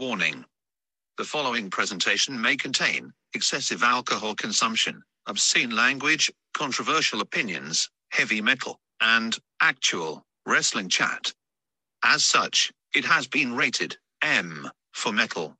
Warning. The following presentation may contain excessive alcohol consumption, obscene language, controversial opinions, heavy metal, and actual wrestling chat. As such, it has been rated M for metal.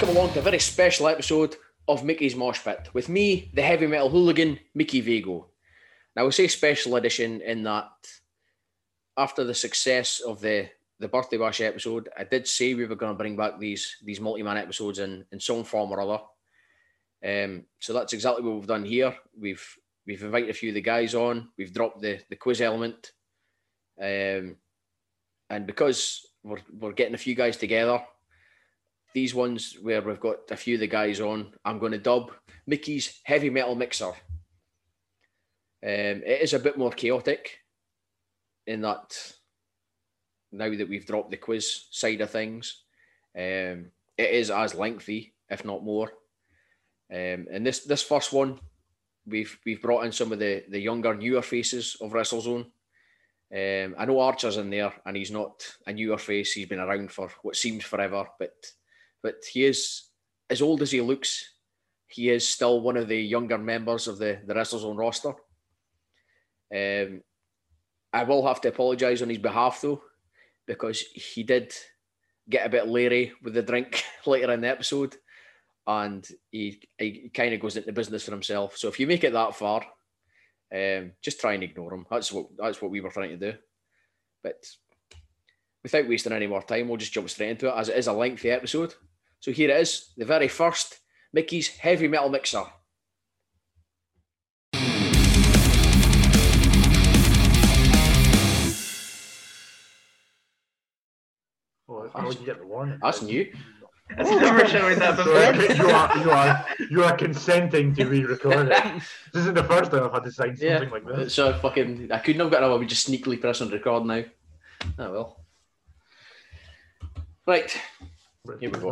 Welcome along to a very special episode of Mickey's Mosh Pit with me, the heavy metal hooligan, Mickey Vago. Now, we say special edition in that after the success of the the birthday bash episode, I did say we were going to bring back these these multi man episodes in in some form or other. Um, so that's exactly what we've done here. We've we've invited a few of the guys on. We've dropped the the quiz element, um, and because we're we're getting a few guys together, these ones where we've got a few of the guys on, I'm going to dub Mickey's heavy metal mixer. Um, it is a bit more chaotic in that now that we've dropped the quiz side of things, um, it is as lengthy, if not more. Um, and this this first one, we've we've brought in some of the the younger, newer faces of WrestleZone. Um, I know Archer's in there, and he's not a newer face. He's been around for what seems forever, but but he is as old as he looks. He is still one of the younger members of the the WrestleZone roster. Um, I will have to apologise on his behalf though, because he did get a bit leery with the drink later in the episode, and he, he kind of goes into business for himself. So if you make it that far, um, just try and ignore him. That's what that's what we were trying to do. But without wasting any more time, we'll just jump straight into it as it is a lengthy episode. So here it is, the very first Mickey's heavy metal mixer. Oh, how would you get the warning? That's new. It's never showing that before. you are you are you are consenting to re-record it. This isn't the first time I've had to sign something Yeah. like this. So fucking, I couldn't have got it. I would just sneakily press on record now. Oh well. Right, Here we go.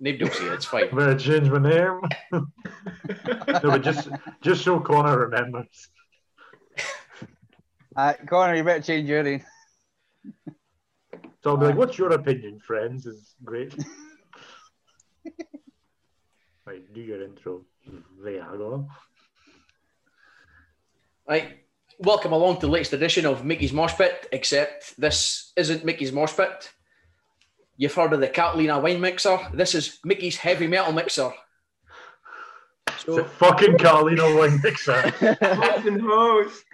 nobody will see it. It's fine. I'm gonna change my name. no, but just just so Connor remembers. Uh, Connor, you better change your name. So I'll be like, "What's your opinion, friends?" Is great. right, do your intro. There you go. Right, welcome along to the latest edition of Mickey's Mosh Pit. Except this isn't Mickey's Mosh Pit. You've heard of the Catalina wine mixer. This is Mickey's heavy metal mixer. It's a So fucking Carlino wine mixer. Fucking hose.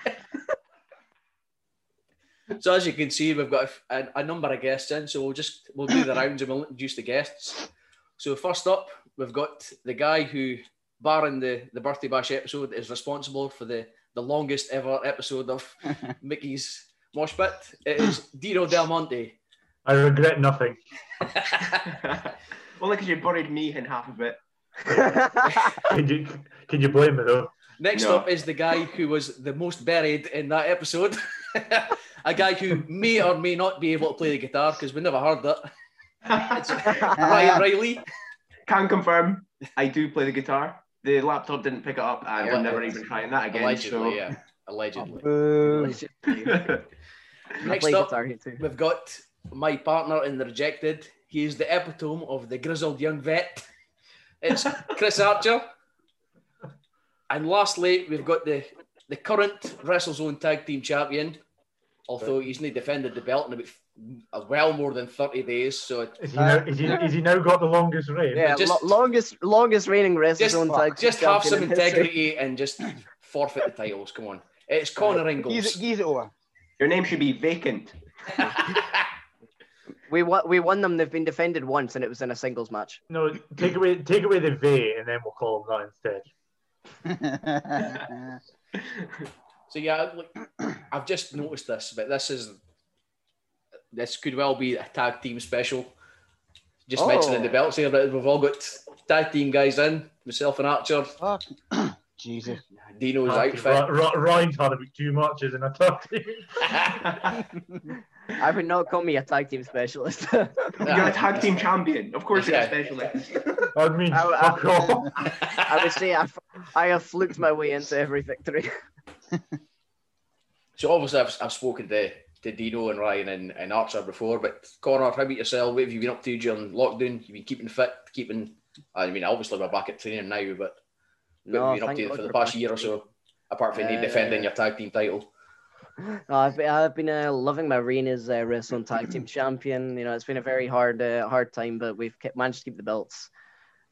So as you can see, we've got a, a, a number of guests in. So we'll just we'll do the rounds and we'll introduce the guests. So first up, we've got the guy who, barring the the birthday bash episode, is responsible for the the longest ever episode of Mickey's Mosh Pit. It is Dino Del Monte. I regret nothing. Only because you buried me in half of it. Can you can you blame me though? Next No. up is the guy who was the most buried in that episode. a guy who may or may not be able to play the guitar because we never heard that. It's Ryan Riley. Can confirm, I do play the guitar. The laptop didn't pick it up, and Yeah, I'm never even trying that again. Allegedly, so. yeah. Allegedly. Boo. I Next play up, guitar here too. we've got my partner in the rejected. He is the epitome of the grizzled young vet. It's Chris Archer. And lastly, we've got the, the current WrestleZone Tag Team Champion, although he's not defended the belt in about f- well more than 30 days. So it, Is he now, is he, is he now got the longest reign? Yeah, just- lo- longest longest reigning just, WrestleZone tag just have some champion in history. integrity and just forfeit the titles. Come on. It's Connor Ingalls. Geese, geese it over. Your name should be vacant. We won, we won them. They've been defended once, and it was in a singles match. No, take away take away the V and then we'll call them that instead. So yeah, like, I've just noticed this, but this is this could well be a tag team special. Just Oh. mentioning the oh. belts here, but we've all got tag team guys in, myself and Archer. Fuck. Jesus. Dino's Ri- outfit. Ri- Ryan's had a bit too much, isn't it? I would not call me a tag team specialist. You're a tag team champion. Of course, you're a specialist. I mean, I- I- fuck off. I would say I've, I have fluked my way into every victory. So obviously I've, I've spoken to, to Dino and Ryan and, and Archer before, but Connor, how about yourself? What have you been up to during lockdown? You've been keeping fit, keeping I mean obviously we're back at training now, but what No, have you been up thank to God for the past year or so? Apart from Uh, defending your tag team title. No, I've been, I've been uh, loving my reign as uh, wrestling tag team champion. You know, it's been a very hard uh, hard time, but we've kept, managed to keep the belts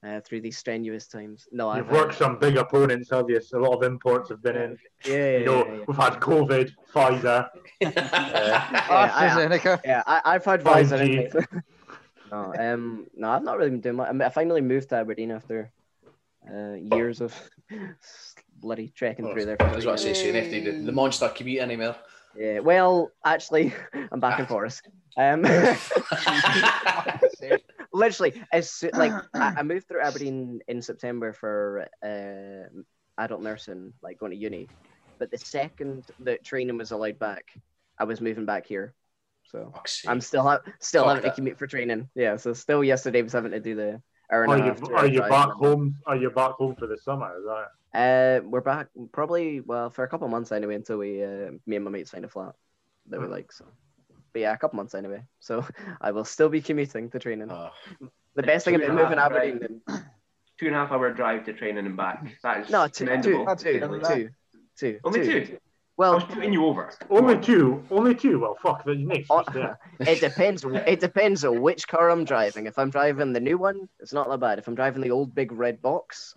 uh, through these strenuous times. No, You've I've worked some big opponents, have you? So a lot of imports have been in. Yeah, yeah, You know, yeah, yeah. we've had COVID, Pfizer. Yeah, I- AstraZeneca. Yeah, I, I've had 5G. Visor. in no, um, no, I've not really been doing much. I, mean, I finally moved to Aberdeen after uh, years of bloody trekking through there. That's what I say, three saying if the, the monster commute anymore. Yeah, well, actually, I'm back in Forest. Um, literally, as like I, I moved through Aberdeen in September for uh, adult nursing, like going to uni. But the second that training was allowed back, I was moving back here. So Fuck's. I'm still ha- still Fuck having that. to commute for training. Yeah, so still yesterday was having to do the hour and Are you, are you back home? Are you back home for the summer? Is that? Uh, we're back probably well for a couple months anyway until we uh, me and my mates find a flat that we like. So, but yeah, a couple months anyway. So I will still be commuting to training. Oh, the best thing about moving half, Aberdeen, right. then, Two and a half hour drive to training and back. That is no, two, two, commendable. two, two, two, Only two. two. I Well, was putting you over. Only two. Only two. Well, fuck. The next. Oh, it depends. It depends on which car I'm driving. If I'm driving the new one, it's not that bad. If I'm driving the old big red box,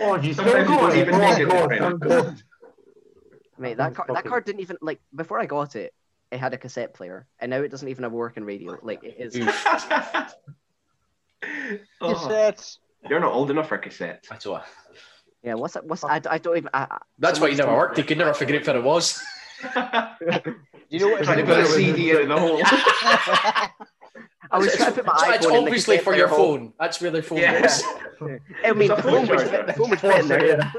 Oh, you still Sometimes got it. even Oh, make God, training. God. mate, that card, that Fucking- car didn't even like before I got it. It had a cassette player, and now it doesn't even have a working radio. Like it is. oh, Cassettes. you're not old enough for cassette. that's what. Yeah, what's that? What's oh. I, I don't even. I, I- That's why you never worked. You could never figure out what it was. You know what Trying to it's put a CD in the hole. I was It's- trying to put my it's- it's iPhone in the obviously for your player hole. phone. That's where the phone Yeah. goes. I mean, the phone phone would The phone would fit in there. Yeah.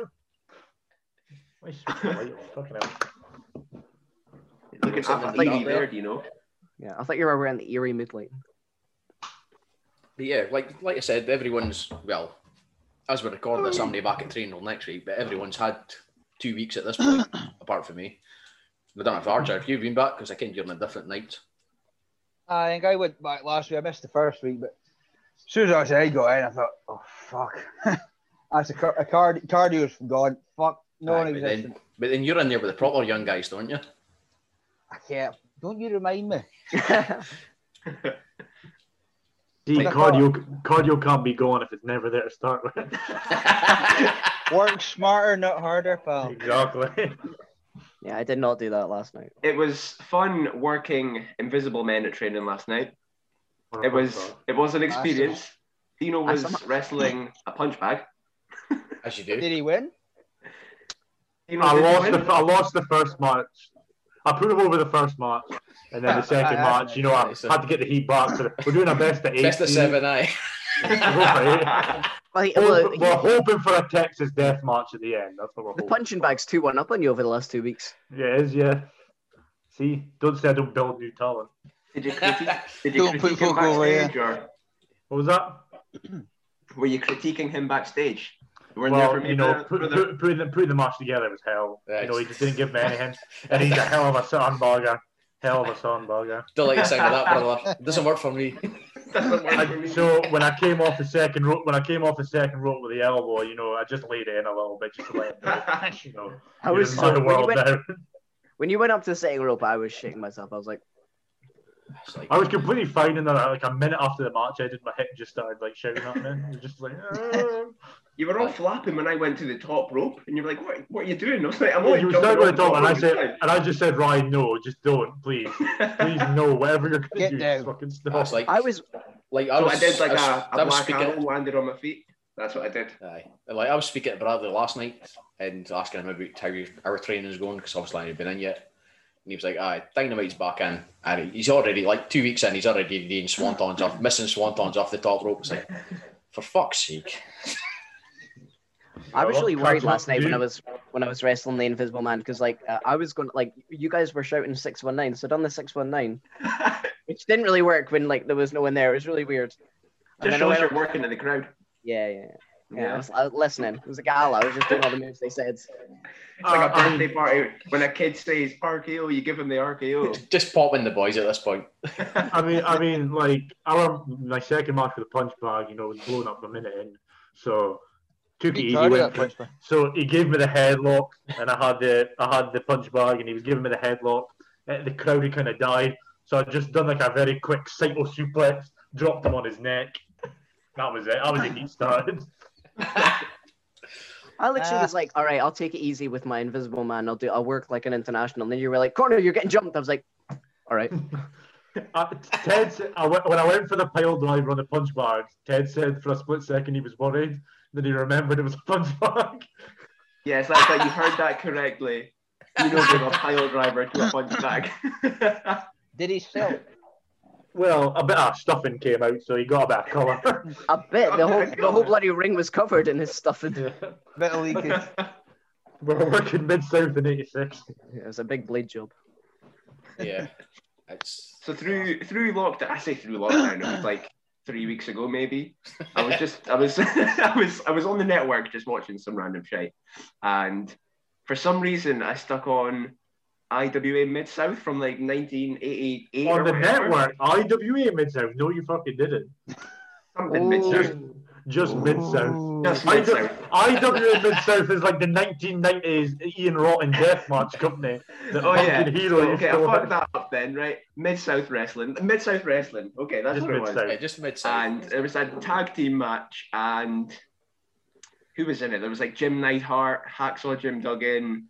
Fucking hell. Looking Something at like the there, do you know? yeah, I thought you were wearing the eerie mood light. But yeah, like like I said, everyone's well, as we record this, somebody back at training next week, but everyone's had two weeks at this point, apart from me. I don't know if Archer, if you've been back, because I think you're on a different night. I think I went back last week. I missed the first week, but as soon as I said I got in, I thought, oh fuck, that's a, car- a card cardio's gone. Fuck, Aye, but, non-existent. then, but then you're in there with the proper young guys, don't you? I can't. Don't you remind me? See, cardio, cardio can't be gone if it's never there to start with. Work smarter, not harder, pal. exactly. Yeah, I did not do that last night. It was fun working Invisible Men at training last night. It was it was an experience. Dino I was wrestling a punch bag. As you do. Did he win? Dino, I lost win? the I lost the first match. I put him over the first match, and then the second Aye, aye, match, you know, I had to get the heat back. So we're doing our best at eight. Best of seven, aye. Well, he- Hope- well, we're hoping for a Texas death match at the end. That's what we're the hoping. punching bag's two one up on you over the last two weeks. Yeah, it is, yeah. See, don't say I don't build new talent. Did you critique, did you Don't put critique him folk over here. or What was that? were you critiquing him backstage? You weren't there Well, for you know, for put, the- put, putting, the, putting the match together was hell. Right. You know, he just didn't give me any anything. And he's a hell of a sandbagger. Hell of a song, sandbagger. Don't like the sound of that, brother. It doesn't work for me. Doesn't work for I, so when I came off the second rope, when I came off the second rope with the elbow, you know, I just laid it in a little bit just to let him know. You know, I was my so when you, world went, when you went up to the second rope, I was shaking myself. I was like, It's like, I was completely fine, and then like a minute after the match, I did my hip and just started like shouting at me. It was just like, "Ah." You were all flapping when I went to the top rope, and you were like, "What? What are you doing?" I was like, "I'm Yeah, only you were jumping starting off the the top, and I said, it's and I just said, Ryan, no, just don't, please, please, no, whatever you're gonna Get do, down. just fucking it's stop. like, I was like I So I did like I was, a, I a was black speaking. arrow landed on my feet. That's what I did. Aye. Like I was speaking to Bradley last night and asking him about how our training is going because obviously I hadn't been in yet. And he was like, "Aye, Dynamite's back in, and he's already like two weeks in. He's already doing swantons off, missing swantons off the top rope. It's like, for fuck's sake, I was really worried last night when? I was when I was wrestling the Invisible Man because like uh, I was going like you guys were shouting six one nine, so I done the six one nine, which didn't really work when like there was no one there. It was really weird. Just then shows you're working in the crowd. Yeah, yeah, yeah. yeah I, was, I was listening. It was a gala. I was just doing all the moves they said. It's like a Uh, birthday party. When a kid says RKO, you give him the RKO. Just popping the boys at this point. I mean, I mean, like our my second match with the punch bag, you know, was blown up a minute in, so took it He easy. Went for- punch, man. so he gave me the headlock, and I had the I had the punch bag, and he was giving me the headlock. Uh, The crowd had kind of died, so I just done like a very quick cycle suplex, dropped him on his neck. That was it. I was getting started. I literally Ah. was like, all right, I'll take it easy with my Invisible Man. I'll do. I'll work like an international. And then you were like, corner, you're getting jumped. I was like, all right. Uh, Ted, said- I went, when I went for the pile driver on the punch bag, Ted said for a split second he was worried. Then he remembered it was a punch bag. yes, that's like you heard that correctly. You know, give a pile driver to a punch bag. Did he sell? It? Well, a bit of stuffing came out, so he got a bit of colour. I bet the whole the whole bloody ring was covered in his stuff. It Bit of leakage. We're working mid south in '86. it was a big blade job. Yeah. It's so through through lockdown, I say through lockdown, it was like three weeks ago maybe. I was just I was I was I was on the network just watching some random shit, and for some reason I stuck on IWA Mid South from like 1988 On the whatever. network, IWA mid south. No, you fucking didn't. Something Mid Just, South. just mid south. Just Mid South. IWA mid south is like the 1990s Ian Rotten deathmatch company. that Oh yeah. fucking hero So, okay, I fucked that up then, right? Mid South Wrestling. Mid South Wrestling. Okay, that's Just what it was. Mid-South. yeah, just mid South. And it was a tag team match, and who was in it? There was like Jim Neidhart, Hacksaw Jim Duggan,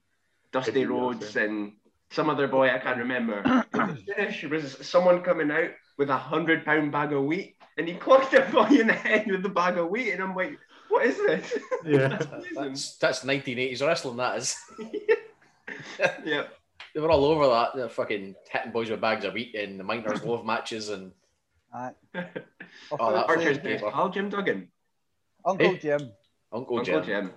Dusty Eddie Rhodes, and some other boy I can't remember. And the finish was someone coming out with a hundred pound bag of wheat, and he clocked a boy in the head with the bag of wheat, and I'm like, what is this? Yeah. That's that's 1980s wrestling. That is. yeah. They were all over that. They're fucking hitting boys with bags of wheat in the miners' love matches and Aye. Oh, that- Archer's Archer's best pal, Jim Duggan. Uncle Hey. Jim. Uncle, Uncle Jim. Jim.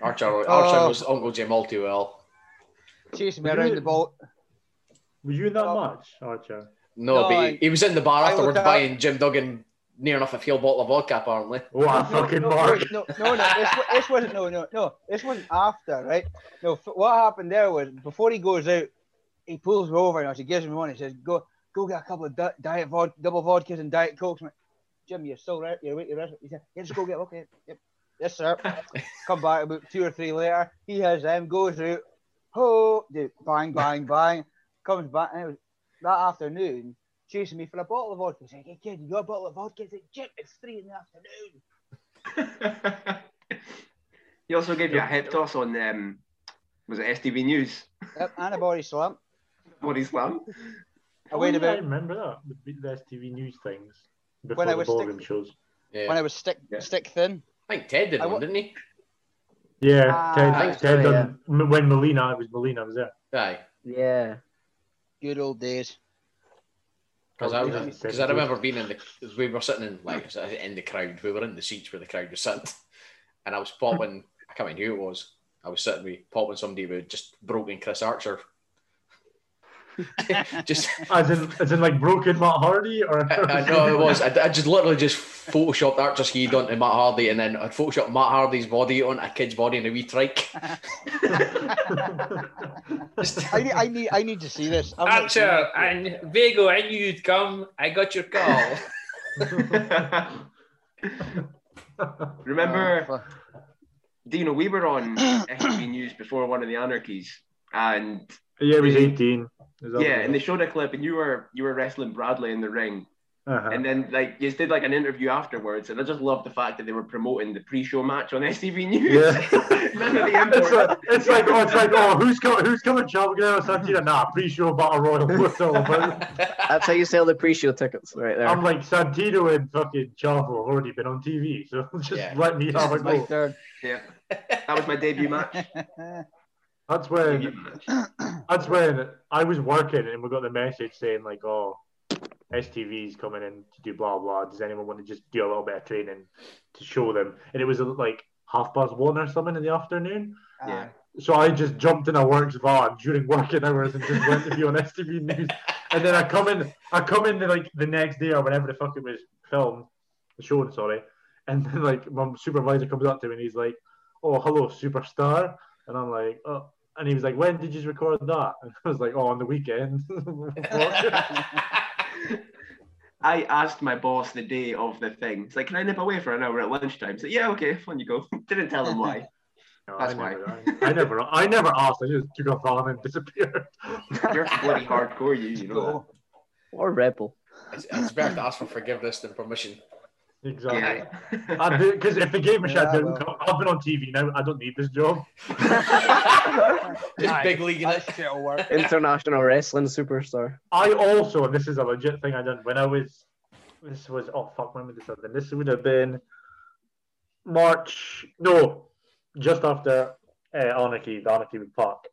Archer, Oh. Archer was Uncle Jim all too well. Chasing me Were around you- the boat. Were you in that Oh. match, Archer? No, No, but I- he, he was in the bar I afterwards looked buying Jim Duggan near enough a full bottle of vodka, apparently. What a No, fucking no, mark. wait, no, no, no, this, this wasn't, no, no, no, this wasn't after, right? No, f- what happened there was before he goes out, he pulls me over and he gives me money. He says, "Go, go get a couple of di- diet vod- double vodkas and diet cokes." I'm like, Jim, you're still right. You're, you're right. He said, "Yeah, just go get okay." Yep. Yes, sir. Come back about two or three later. He has them. Goes out. Ho! dude, Bang, bang, bang. Comes back. And it was that afternoon chasing me for a bottle of vodka. He's like, "Hey kid, you got a bottle of vodka?" He's like, "Jim, it's three in the afternoon." he also gave you a hip toss on um, was it STV News? Yep, and a body slam. Body slam. I weighed Oh, yeah, I remember that. The, the STV news things before When I the was ballroom stick- shows. Yeah. when I was stick Yeah. stick thin. I think Ted did I one, wa- didn't he? Yeah, Ah, Ted, I think Ted so, done m- when Melina it was Melina was there. Aye. Yeah. Good old days. Because I, was- 'cause I remember being in the, we were sitting in like in the crowd. We were in the seats where the crowd was sitting, and I was popping. I can't remember who it was. I was sitting with popping somebody with just broken Chris Archer. just As in, as in like broken Matt Hardy or I, I know it was. I, I just literally just photoshopped Archer Heed onto Matt Hardy, and then I photoshopped Matt Hardy's body on a kid's body in a wee trike. Just- I need, I need, I need to see this. I've not seen Archer it. and Vigo, I knew you'd come. I got your call. Remember, Oh. Dino, we were on STV News before one of the anarchies, and yeah, he was eighteen. Is that yeah, and they showed a clip, and you were you were wrestling Bradley in the ring. Uh-huh. and then like you did like an interview afterwards, and I just love the fact that they were promoting the pre-show match on STV News. Yeah. None of the It's like, it's like, oh, it's like, oh, who's coming? Who's coming? Chavo Guerrero Santino? Nah, pre-show battle royal. What's it all about? That's how you sell the pre-show tickets right there. I'm like Santino and fucking Chavo have already been on TV, so just Yeah. let me have a go. turn. yeah, that was my debut match. That's when that's when I was working and we got the message saying like, oh, STV's coming in to do blah blah. Does anyone want to just do a little bit of training to show them? And it was like half past one or something in the afternoon. Yeah. So I just jumped in a works van during working hours and just went to be on STV News. And then I come in, I come in like the next day or whenever the fuck it was filmed, the show, sorry. And then like my supervisor comes up to me and he's like, "Oh, hello, superstar," and I'm like, "Oh." And he was like, "When did you record that?" And I was like, "Oh, on the weekend." I asked my boss the day of the thing. It's like, can I nip away for an hour at lunchtime? He's like, yeah, okay, on you go. Didn't tell him why. No, That's I why. never, I, I never, I never asked. I just took a van and disappeared. You're bloody hardcore, you. You know Or rebel. It's, it's better to ask for forgiveness than permission. That. Exactly. Yeah. Because if the game was shut Yeah, down, well. I've been on TV now. I don't need this job. Just big league in That it. shit'll work. International wrestling superstar. I also, and this is a legit thing I done when I was, this was, oh fuck, when would this have been? This would have been March, no, just after uh, Anarchy, the Anarchy with Park.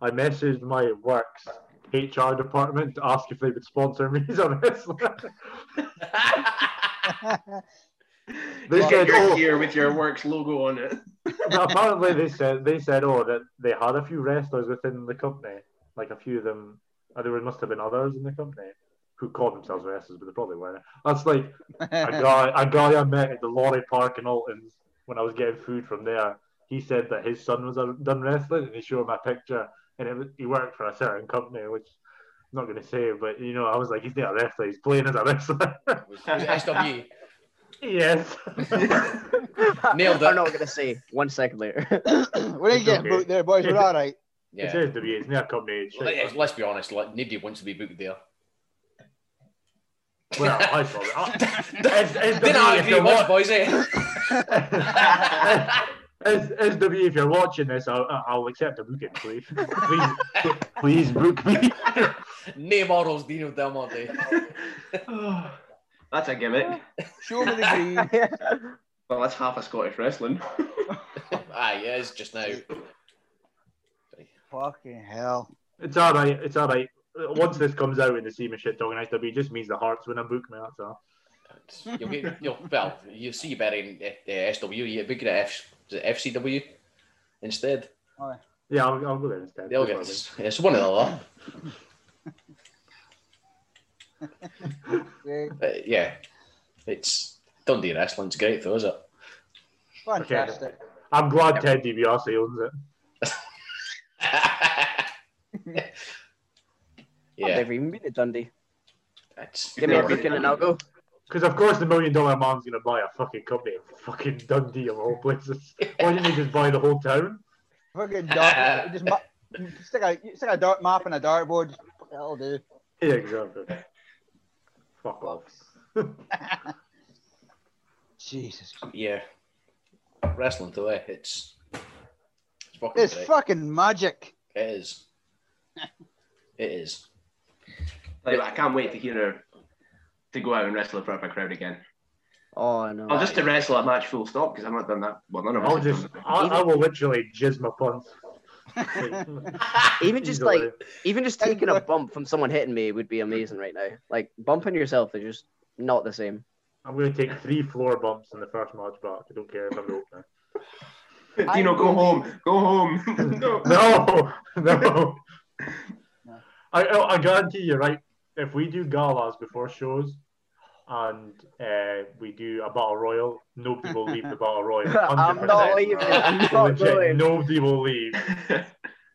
I messaged my works HR department to ask if they would sponsor me as a wrestler. They Just said, get your oh, gear with your works logo on it. But apparently they said they said oh that they had a few wrestlers within the company, like a few of them. There must have been others in the company who called themselves wrestlers, but they probably weren't. That's like a guy a guy I met at the lorry park in Alton's when I was getting food from there. He said that his son was a, done wrestling, and he showed me a picture, and it was, he worked for a certain company, which I'm not going to say, but you know, I was like, he's not a wrestler, he's playing as a wrestler. Was it SW. yes. Nailed it. I'm not gonna say. One second later. we ain't getting Okay. booked there, boys. We're all right. It Yeah. says to be, it's not a company. It's shit. Let's, let's be honest, like, nobody wants to be booked there. Well, I thought it. As, as Didn't W, I if agree you're boys, eh? as, as W, if you're watching this, I'll, I'll accept a booking, please. Please, please book me. Name models Dino Del Monte. That's a gimmick. Show me the green. Well, that's half a Scottish wrestling. Aye, it is just now. Fucking hell. It's all right. It's all right. Once this comes out and they see me shit talking SW, it just means the hearts when I book me. That's all. You'll get, you'll, well, you'll see better in uh, SW. You book it at F, is it FCW instead. Yeah, I'll, I'll go there instead. They'll get it's one of the lot. Yeah, But yeah, it's Dundee Wrestling's great though, is it? fantastic. I'm glad Ted DiBiase owns it. yeah. I've never even been to Dundee. it's Give me a never been booking to and I'll go. Because of course the million dollar man's gonna buy a fucking company in fucking Dundee of all places. Why didn't he just buy the whole town? Fucking dart. just ma- stick a stick a dart map and a dartboard. That'll do. Yeah, exactly. Fuck off. Jesus. yeah. Wrestling today, it's it's fucking It's great. fucking magic. It is. It is. Like, I can't wait to hear her to go out and wrestle in front of a crowd again. Oh no. Oh, just to wrestle a match full stop because I've not done that. Well, none of us. I'll have just, done that. I, I will literally jizz my pants. Even just like even just taking a bump from someone hitting me would be amazing right now. Like bumping yourself is just not the same. I'm going to take three floor bumps in the first match back. I don't care if I'm the opener. Dino, go home. Go home. no. No, no. I, I, I guarantee you, right? If we do galas before shows and uh, we do a battle royal, nobody will leave the battle royal. 100%. I'm not leaving. I'm not Legit, going. nobody will leave.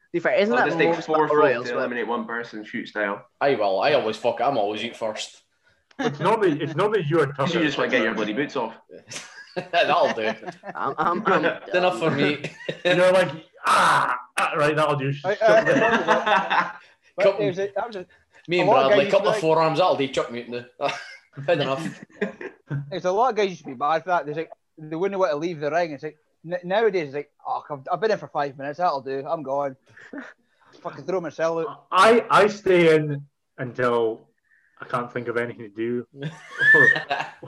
To be fair, isn't I'll that just take most four battle folk royals? to eliminate one person, shoot style. I will. I always fuck. it. I'm always eat first. It's normally it's normally your Because turn. you just want to get your bloody boots off. That'll do. I'm, I'm, I'm It's enough for me. You're like ah, ah, right. That'll do. I- I- But Couple- there's a, that was a, Me and Bradley, a couple of like- forearms. That'll do. Chuck me. Had enough. there's a lot of guys used to be bad for that. There's like they wouldn't want to leave the ring. It's like n- nowadays it's like oh I've, I've been in for five minutes. That'll do. I'm gone. Fucking throw myself out. I I stay in until I can't think of anything to do.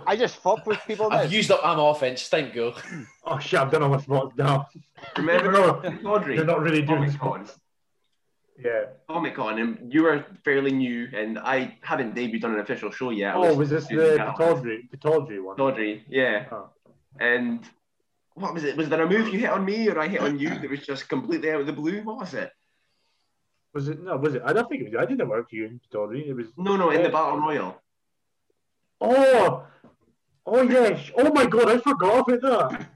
I just fuck with people now. I've used up my offense. Time to go. oh shit! I've done all my spots now. Remember No, Audrey? They're not really doing Comic Con. spots. Yeah. Comic Con, and you were fairly new, and I haven't debuted on an official show yet. I Oh, was this the. Pataudry, Pataudry one? Audrey, yeah. Oh. And what was it? Was there a move you hit on me or I hit on you that was just completely out of the blue? What was it? Was it no? Was it? I don't think it was. I didn't work for you in Doreen. It was. No, no, in the battle royal. Oh, oh yes. Oh my god, I forgot about that.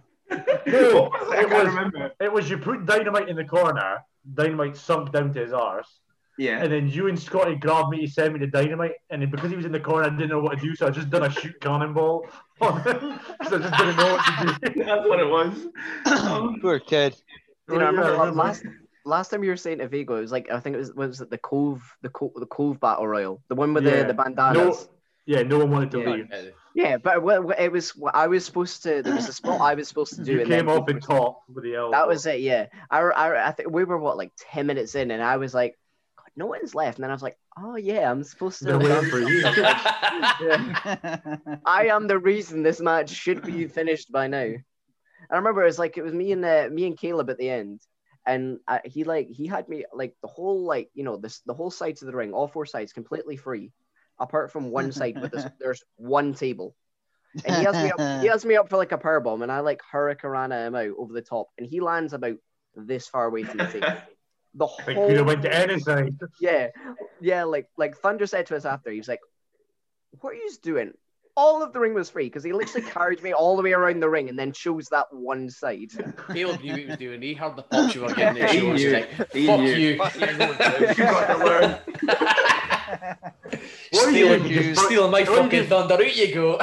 No, was it? I can't was- remember. It was you put dynamite in the corner. Dynamite sunk down to his arse, Yeah. and then you and Scotty grabbed me to send me the dynamite. And then because he was in the corner, I didn't know what to do, so I just done a shoot cannonball on him because I just didn't know what to do. That's what it was. Poor kid. You know, I yeah, remember I remember. last last time you were saying to Vigo, it was like I think it was was it the Cove, the Cove, the Cove Battle Royal, the one with Yeah. the the bandanas. Yeah, no one wanted to Yeah. leave. Yeah, but what- what- it was what I was supposed to. There was a spot I was supposed to do. You and came then off in top with the elbow. That was it. Yeah, I, I, I think we were what like ten minutes in, and I was like, God, no one's left, and then I was like, oh yeah, I'm supposed to. They're waiting for you. Yeah. I am the reason this match should be finished by now. And I remember it was like it was me and uh, me and Caleb at the end, and I, he like he had me like the whole like you know this the whole sides of the ring, all four sides completely free, apart from one side with this. There's one table, and he has me up. He has me up for like a power bomb, and I like hurricanrana him out over the top, and he lands about this far away from the table. The Like, could whole have went to any side. yeah, yeah. Like like Thunder said to us after, he was like, "What are you doing?" All of the ring was free because he literally carried me all the way around the ring and then chose that one side. Caleb knew what he was doing. He heard the pops you were getting He at shows. He's knew. like, He fuck knew. you. You're going to. you got to learn. What are you stealing you, You stealing my what are you fucking doing? thunder. Out you go.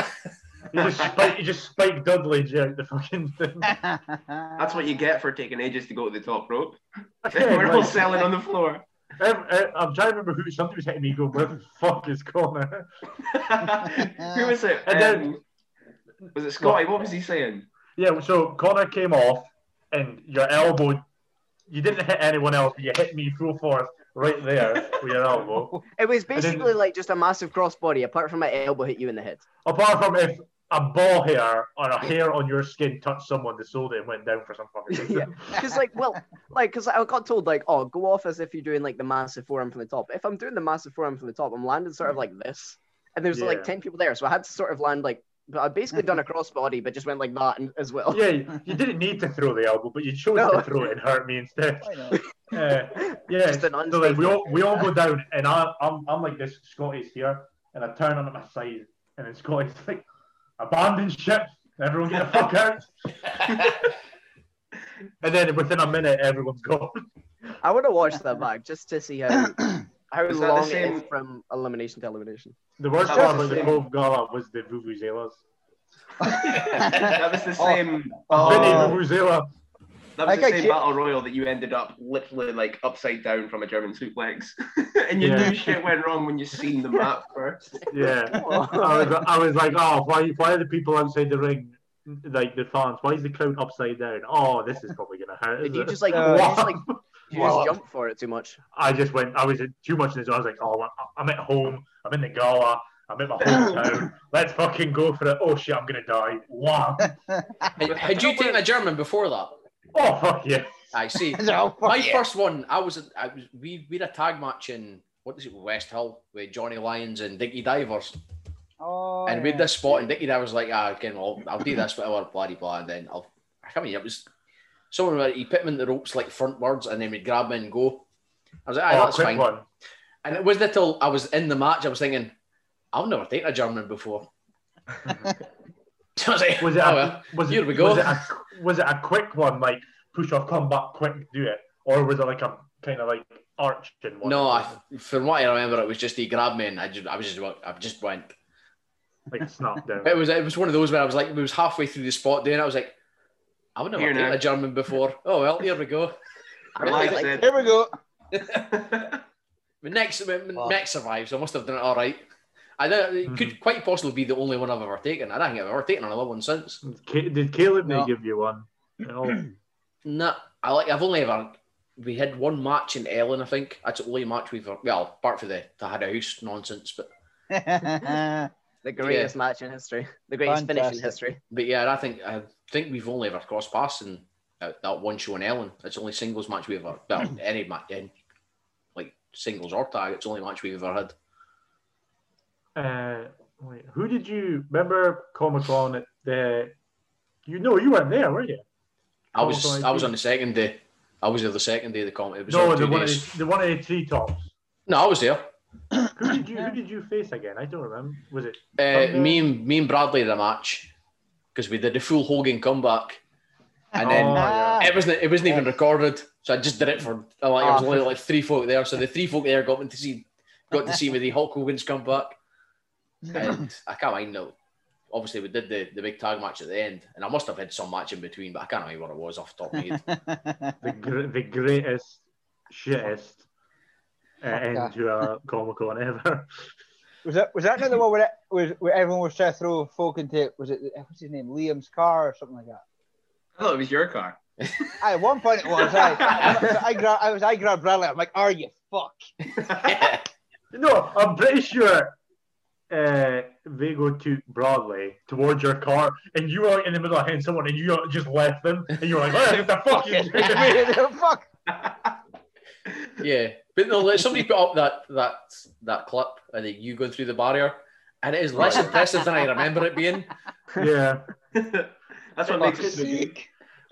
You just spike, you just spike Dudley out the fucking thing. That's what you get for taking ages to go to the top rope. Yeah, We're all selling on the floor. Ev- Ev- I'm trying to remember who somebody was hitting me. Go, where the fuck is Connor? Who was it? And then- Um, was it Scotty? What was he saying? Yeah, so Connor came off, and your elbow. You didn't hit anyone else, but you hit me full force right there with your elbow. It was then- basically like just a massive crossbody, apart from my elbow hit you in the head. Apart from if a ball hair or a hair on your skin touched someone, the sold it and went down for some fucking reason. Yeah. Because like, well, like, because I got told like, oh, go off as if you're doing like the massive forearm from the top. If I'm doing the massive forearm from the top, I'm landing sort of like this, and there's Yeah. like ten people there, so I had to sort of land like. I basically done a crossbody, but just went like that and, as well. Yeah, you didn't need to throw the elbow, but you chose No. to throw it and hurt me instead. Why not? Uh, yeah, Just an so like we all we all go down, and I, I'm I'm like this. Scotty's here, and I turn on my side, and then Scotty's like, "Abandon ship, everyone get the fuck out." and then within a minute, everyone's gone. I want to watch that back just to see how how Was that the long it same- is from elimination to elimination. The worst That part was about the the same- Cove Gala was the Vuvuzelas. that was the same. Oh. Vinny Oh, Vuvuzela. that I was the got same you- battle royal that you ended up literally like upside down from a German suplex, and you Yeah. knew shit went wrong when you seen the map first. Yeah. I was, I was like, oh, why, why are the people outside the ring, like the fans, why is the crowd upside down? Oh, this is probably gonna hurt. Did you it? just like Uh, you just like you Wow. just jump for it too much? I just went, I was too much in this. I was like, oh, I'm at home. I'm in the gala. I'm in my hometown. Let's fucking go for it. Oh shit, I'm gonna die. Wow. Had, had you taken a German before that? Oh fuck yeah. I see. No, My yeah. first one, I was, I was, we, we had a tag match in what is it, West Hill with Johnny Lyons and Dickie Divers, Oh, and we had yeah. this spot, and Dickie Divers was like, ah, again, I'll, I'll do this, whatever, blah blah blah, and then I'll, I mean, it was someone where he put him in the ropes like frontwards, and then we'd grab him and go. I was like, ah, oh, that's fine. one. And it wasn't until I was in the match, I was thinking, I've never taken a German before. So I was like, Was it? oh, a, well. was here it, we go. Was it, a, was it a quick one, like push off, come back, quick, do it, or was it like a kind of like arching one? No, I, from what I remember, it was just he grabbed me and I just, I was just, I just went. like snap down. It was, it was one of those where I was like, it was halfway through the spot doing. I was like, I would never Here taken a German before. Oh well, here we go. Relax like- Here we go. My next, my, my Wow. next survives. I must have done it all right. I don't, it could Mm-hmm. quite possibly be the only one I've ever taken. I don't think I've ever taken another one since. Did Caleb No. give you one? No. No, I like. I've only ever. We had one match in Ellon, I think. That's the only match we've. Well, apart from the the had a house nonsense, but The greatest match in history, the greatest finish in history. but yeah, I think I think we've only ever crossed paths in that, that one show in Ellon. It's the only singles match we've ever. Well, any match in like singles or tag. It's the only match we've ever had. Uh, wait, who did you remember Comic Con at the? You know, you weren't there, were you? I was Comic-Con I was on the second day. I was there the second day of the comedy. It was No, on the one, of the, the one of the treetops. No, I was there. Who did you Who did you face again? I don't remember. Was it? Uh, me and me and Bradley the match because we did the full Hogan comeback, and Oh, then yeah. it wasn't it wasn't even recorded. So I just did it for uh, like there was Ah. only like three folk there. So the three folk there got me to see got to see me the Hulk Hogan's comeback, and I can't mind now. Obviously, we did the, the big tag match at the end, and I must have had some match in between, but I can't remember what it was off the top of my head. the, gr- the greatest, shittest uh, end Yeah. to a Comic Con ever. Was that was that not the one where, it, was, where everyone was trying to throw folk into? Was it what's his name? Liam's car or something like that? I thought it was your car. Aye, at one point it was. I, I, I, gra- I was I grabbed Bradley. I'm like, are you fuck? yeah. No, I'm pretty sure uh, Vago took Broadway towards your car, and you were like in the middle of hitting someone, and you just left them, and you were like, "What the fuck is this?" fuck. Yeah, but no, like, somebody put up that that that clip and then you going through the barrier, and it is less impressive than I remember it being. Yeah, That's what makes it so good.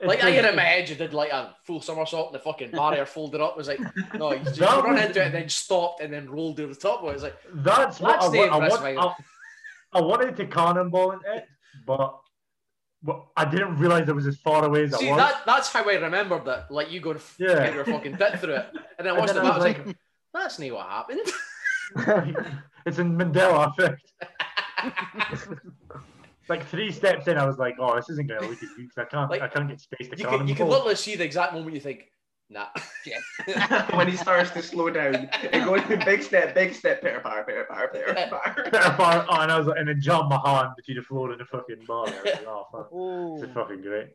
Like I had in my head, you did like a full somersault, and the fucking barrier folded up. It was like, no, you, just That run was- into it and then stopped and then rolled to the top. It was like, That's what That's I, the I, want. I, I wanted to cannonball in it, but, but I didn't realize it was as far away as it see, was. that that's how I remembered that. Like you going to Yeah. get your fucking tit through it, and then And watched then the I was I was like, that's not what happened. it's in Mandela effect. like three steps in, I was like, "Oh, this isn't going to look as good 'cause I can't, Like, I can't get space to You can, you can literally see the exact moment you think, nah. when he starts to slow down, it goes in big step, big step, pitter patter, pitter patter, pitter patter. Better part- oh, and I was like, and then jump my hand between the floor and the fucking bar. I was like, oh, fuck. Oh. Fucking great.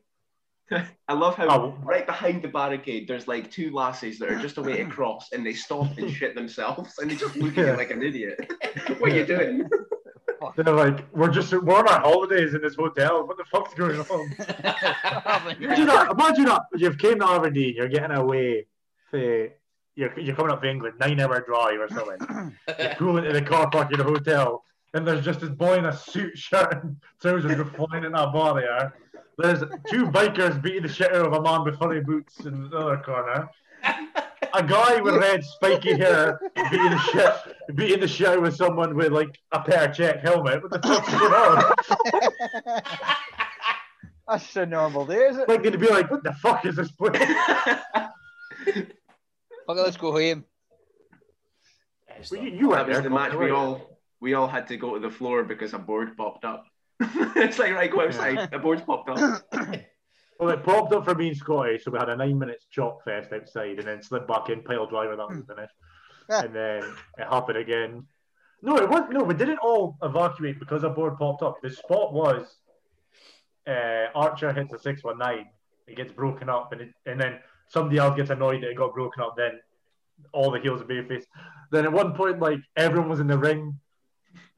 I love how Oh. right behind the barricade there's like two lassies that are just a way to cross and they stop and shit themselves and they just look at you like an idiot. what are you doing? They're like, we're just we're on our holidays in this hotel. What the fuck's going on? Imagine that. Imagine that. You've came to Aberdeen. You're getting away. To, you're you're coming up to England, nine hour drive or something. you're pull into the car park in the hotel, and there's just this boy in a suit, shirt, and trousers just flying in that bar there. There's two bikers beating the shit out of a man with funny boots in the other corner. A guy with red spiky hair beating the shit, beating the shit with someone with like a pear check helmet. What the fuck's going on? That's just a normal day, is it? Like they'd be like, "What the fuck is this place?" Fuck it, let's go home. Well, you, you that was the match we all we all had to go to the floor because a board popped up. it's like right, go outside. The board's popped up. Well, it popped up for me and Scotty, so we had a nine minutes chop fest outside, and then slid back in pile driver. That was finished, and then it happened again. No, it was no. We didn't all evacuate because a board popped up. The spot was uh, Archer hits a six one nine. It gets broken up, and it, and then somebody else gets annoyed that it got broken up. Then all the heels of Babyface. Then at one point, like everyone was in the ring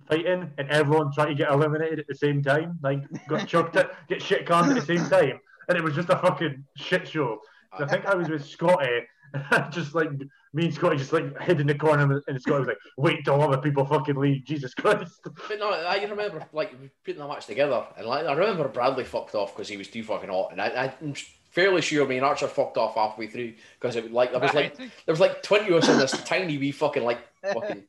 fighting, and everyone tried to get eliminated at the same time. Like got chucked it, get shit canned at the same time, and it was just a fucking shit show. So I think I was with Scotty, just like me and Scotty just like hid in the corner, and Scotty was like, "Wait till other people fucking leave." Jesus Christ! But no, I remember like putting the match together, and like I remember Bradley fucked off because he was too fucking hot, and I, I'm fairly sure me and Archer fucked off halfway through because it like there was like there was like twenty of us in this tiny wee fucking like fucking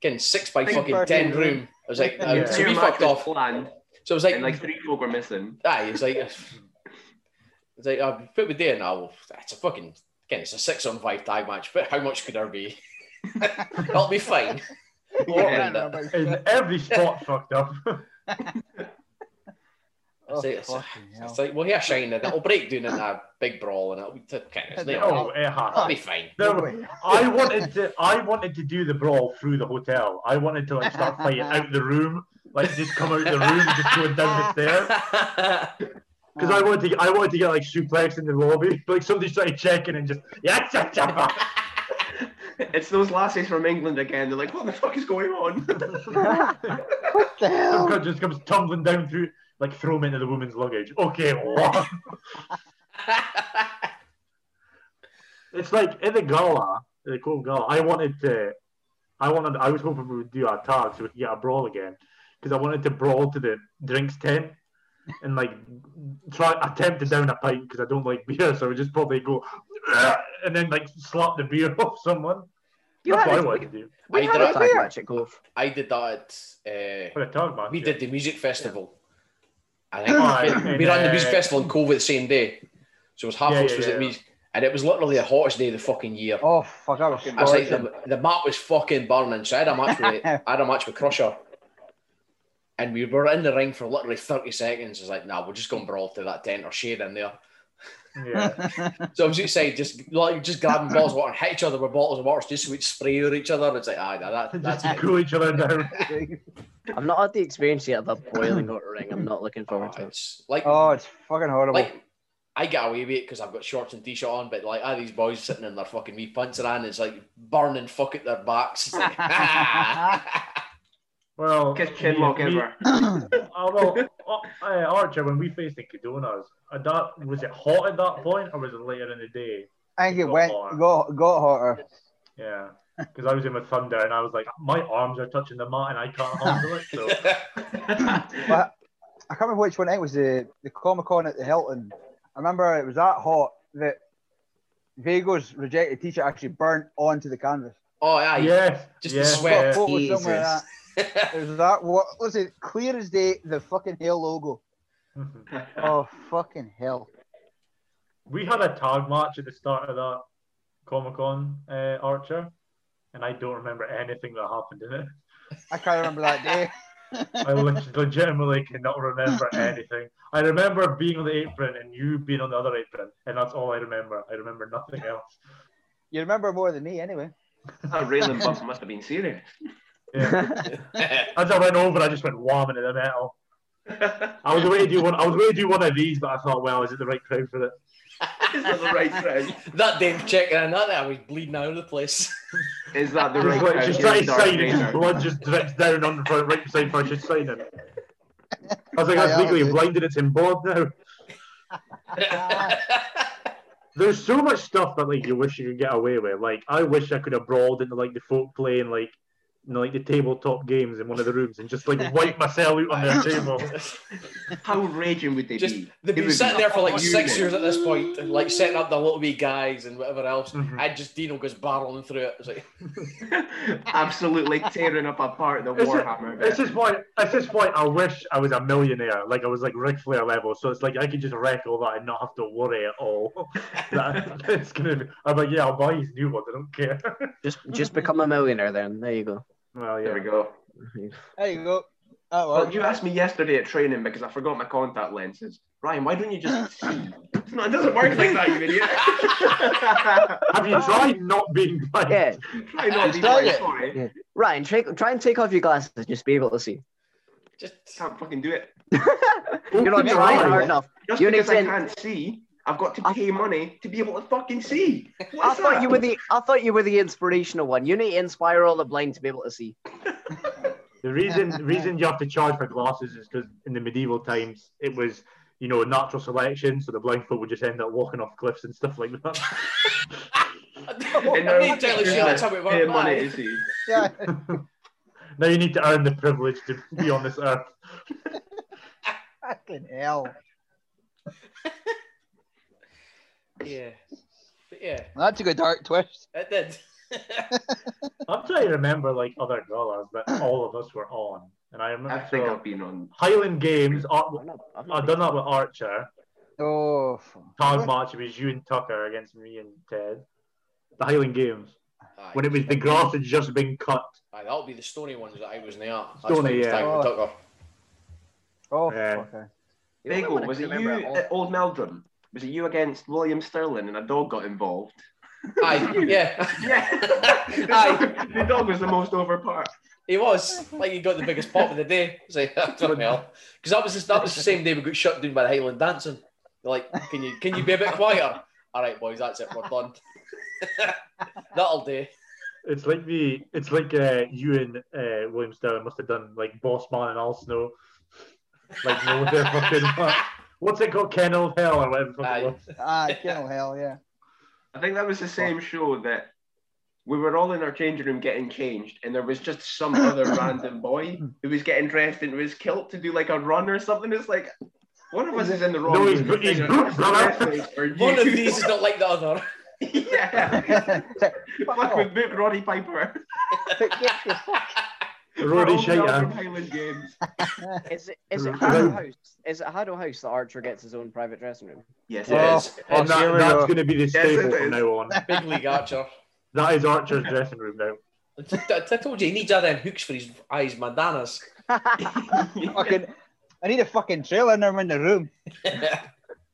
getting six by Big fucking ten room. room. I was like, uh, Yeah. so we fucked off. planned, So it was like, and like three folk were missing. aye, it's like it's like uh, put with day now. It's a fucking again, it's a six on five tag match, but how much could there be? That'll be fine. Yeah. And every spot fucked up. Oh, It's, it's, it's like well, here shine, and it'll break down in a big brawl, and it'll be okay, it's not- oh, it That'll be fine. There, I wanted to. I wanted to do the brawl through the hotel. I wanted to like start fighting out the room, like just come out the room and just going down the stairs. Because I wanted to. I wanted to get like suplex in the lobby, but like somebody started checking and just yeah, cha, cha, cha. It's those lassies from England again. They're like, what the fuck is going on? What the Some hell? guy just comes tumbling down through, like throw him into the woman's luggage. Okay, what? It's like in the gala, the cool gala. I wanted to, I wanted, I was hoping we would do our tag so we could get a brawl again, because I wanted to brawl to the drinks tent, and like try attempt to down a pint because I don't like beer, so I would just probably go and then like slap the beer off someone. You That's had what I a- wanted to do. We I had did a it. tag match at Cove. I did that at. Uh, a tag match. we yeah. did the music festival. I think we, and, we ran the uh, music festival in COVID the same day, so it was half Yeah, us yeah, was yeah. at me, and it was literally the hottest day of the fucking year. Oh fuck! I was. I was like, the, the mat was fucking burning. So I had a match with I had a match with Crusher, and we were in the ring for literally thirty seconds. It's like, nah, we're just going and brawl to that tent or shade in there. Yeah. So I was outside, just like just grabbing bottles of water, and hit each other with bottles of water, just so we'd spray over each other. It's like, ah, that, just that's to it. cool each other down. I've not had the experience yet of a boiling hot ring. I'm not looking forward to it. It's like, oh, it's fucking horrible. like I get away with it because I've got shorts and t-shirt on, but like, I have these boys sitting in their fucking wee punts around, it's like burning fuck at their backs. It's like, Well, Biggest chinlock me- me- ever. Oh, well, uh, uh, Archer, when we faced the Cadonas, uh, that was it hot at that point, or was it later in the day? I think it got went hotter. got got hotter. Yeah, because I was in with Thunder, and I was like, my arms are touching the mat, and I can't handle it. So But I can't remember which one it was. The the Comic Con at the Hilton. I remember it was that hot that Vago's rejected T-shirt actually burnt onto the canvas. oh, yeah, yes, Just the sweat. Got a yeah. Photo somewhere of Jesus. that. It was that what was it? Clear as day, the fucking hell logo. Oh fucking hell! we had a tag match at the start of that Comic Con, uh, Archer, and I don't remember anything that happened in it. I can't remember that day. I legitimately cannot remember anything. I remember being on the apron and you being on the other apron, and that's all I remember. I remember nothing else. You remember more than me, anyway. That railing bump must have been serious. Yeah. As I went over, I just went wham into the metal. I was going to do one. I was going to do one of these, but I thought, well, is it the right crowd for it? Is that the right crowd? that Dave checking in that I was bleeding out of the place. Is that the right like crowd? she's trying Here's to Darth sign, and just Vader. blood just drips down on the front, right beside her. She's signing. I was like, Aye, that's legally I'll do blinded. It's in board now. There's so much stuff that like you wish you could get away with. Like I wish I could have brawled into like the folk playing like you know, like the tabletop games in one of the rooms and just like wipe myself out on their table. How raging would they Just be? they've It been sitting be there for like six fuming. years at this point, like setting up the little wee guys and whatever else. Mhm. And just Dino goes barreling through it. It's like, Absolutely tearing up apart the It's just, Warhammer. it's just why it's just why I wish I was a millionaire, like I was like Ric Flair level. So it's like I could just wreck all that and not have to worry at all. That- it's gonna be. I'm like, yeah, I'll buy these new ones. I don't care. just just become a millionaire then. There you go. Well, yeah. There we go. There you go. That Well, works. you asked me yesterday at training because I forgot my contact lenses. Ryan, why don't you just? No, it doesn't work like that, you idiot. Have you tried not being blind? Yeah, Try not to be Try blind, it. sorry. Ryan, try, try and take off your glasses. Just be able to see. just Can't fucking do it. You're not trying hard enough. Just You need because I to- can't see, I've got to I- pay money to be able to fucking see. I thought that? you were the I thought you were the inspirational one. You need to inspire all the blind to be able to see. The reason reason you have to charge for glasses is because in the medieval times it was you know natural selection, so the blind folk would just end up walking off cliffs and stuff like that. I'm And not now entirely you're sure that's how it pay works. money aye. to see. Yeah. now you need to earn the privilege to be on this earth. Fucking hell. Yeah. But yeah, That's a good dark twist. it did. I'm trying to remember like other dollars that all of us were on, and I remember I think so I've been on. Highland Games. Ar- I've not, I've not I've done that with Archer. Oh. Tag match. It was you and Tucker against me and Ted. The Highland Games Aye. when it was the grass had just been cut. Aye, that'll be the stony ones that I was near. That's Stony, why I was yeah. tagging with Oh. Tucker. Oh, Yeah. fuck. eh. Bagel, was it you at Old Meldrum? Was it you against William Sterling and a dog got involved? Aye, yeah. Yeah. the, Aye. dog, the dog was the most over part. He was like he got the biggest pop of the day. It's like fucking hell, because that was the, that was the same day we got shut down by the Highland dancing. They're like, can you can you be a bit quieter? All right, boys, that's it. We're done. That'll do. It's like the it's like uh, you and uh, William Sterling must have done like Boss Man and Al Snow. Like no, they're fucking what's it called, Kennel of Hell or whatever. the fuck it Aye. was. Ah, Kennel Hell, yeah. I think that was the same show that we were all in our changing room getting changed, and there was just some other random boy who was getting dressed into his kilt to do like a run or something. It's like, One of us is in the wrong. No, he's- mood. he's Either booked, us or brother. wrestling, or you One of these is not like the other. yeah. Fuck Fuck with Book Roddy Piper. Get the. Roddy We're Shite, from Highland Games. Is it is it Right. Haddo House? Is it Haddo House that Archer gets his own private dressing room? Yes, oh, It oh, it Oh. is. is. And It's that, we that's going to be the Yes, staple it from now on. Big League Archer. That is Archer's dressing room now. I, I told you he needs other hooks for his eyes, bandanas. Fucking, I need a fucking trailer and I'm in the room.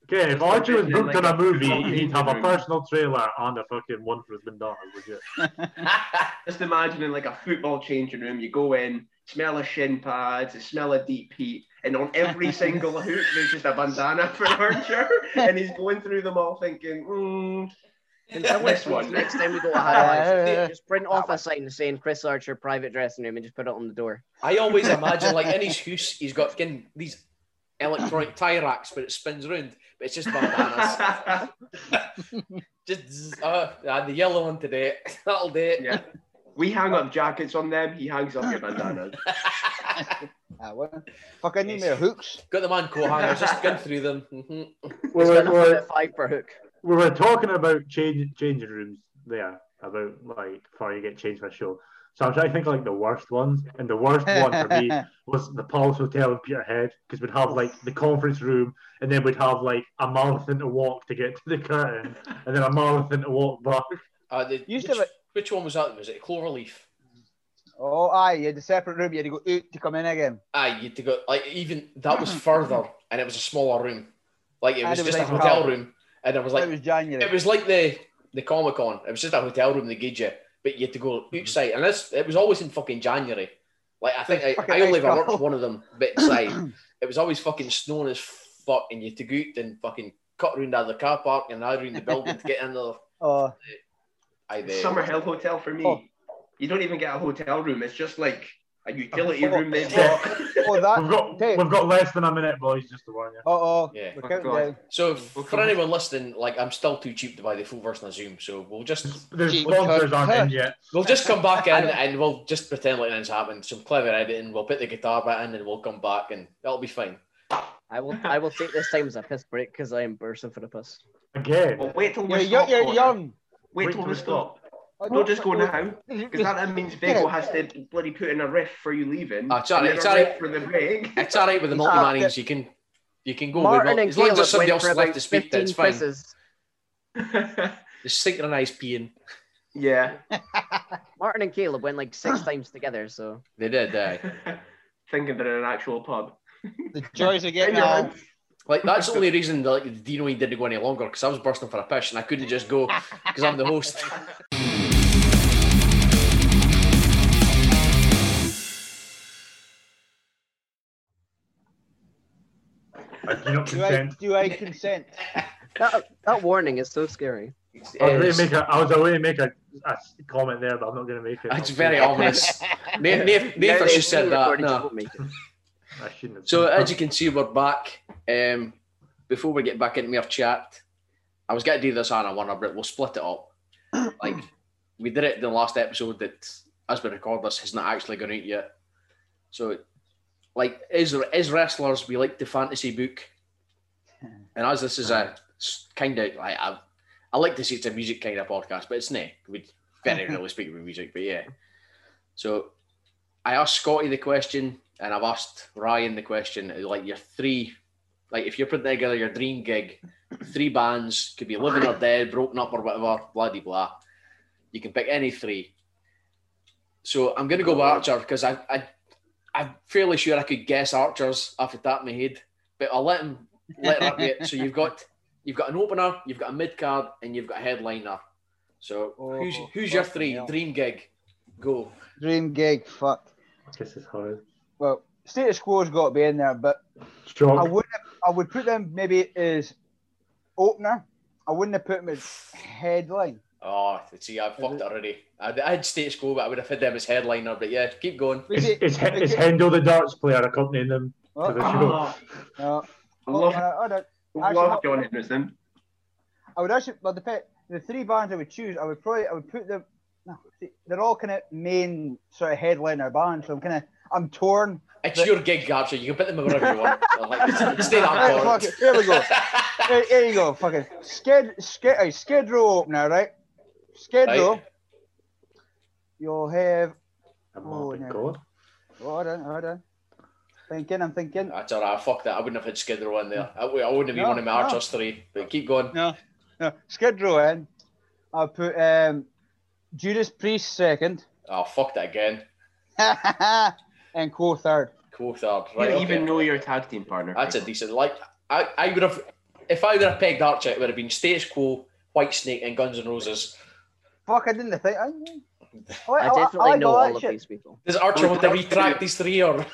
Okay, if Archer was booked like on a a movie, he'd have a personal trailer and a fucking one for his bandanas, legit. Just imagining like a football changing room. You go in, smell of shin pads, smell of deep heat, and on every single hook there's just a bandana for Archer, and he's going through them all thinking, mm, this one. Next time we go to Haddo Uh, House, just print off a sign saying Chris Archer private dressing room and just put it on the door. I always imagine like in his house, he's got getting these electronic tie racks, but it spins round, but it's just bandanas. just zzz, uh, the yellow one today. That'll do it. yeah. We hang up jackets on them. He hangs up your bandanas. Ah, what? Fuck, I need me hooks. Got the man coat hangers, just going through them. Mhm. We It's were, we nothing were, at five per hook. we were talking about change, changing rooms there, about like before you get changed for a show. So I'm trying to think of, like the worst ones, and the worst one for me was the Palace Hotel in Peterhead because we'd have like the conference room, and then we'd have like a marathon to walk to get to the curtain, and then a marathon to walk back. Uh, the, Used which, to have which one was that? Was it Cloverleaf? Oh, aye, you had a separate room. You had to go out to come in again. Aye, you had to go like even that was further, and it was a smaller room. Like it was it was just a hotel how- room, and it was like it like was January. it was like the the Comic Con. It was just a hotel room they gave you, but you had to go outside, and this it was always in fucking January. Like I think I, I only ever worked one of them, but inside it was always fucking snowing as fuck, and you had to go out and fucking cut around out of the car park and out around the building to get in there. oh, Aye, the, Summer Hill Hotel for me. Oh. You don't even get a hotel room. It's just like a utility Oh. room they've got. oh, that. We've got Dave. we've got less than a minute, boys, just to warn you. Oh, oh, Yeah. we're Oh, counting God. down. So We'll for come- anyone listening, like I'm still too cheap to buy the full version of Zoom, so we'll just The Gee, sponsors cut- aren't in yet. We'll just come back in and we'll just pretend like nothing's happened. Some clever editing. We'll put the guitar bit in and we'll come back and that'll be fine. I will I will take this time as a piss break because I am bursting for the piss. Again. Well, wait till You're, we you're, you're Connor. young. Wait Wait till till we we stop. Oh, Don't just go oh, now, because that then means Vigo has to bloody put in a riff for you leaving. Ah, it's alright, it's alright. for the break. It's all right with the Ah, multi-mannings. You can you can go Martin with and as long as there's somebody went else for left to speak. 15 That's fine. pisses. The synchronized peeing. yeah. Martin and Caleb went like six times together, so They did. Aye. Thinking they're in an actual pub. The joys of In getting your. Like that's the only reason that like, the Dino didn't go any longer because I was bursting for a piss and I couldn't just go because I'm the host. I do not do I, consent. do I consent? that, that warning is so scary. I was, going to make a, I was away to make a, a comment there, but I'm not going to make it. it's very ominous. Nathan, Nathan, Now Nathan that said that. No. won't make it. I shouldn't have. So as you can see, we're back. Um, before we get back into our chat, I was going to do this on a one, but we'll split it up. Like we did it in the last episode that, as we record this, has not actually gone out yet. So, like, as as wrestlers, we like the fantasy book, and as this is a kind of like I, I like to say it's a music kind of podcast, but it's not. We very rarely speak about music, but yeah. So, I asked Scotty the question, and I've asked Ryan the question. Uh, like your three, like if you're putting together your dream gig, three bands could be living or dead, broken up or whatever, blah de blah. You can pick any three. So I'm gonna go with Archer because I, I I'm fairly sure I could guess Archers off the top of my head, but I'll let him let that be it. So you've got you've got an opener, you've got a mid card, and you've got a headliner. So oh, who's Oh, who's your three hell. dream gig? Go. Dream gig, fuck. This is hard. Well, status quo's got to be in there, but I Strong. would I would put them maybe as opener. I wouldn't have put them as headline. Oh, see, I've fucked it already. I, I had status quo, but I would have had them as headliner. But yeah, keep going. Is, it- is, is Hendo the darts player accompanying them to the Oh, show? no. I Well, love, uh, I don't- I actually, love John Henderson. I would actually, well, the the three bands I would choose, I would probably, I would put them. No, see, they're all kind of main sort of headliner bands. So I'm kind of, I'm torn It's your gig, Archer. You can put them wherever you want. Like, stay that Right, corner. here we go. Here, here you go. Fucking skid, skid, uh, skid row opener, right? Skid Right. You'll have. I'm Oh, no. God. Hold on, hold on. Thinking, I'm thinking. That's all right. Fuck that. I wouldn't have had Skid Row in there. Mm. I, I wouldn't have been No, one of my no. Archers three. But keep going. No, no. Skid row in. I'll put um, Judas Priest second. Oh, fuck that again. and Co third. Cool third. You Right. don't okay. even know your tag team partner. That's a decent. Like I, I would have, if I would have pegged Archer, it would have been Status Quo, Whitesnake, and Guns N' Roses. Fuck, I didn't think. I, I definitely like know all of shit. these people. Does Archer want to retract these three or?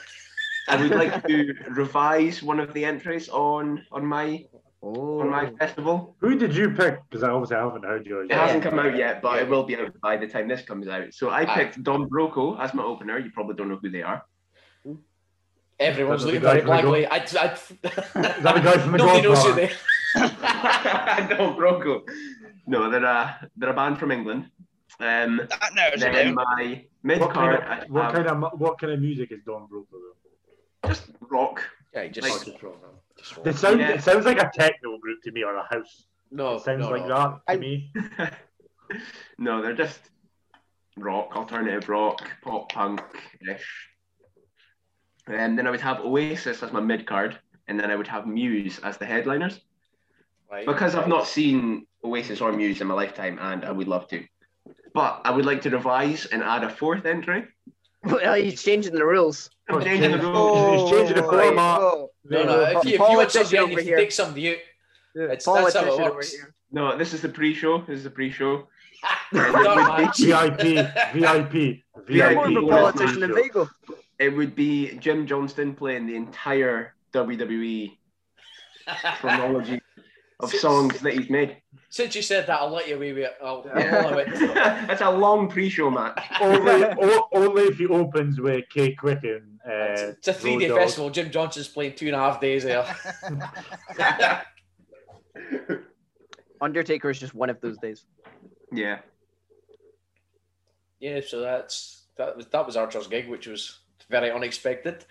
I would like to revise one of the entries on on my Oh, on my oh. festival. Who did you pick? Because I obviously haven't heard yours. It hasn't come out yet, but it will be out by the time this comes out. So I Aye. picked Don Broco as my opener. You probably don't know who they are. Everyone's That's looking guy very from the blankly. I, I, Is that the guy from the nobody knows who Godfather? they. Don Broco. No, they're a they're a band from England. Um, That narrows it then down. my mid What kind, card, of, what have kind of what kind of music is Don Broco though? just rock. Yeah, just, Like- just roll. It sounds Yeah. it sounds like a techno group to me or a house. no, it sounds no, like no. that to I- me. no, they're just rock, alternative rock, pop punk ish. And then I would have Oasis as my mid card, and then I would have Muse as the headliners. Right. Because I've not seen Oasis or Muse in my lifetime, and I would love to. But I would like to revise and add a fourth entry. well, he's changing the rules. I'm changing the rules. Oh, He's changing the oh, format. oh. no, no. If you, if you want somebody in, Politician if you over take somebody out, it's, that's how Politician it over works. here. No, this is the pre-show. This is the pre-show. VIP, VIP, VIP. more of a VIP. politician than Vigo. It would be Jim Johnston playing the entire WWE chronology of songs that he's made. Since you said that, I'll let you away with it. I'll, I'll it. That's a long pre-show match. only, o- only if he opens with K Quicken. Uh, It's, it's a three-day Dogg. festival. Jim Johnston's playing two and a half days there. Undertaker is just one of those days. Yeah. yeah, so that's that was that was Archer's gig, which was very unexpected.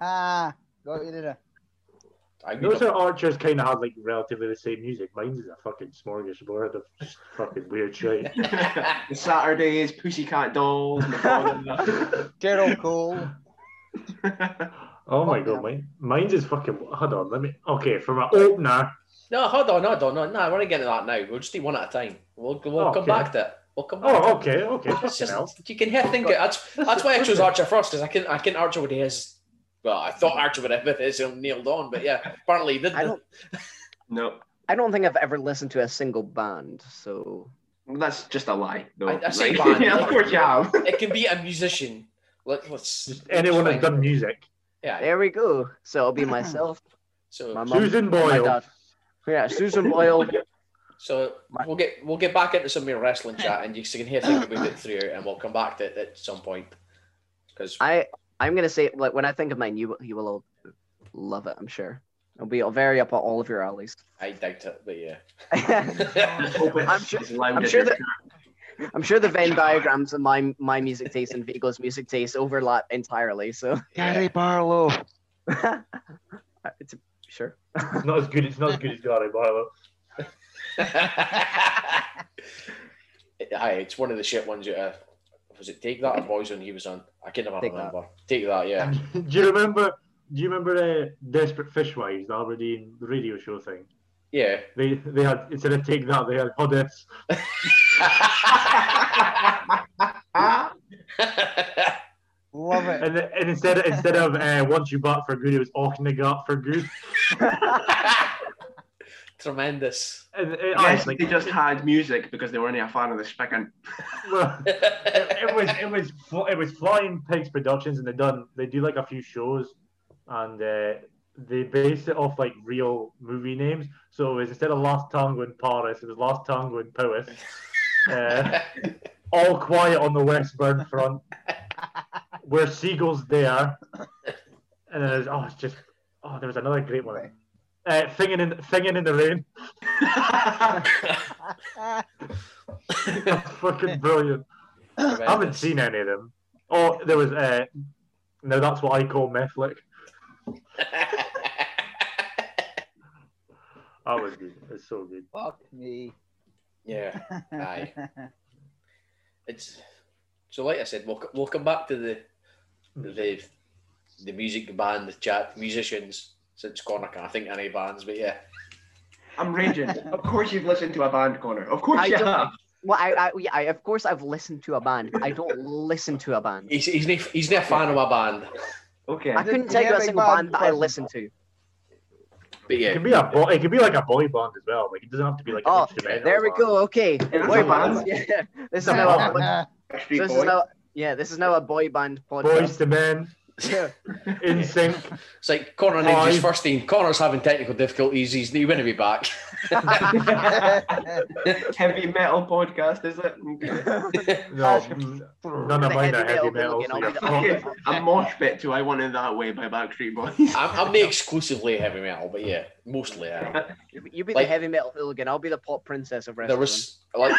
Ah, got you there. I would Notice Archers kind of had like relatively the same music. Mine's is a fucking smorgasbord of fucking weird shit. the Saturdays, Pussycat Dolls, Madonna. Cheryl Cole. Oh my god, mine, mine's is fucking. Hold on, let me. Okay, for my opener, no, hold on, hold on, no, no, we're not getting to that now. We'll just do one at a time. We'll we'll come back to it. We'll come back. Oh, okay, okay. Just- you can hear think it. That's that's why I chose Archer first because I can I can Archer what he his. Well, I thought Archer would have with his nailed on, but yeah, apparently he didn't. I don't. no, I don't think I've ever listened to a single band. So that's just a lie. No, I- I say Like, band. yeah, of course you have. It can be a musician. Let, let's anyone that's done music. Yeah. there we go. So it'll be myself, So my mum, Susan my Boyle. dad. Yeah, Susan Boyle. So we'll get we'll get back into some more wrestling chat, and you can hear things about it through, and we'll come back to it at some point. Because I I'm gonna say like when I think of mine, you you will all love it. I'm sure it'll be very up on all of your alleys. I doubt it, but yeah. I'm sure- I'm sure your that- I'm sure the Venn diagrams of my my music taste and Vigo's music taste overlap entirely. So Gary Barlow. it's sure. It's not as good. It's not as good as Gary Barlow. Aye, it's one of the shit ones. Uh, was it Take That or Boyzone he was on? I can never Take That. remember. Take That, yeah. do you remember? Do you remember uh, Desperate Fishwives, the Aberdeen radio show thing? Yeah. They they had instead of take that they had Hodis. Love it. And, and instead of, instead of uh, once you bought for good, it was Auchnagatt for good. Tremendous. And it, Yes, it's they just had music because they weren't a fan of the spigot. well, it, it was it was it was Flying Pigs Productions, and they done they do like a few shows, and uh, they base it off like real movie names. So it was instead of Last Tango in Paris, it was Last Tango in Paris. Uh, all quiet on the Westbourne front, where seagulls there, and then there's oh it's just oh there was another great one. Uh, singing in singing in the rain. That's fucking brilliant. I haven't seen any of them. Oh, there was uh, Now that's what I call Methlick. That was good. It's so good. Fuck me. yeah. Aye. It's so like I said, we'll we'll come back to the the the music band, the chat, musicians since Connor can't think any bands, but yeah. I'm raging. of course you've listened to a band, Connor. Of course I you have. Well, I, I, yeah, I, of course, I've listened to a band. but I don't listen to a band. He's he's not, he's not a fan of a band. Okay. I couldn't Is tell you a a single band band that I person? listen to. But yeah, It yeah. could be a boy. It could be like a boy band as well. Like it doesn't have to be like an Oh, instrumental. There we band. go. Okay, that's boy bands. Yeah, this is It's a now a, band. this is Boys. now yeah, this is now a boy band podcast. Boyz II Men, Yeah. NSYNC. It's like Connor named his first team. Connor's having technical difficulties. He's he wouldn't be back. Heavy metal podcast, is it? No, mm, none of The mine are heavy heavy metal metal. So hooligan, you're I'll be the- fucked. a mosh pit to I Want It That Way by Backstreet Boys. I'm, I'm the exclusively heavy metal, but yeah, mostly I am. You you be Like- the heavy metal hooligan. I'll be the pop princess of wrestling. There was like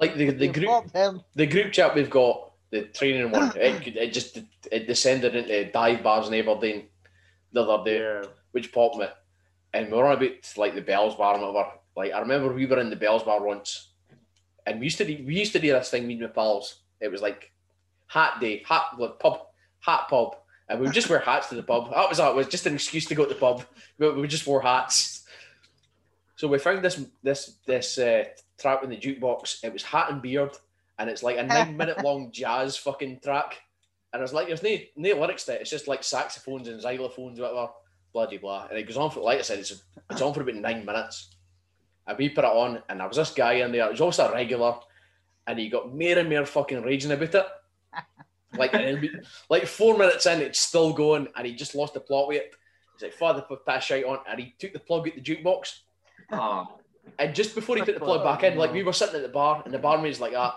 like the the You group the group chat we've got the training one. It could- it just it descended into dive bars in Aberdeen the other day. Yeah. which popped me. And we were on about like the Bells Bar and whatever. Like I remember we were in the Bells Bar once, and we used to do, we used to do this thing me and my pals. It was like hat day, hat like, pub, hat pub, and we would just wear hats to the pub. That was that. It was just an excuse to go to the pub. We, we just wore hats. So we found this this this uh, track in the jukebox. It was hat and beard, and it's like a nine minute long jazz fucking track. And I was like, there's no, no lyrics to it. It's just like saxophones and xylophones, whatever bloody blah. And it goes on for, like I said, it's, it's on for about nine minutes. And we put it on, and there was this guy in there, he was also a regular, and he got more and more fucking raging about it. Like, and like four minutes in, it's still going, and he just lost the plot with it. He's like, Father, put that shite on, and he took the plug out the jukebox. Oh, And just before he put the plug back in, like we were sitting at the bar, and the barmaid's like that.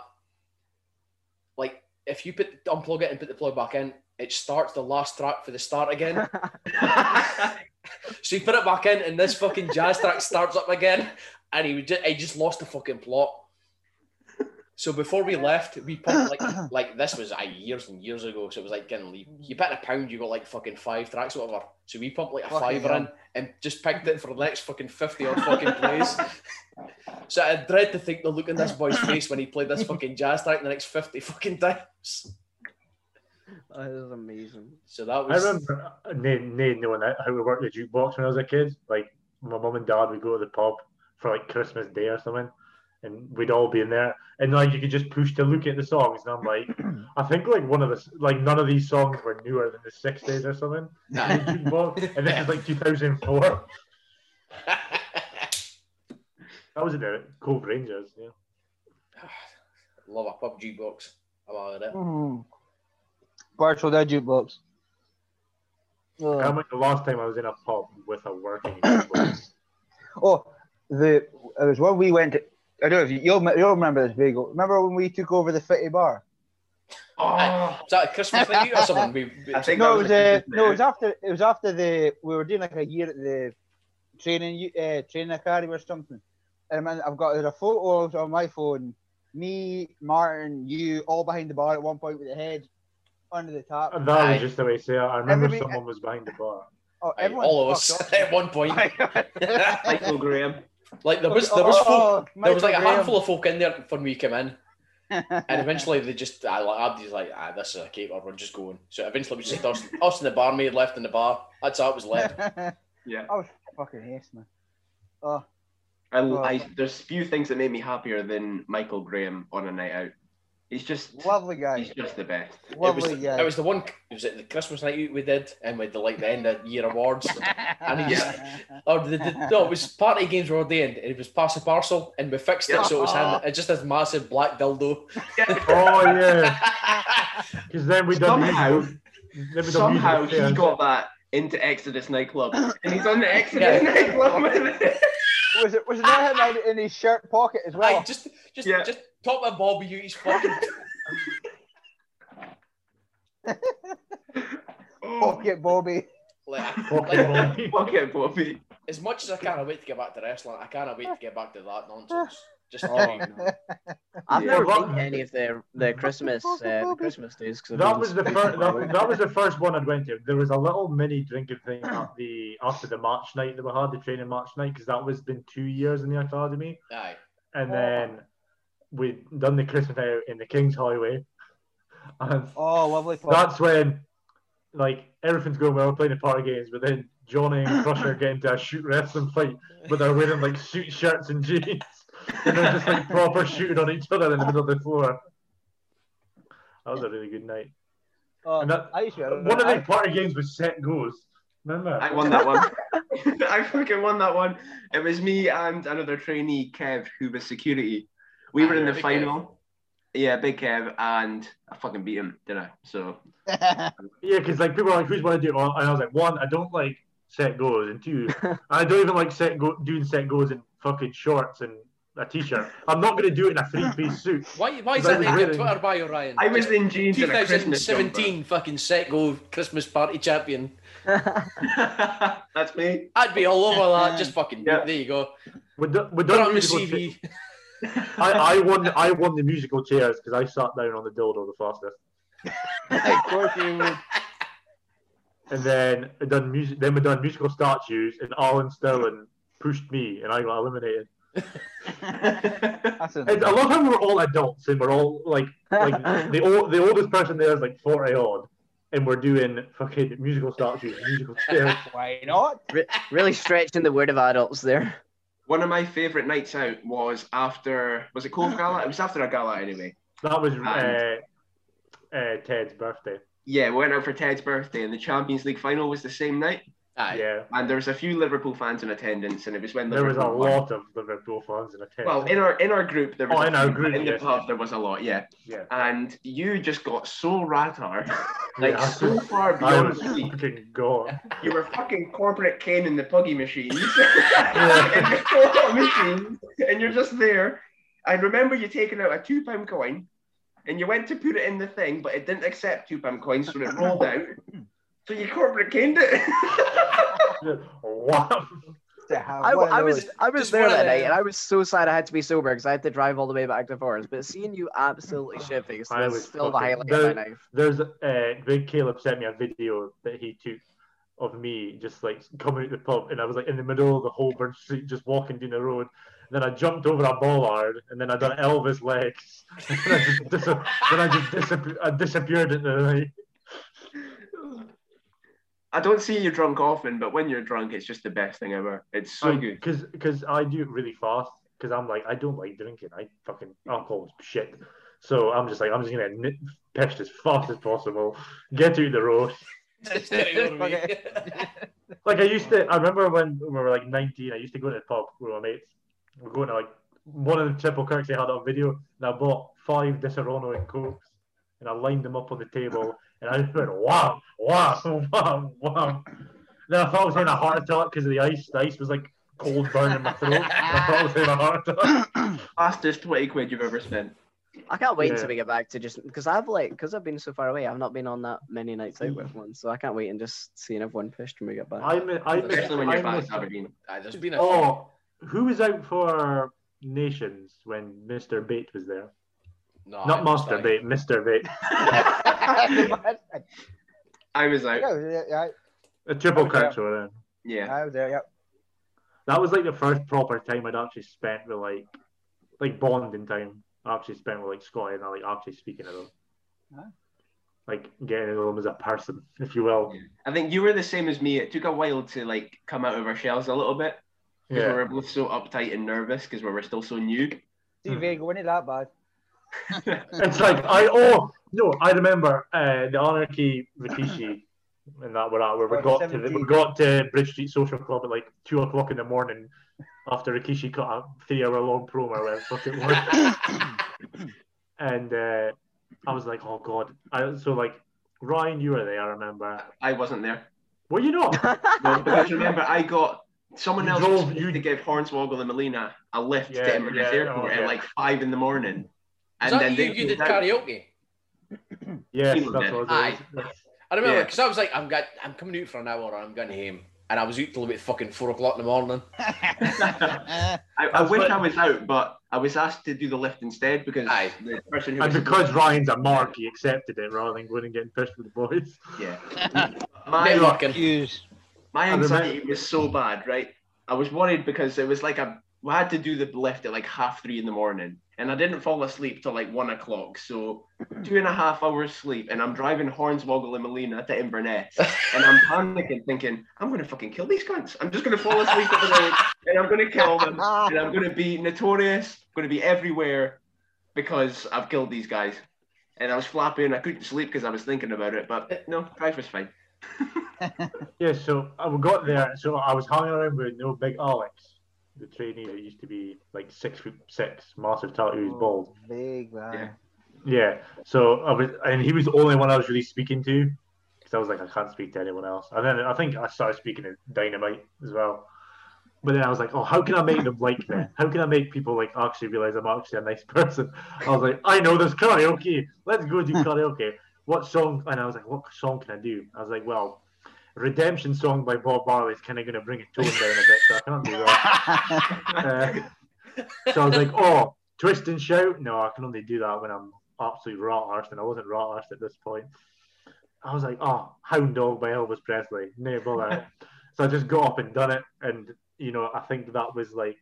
Like, if you put unplug it and put the plug back in, it starts the last track for the start again. So you put it back in, and this fucking jazz track starts up again, and he would just, he just lost the fucking plot. So before we left, we pumped like like this was uh, years and years ago. So it was like getting you, you bet a pound, you got like fucking five tracks or whatever. So we pumped like a Fucking fiver in and just picked it for the next fucking fifty odd fucking plays. So I dread to think the look in this boy's face when he played this fucking jazz track the next fifty fucking times. That is amazing. So that was. I remember uh, na- na- knowing how to work the jukebox when I was a kid. Like my mum and dad would go to the pub for like Christmas Day or something, and we'd all be in there, and like you could just push to look at the songs, and I'm like, I think like one of the like none of these songs were newer than the '60s or something. in the jukebox, and this is like 2004. That was in the Cove Rangers. Yeah. love a pub jukebox. I'm out of it. Mm. Partial dead jukebox. I Oh. remember the last time I was in a pub with a working jukebox. Oh, the it was when we went. To, I don't know if you, you'll you'll remember this, Bagel. Remember when we took over the Fitty Bar? oh. Is that a Christmas thing or something? We, we- I think No, that it was a uh, no, it was after it was after the we were doing like a year at the training uh, training academy or something. And man, I've got there's a photo on my phone. Me, Martin, you, all behind the bar at one point with the head under the tap. And that Aye. was just the way to say it. I remember Everybody- someone was behind the bar. Oh, everyone all of us at one point. Michael Graham. Like there was there was folk, Oh, there was like a Michael handful of folk in there when we came in, and eventually they just I like Abdi's like ah this is a caper we're just going. So eventually we just us, us and the barmaid left in the bar. That's how it was left. Yeah. I was fucking haste, man. Oh, I, Oh. I, there's few things that made me happier than Michael Graham on a night out. He's just, lovely guy. he's just the best. It was, Lovely guy. it was the one. Was it the Christmas night out we did, and with the like the end of year awards? and he just- Or the, the, no, it was party games we were doing. It was pass a parcel, and we fixed it so it was him. It's just this massive black dildo. Oh yeah, because then we done Somehow- music- then we done Somehow music he there. got that into Exodus nightclub, and he's on the Exodus Yeah. nightclub was it was it not him in- in his shirt pocket as well? Aye, just just Yeah. just top of Bobby Hughes fucking. Oh, Pocket Bobby. Like, Fucking like, Bobby. fuck it, Bobby. as much as I can't wait to get back to wrestling, I can't wait to get back to that nonsense. Just Oh, no. I've Yeah. never Well, been to any of their the Christmas uh, the Christmas days because That was the first. That, that was the first one I'd went to. There was a little mini drinking thing at the after the March night that we had, the training March night, because that was been two years in the academy, Aye. and then we'd done the Christmas night out in the King's Highway, and Oh, lovely. pub. that's when like everything's going well, playing the party games, but then Johnny and Crusher get into a shoot wrestling fight, but they're wearing like suit shirts and jeans, and they're just like proper shooting on each other in the middle of the floor. That was a really good night. Oh, and that- I used to. One of I- the party games was set goes. Remember? I won that one. I fucking won that one. It was me and another trainee, Kev, who was security. We were in the Big final. Yeah, big Kev, and I fucking beat him, did I? So Yeah, because like people are like, "Who's want to do?" it?" And I was like, "One, I don't like set goes, and two, I don't even like set go doing set goes in fucking shorts and a t-shirt. I'm not going to do it in a three-piece suit." Why, why is That that was in your really- Twitter bio, Ryan? I was in jeans and a 2017 fucking set go Christmas party champion. That's me. I'd be all over that. Just fucking Yeah. there you go. We do, we Put it done on the musical CV. Cha- I, I won. I won the musical chairs because I sat down on the dildo the fastest, of course you would. and then we done music. Then we done musical statues, and Alan Sterling pushed me, and I got eliminated. That's a, And I love how we're all adults and we're all like like the old, the oldest person there is like forty odd, and we're doing fucking musical statues, musical chairs. why not? Re- really stretching the word of adults there. One of my favourite nights out was after was it Cove Gala? It was after a gala anyway. That was uh, uh, Ted's birthday. Yeah, we went out for Ted's birthday, and the Champions League final was the same night. Aye. Yeah, And there was a few Liverpool fans in attendance, and it was when there was a Liverpool won. lot of Liverpool fans in attendance. Well, in our in our group there was Oh, a in our group, but in the yes. pub there was a lot, yeah. yeah, And you just got so ratard, like Yeah. so far I beyond was sleep. fucking gone. You were fucking corporate Kane in the puggy machines, in machines, and you're just there. I remember you taking out a two pound coin, and you went to put it in the thing, but it didn't accept two pound coins, so it rolled out. So you corporate caned it. wow. I, I was. I was there that night, and I was so sad I had to be sober because I had to drive all the way back to Forest. But seeing you absolutely shit faced was was still the highlight the- of my life. There's uh, Big Caleb sent me a video that he took of me just like coming out the pub, and I was like in the middle of the Holborn Street, just walking down the road. then I jumped over a bollard, and then I done Elvis legs. and then I just, dis- then I just disappeared. I disappeared into the night. I don't see you drunk often, but when you're drunk, it's just the best thing ever. It's so good. Because because I do it really fast. Because I'm like I don't like drinking. I fucking alcohol is shit. So I'm just like I'm just gonna nip pissed as fast as possible, get through the road. Like I used to, I remember when we were like 19, I used to go to the pub with my mates. We're going to like one of the triple kirks they had on video, and I bought five Disaronno and Cokes, and I lined them up on the table, and I just went wow, wow, wow, wow. Then I thought I was having a heart attack because of the ice. The ice was like cold burning my throat. I thought I was having a heart attack. Fastest 20 quid you've ever spent. I can't wait Yeah. until we get back to just because I've like because I've been so far away. I've not been on that many nights out with one, so I can't wait and just seeing everyone pissed when we get back. I miss, I miss, Especially when you're I back miss, in Aberdeen. Aye, there's been a oh, who was out for Nations when Mr. Bate was there? No, Not I- Master aye. Bate, Mr. Bate. I was out. yeah, yeah, A triple yeah. kirk show. Yeah. I was there. Yep. That was like the first proper time I'd actually spent with like like bonding time. I actually spent with like Scotty and I like actually speaking to them. Huh? Like getting to know them as a person, if you will. I think you were the same as me. It took a while to like come out of our shells a little bit. Because we Yeah. were both so uptight and nervous because we were still so new. See, Vega, hmm. wasn't that bad? It's like I oh no, I remember uh, the Anarchy Rikishi and that were at where we Oh, got to the, we got to Bridge Street Social Club at like two o'clock in the morning after Rikishi cut a three hour long promo or whatever the fuck it was. and uh, I was like, oh god. I so like Ryan, you were there, I remember. I wasn't there. Were you not? No, because remember, I got someone You else drove- was you- to give Hornswoggle and Melina a lift Yeah, to Inverness yeah, Airport oh, yeah. at like five in the morning. Is that you, they you did pulled karaoke? yeah, He that's there. what it Aye. I remember Yeah. because I was like, I'm got, I'm coming out for an hour, and I'm going home, and I was out till about fucking four o'clock in the morning. I, I wish what- I was out, but I was asked to do the lift instead because Aye. the person who And was because Ryan's a mark, he accepted it rather than going and getting pissed with the boys. yeah, my Networking. Use. my anxiety was so bad, right? I was worried because it was like a we had to do the lift at like half three in the morning, and I didn't fall asleep till like one o'clock. So two and a half hours sleep, and I'm driving Hornswoggle and Melina to Inverness, and I'm panicking, thinking I'm gonna fucking kill these cunts. I'm just gonna fall asleep at the and I'm gonna kill them, and I'm gonna be notorious, gonna be everywhere because I've killed these guys. And I was flapping. I couldn't sleep because I was thinking about it. But no, drive was fine. Yeah, so I got there. So I was hanging around with no big Alex, the trainee that used to be like six foot six, massive tattoos, oh, bald. Big man. Yeah. So I was, and he was the only one I was really speaking to, because I was like, I can't speak to anyone else. And then I think I started speaking to Dynamite as well. But then I was like, oh, how can I make them like me? How can I make people like actually realize I'm actually a nice person? I was like, I know there's karaoke. Let's go do karaoke. What song? And I was like, what song can I do? I was like, well, Redemption song by Bob Marley is kind of going to bring a tone down a bit, so I can't do that. Uh, so I was like, oh, twist and shout? No, I can only do that when I'm absolutely rat arsed, and I wasn't rat arsed at this point. I was like, oh, Hound Dog by Elvis Presley. No bother. so I just got up and done it, and you know, I think that was like,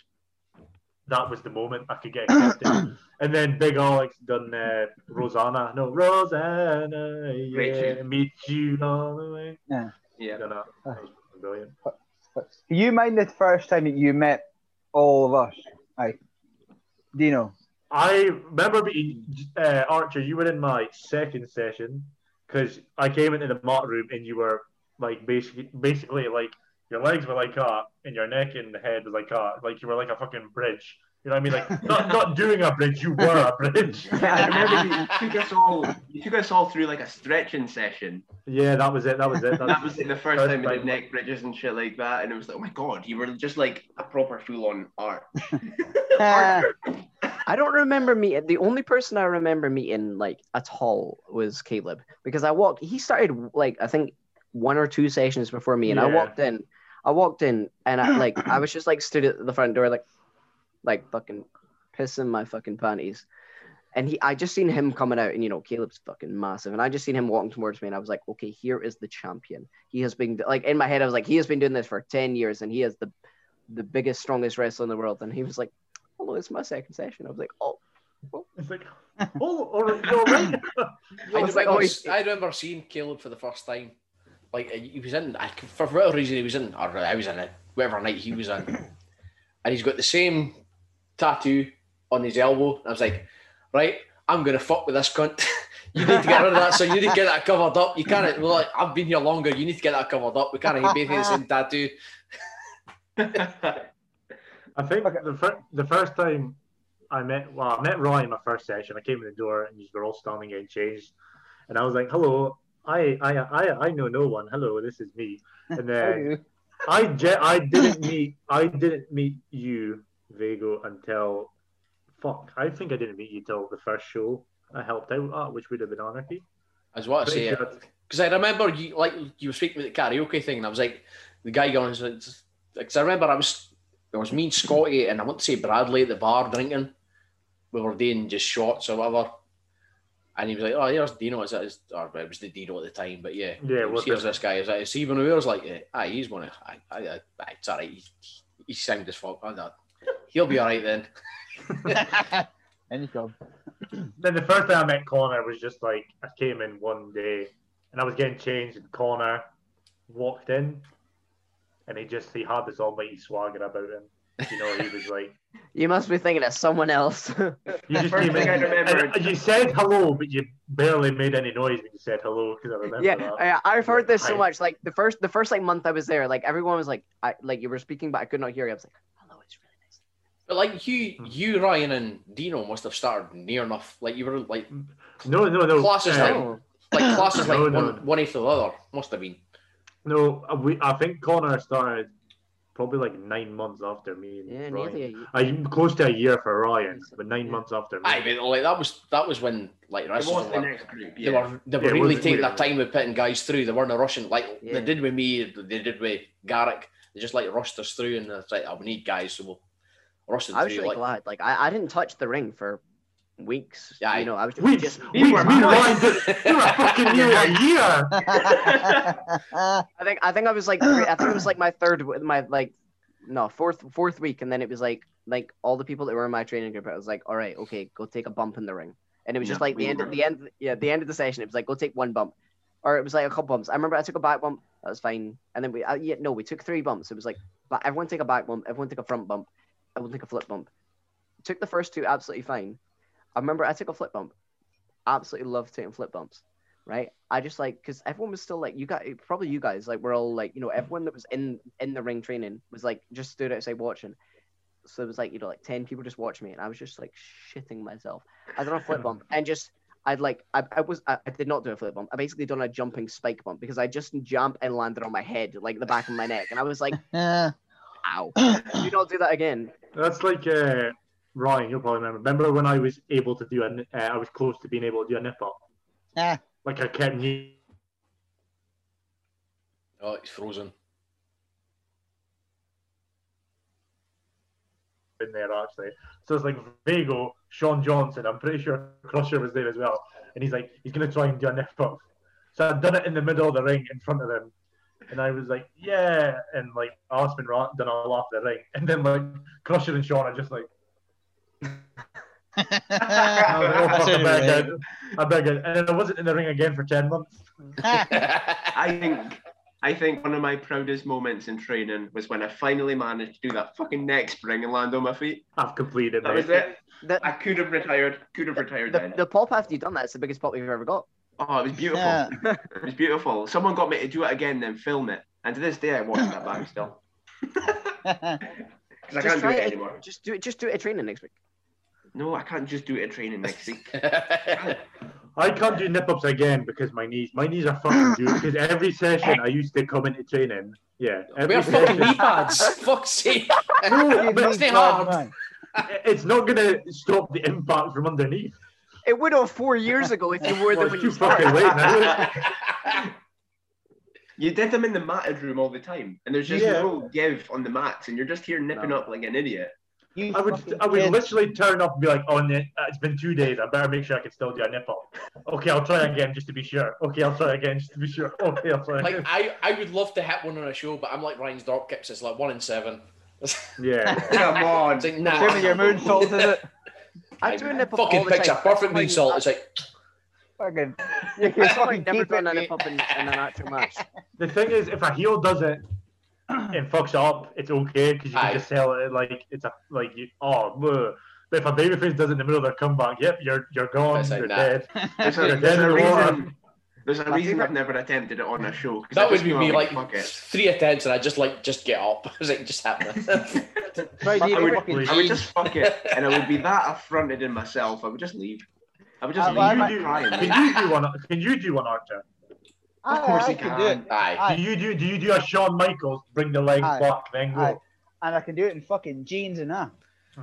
that was the moment I could get accepted. and then Big Alex done uh, Rosanna. No, Rosanna, yeah, meet you all the way. Yeah. Done that. That was brilliant. You mind the first time that you met all of us? Aye. Dino. I remember being uh, Archer. You were in my second session because I came into the mat room and you were like basically, basically like your legs were like that and your neck and head was like that, like you were like a fucking bridge. You know what I mean? Like not not doing a bridge, you were a bridge. I remember you took us all. You took us all through like a stretching session. Yeah, that was it. That was it. That was like the first First time we did neck bridges and shit like that, and it was like, oh my god, you were just like a proper full-on art. Ah. I don't remember meeting. The only person I remember meeting like at all was Caleb because I walked. He started like I think one or two sessions before me, and I walked in. I walked in, and I like I was just like stood at the front door, like like fucking pissing my fucking panties. And he, I just seen him coming out, and you know, Caleb's fucking massive, and I just seen him walking towards me, and I was like, okay, here is the champion. He has been like in my head, I was like, he has been doing this for ten years, and he is the the biggest, strongest wrestler in the world. And he was like, hello, it's my second session. I was like, oh, It's like, oh, all right, you're right. I I, like, remember, oh, I remember seeing Caleb for the first time. Like uh, he was in, I, for whatever reason he was in, or I was in it, whatever night he was in, and he's got the same tattoo on his elbow. I was like, right, I'm gonna fuck with this cunt. you need to get rid of that. So you need to get that covered up. You can't. Well, like, I've been here longer. You need to get that covered up. We can't have both the same tattoo. I think the, fir- the first time I met, well, I met Ryan in my first session. I came in the door and you were all standing getting changed, and I was like, "Hello, I, I, I, I know no one. Hello, this is me." And then I, je- I didn't meet, I didn't meet you, Vago, until, fuck, I think I didn't meet you till the first show I helped out at, which would have been Anarchy. I was what to say. Because I remember you like you were speaking with the karaoke thing, and I was like, the guy going, because I remember I was, it was me and Scotty, and I want to say Bradley at the bar drinking. We were doing just shots or whatever. And he was like, oh, here's Dino. Is that his, or it was the Dino at the time, but yeah. Yeah, was here's this guy. Is that Stephen Weir's like, eh, aye, he's one of, aye, aye, aye, aye, it's all right. He, he sound as fuck. I He'll be all right then. Any job. Then the first time I met Connor was just like I came in one day and I was getting changed and Connor walked in and he just he had this almighty swagger about him. You know, he was like you must be thinking of someone else. you just First came thing in I and, remembered- and you said hello, but you barely made any noise when you said hello because I remember yeah, that. I, I've heard this so much. Like the first, the first like month I was there, like everyone was like, I like you were speaking, but I could not hear you. I was like, hello, it's really nice. But like you, Hmm. you Ryan and Dino must have started near enough. Like you were like No, no, no. Classes uh, like- Oh, like classes like No, no. one one after the other. Must have been. no, uh, we, I think Connor started probably like nine months after me. And yeah, Ryan. nearly. A, I close to a year for Ryan, but nine Yeah. months after me. Aye, but like that was that was when like the It was the next group. they were they were Yeah, really taking their time with putting guys through. They weren't a rushing like Yeah. they did with me. They did with Garrick. They just like rushed us through, and it's like, oh, we need guys, so we'll Rusting I was through, really like, glad. Like I, I didn't touch the ring for weeks. Yeah, I- you know, I was just, Weeks, just weeks, were we mad. lined it. You were fucking near a year. I think I think I was like I think it was like my third my like no fourth fourth week and then it was like like all the people that were in my training group I was like all right okay go take a bump in the ring and it was just like the end were. of the end yeah the end of the session it was like go take one bump or it was like a couple bumps I remember I took a back bump that was fine and then we uh, yeah no we took three bumps it was like but everyone take a back bump everyone take a front bump everyone take a flip bump took the first two absolutely fine I remember I took a flip bump absolutely loved taking flip bumps right? I just like because everyone was still like you guys, probably you guys, like we're all like you know everyone that was in in the ring training was like just stood outside watching. So it was like you know like ten people just watching me, and I was just like shitting myself. I done a flip bump and just I'd like I, I was I, I did not do a flip bump. I basically done a jumping spike bump because I just jumped and landed on my head like the back of my neck, and I was like, ow! Do not do that again. That's like uh, Ryan. You'll probably remember. Remember when I was able to do a? n- Uh, I was close to being able to do a nip up. Ah. Like I kept knee. oh, it's frozen. in there actually. So it's like Vago, Sean Johnson. I'm pretty sure Crusher was there as well, and he's like he's gonna try and do a nip up. So I'd done it in the middle of the ring in front of them, and I was like, yeah, and like Aspen Rat done all off the ring, and then like Crusher and Sean are just like, I was like, oh, I better get, I better get, and then I wasn't in the ring again for ten months. I think I think one of my proudest moments in training was when I finally managed to do that fucking neck spring and land on my feet. I've completed That mate. was it. The, I could have retired. Could have retired the, then. the pop after you've done that, it's the biggest pop we've ever got. Oh, it was beautiful. Yeah. It was beautiful. Someone got me to do it again, then film it. And to this day, I'm watching that back still. Because I can't do it it. anymore. Just do it. Just do it at training next week. No, I can't just do it at training next week. I can't do nip ups again because my knees, my knees are fucking due. Because every session I used to come into training, yeah, every We're fucking session, knee pads. Fuck's sake. No, but Stay hard. It's not gonna stop the impact from underneath. It would have four years ago if you wore Well, them when it's you too fucking started. late now. You did them in the matted room all the time, and there's just Yeah. no give on the mats, and you're just here nipping No. up like an idiot. You I would, I would kid. literally turn up and be like, "Oh, Nick, uh, it's been two days. I better make sure I can still do a nip up." Okay, I'll try again just to be sure. Okay, I'll try again just to be sure. Okay, I'll try. like Again. I, I would love to hit one on a show, but I'm like Ryan's drop kicks. It's like one in seven. Yeah. Come on. It's like, nah. Give me your moonsault, is it? I do a nip up fucking all the picture time. perfect moonsault. It's like Fucking, you can I've fucking never keep done a nip up in, in an actual match. The thing is, if a heel does it and fucks up, it's okay because you can Aye. just sell it like it's a like you. Oh, bleh. but if a babyface does it in the middle of their comeback, yep, you're you're gone. It's like, you're nah. dead. There's You're a, dead there's in a reason. There's a My reason favourite- I've never attempted it on a show. 'cause I that would be me "Oh, like three attempts and I just like just get up. I was like just happening. Try My to favourite- fucking I would just fuck it, and I would be that affronted in myself. I would just leave. I would just Uh, leave. Can you, do, crying. can you do one? Can you do one, Archer? Aye, course I you can can. do it. Aye. Aye. Do you do do you do a Shawn Michaels bring the legs Aye. back then go? Aye. And I can do it in fucking jeans and that.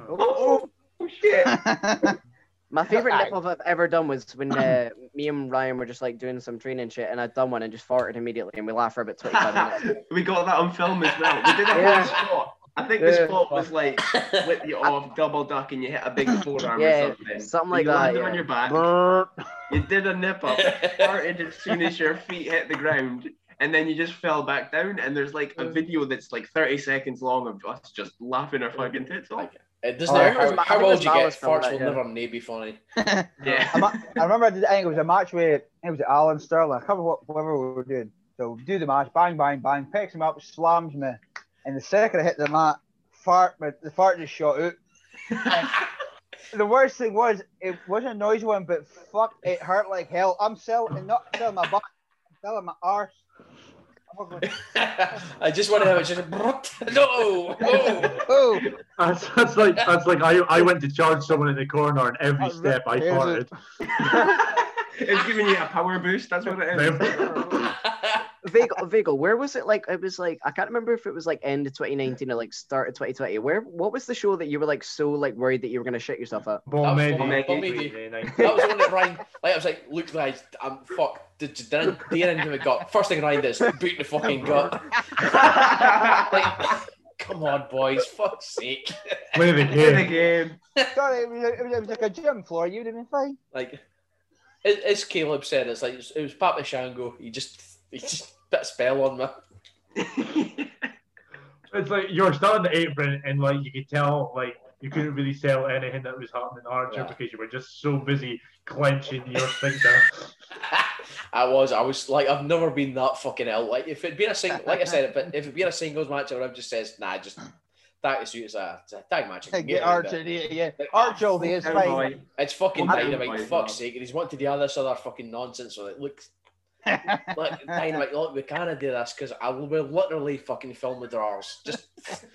Oh, oh, shit. My favorite nip up I've ever done was when uh, me and Ryan were just like doing some training shit, and I'd done one and just farted immediately, and we laughed for about 25 minutes. we got that on film as well. We did a Yeah. whole spot. I think the spot was like flip you off, double duck, and you hit a big forearm Yeah, or something. something like you that, landed yeah. on your back. You did a nip up, farted as soon as your feet hit the ground, and then you just fell back down. And there's like a Mm. video that's like 30 seconds long of us just laughing our fucking tits off. It doesn't matter I think how, how old was you get, Malice farts will yeah. never nay be funny. Yeah. I, I remember I, did, I think it was a match with it was Alan Sterling. I can't remember what whatever we were doing. So do the match, bang, bang, bang, picks him up, slams me, and the second I hit the mat, fart, my, the fart just shot out. And the worst thing was it wasn't a noisy one, but fuck, it hurt like hell. I'm selling, not selling my butt, I'm selling my arse. I'm going, I just want to have it just no, no. oh, That's, that's like that's like I, I went to charge someone in the corner and every Oh, step I there's farted. it. it's giving you a power boost. That's what it is. Vago, Vago, where was it? Like it was like I can't remember if it was like end of 2019 or like start of 2020. Where what was the show that you were like so like worried that you were gonna shit yourself at? Ball That was Medi. Ball Medi. That was the one that Ryan. Like I was like, look, guys, I'm fuck. Did did did did anything with gut? First thing Ryan did is boot in the fucking gut. like, Come on, boys, fuck's sake. Play the In the game. game. Sorry, it was, it, was, it was like a gym floor. You'd have been fine. Like, as, as Caleb said, it's like it was Papa Shango. He just he just put a spell on me. It's like you're starting the apron, and like you could tell, like you couldn't really sell anything that was happening to Archer Yeah. because you were just so busy clenching your finger. I was, I was like, I've never been that fucking ill. Like, if it'd been a sing, like I said, if, it, if it'd been a singles match, I would have just said, nah, just tag the suit a, it's a uh, tag match. I can Get get Archer, yeah, yeah. Like, Archer will be fine. It's fucking Well, dynamite, Dynamite, fuck's sake. And he's wanted to do all this other fucking nonsense. So like, look, like, dynamite, look, we can't do this because I will we'll literally fucking film the drawers. Just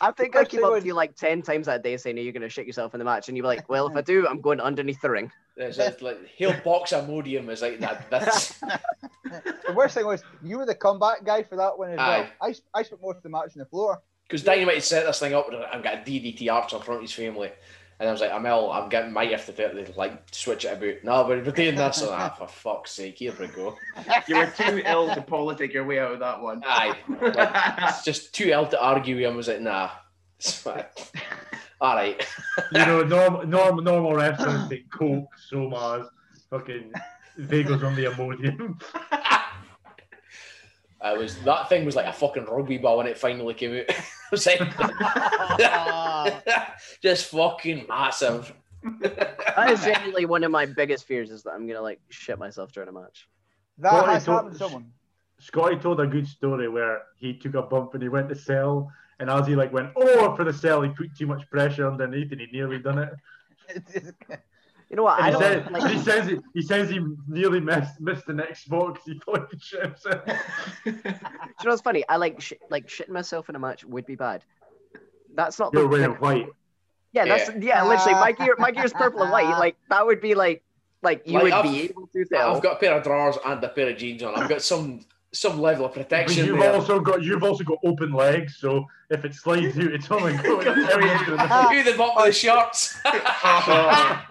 I think I First keep up was- to you like 10 times that day saying you're going to shit yourself in the match. And you're like, well, if I do, I'm going underneath the ring. it's just like he'll box Imodium is like that. That's The worst thing was you were the comeback guy for that one as well. I, I spent most of the match on the floor. because Dynamite set this thing up. with, I've got a DDT Archer in front of his family. And I was like, Amel, I'm getting might have to do, like switch it about. No, but we're doing this. And, ah, for fuck's sake, here we go. You were too ill to politic your way out of that one. Aye, like, it's just too ill to argue. with him. I was like, nah. It's fine. All right. You know, normal, normal, normal wrestlers take coke, somas, fucking Vegas on the Imodium. I was that thing was like a fucking rugby ball when it finally came out. I was like, just fucking massive. That is genuinely one of my biggest fears is that I'm going to like shit myself during a match. That Well, has told- happened to someone. Scotty told a good story where he took a bump and he went to sell, and as he like went oh for the sell, he put too much pressure underneath and he nearly done it. You know what? I And he, don't said, like. he says he, he says he nearly missed missed the next spot because he thought he shit himself. Do you know what's funny? I like sh- like shitting myself in a match would be bad. That's not You're the wearing thing. white. Yeah, that's yeah. Literally, my gear, my gear's purple and white. Like that would be like, like you Like, would I've- be able to tell. I've got a pair of drawers and a pair of jeans on. I've got some some level of But protection you've there. also got you've also got open legs, so if it slides out, it's only going to Who the bottom of the shorts? Oh.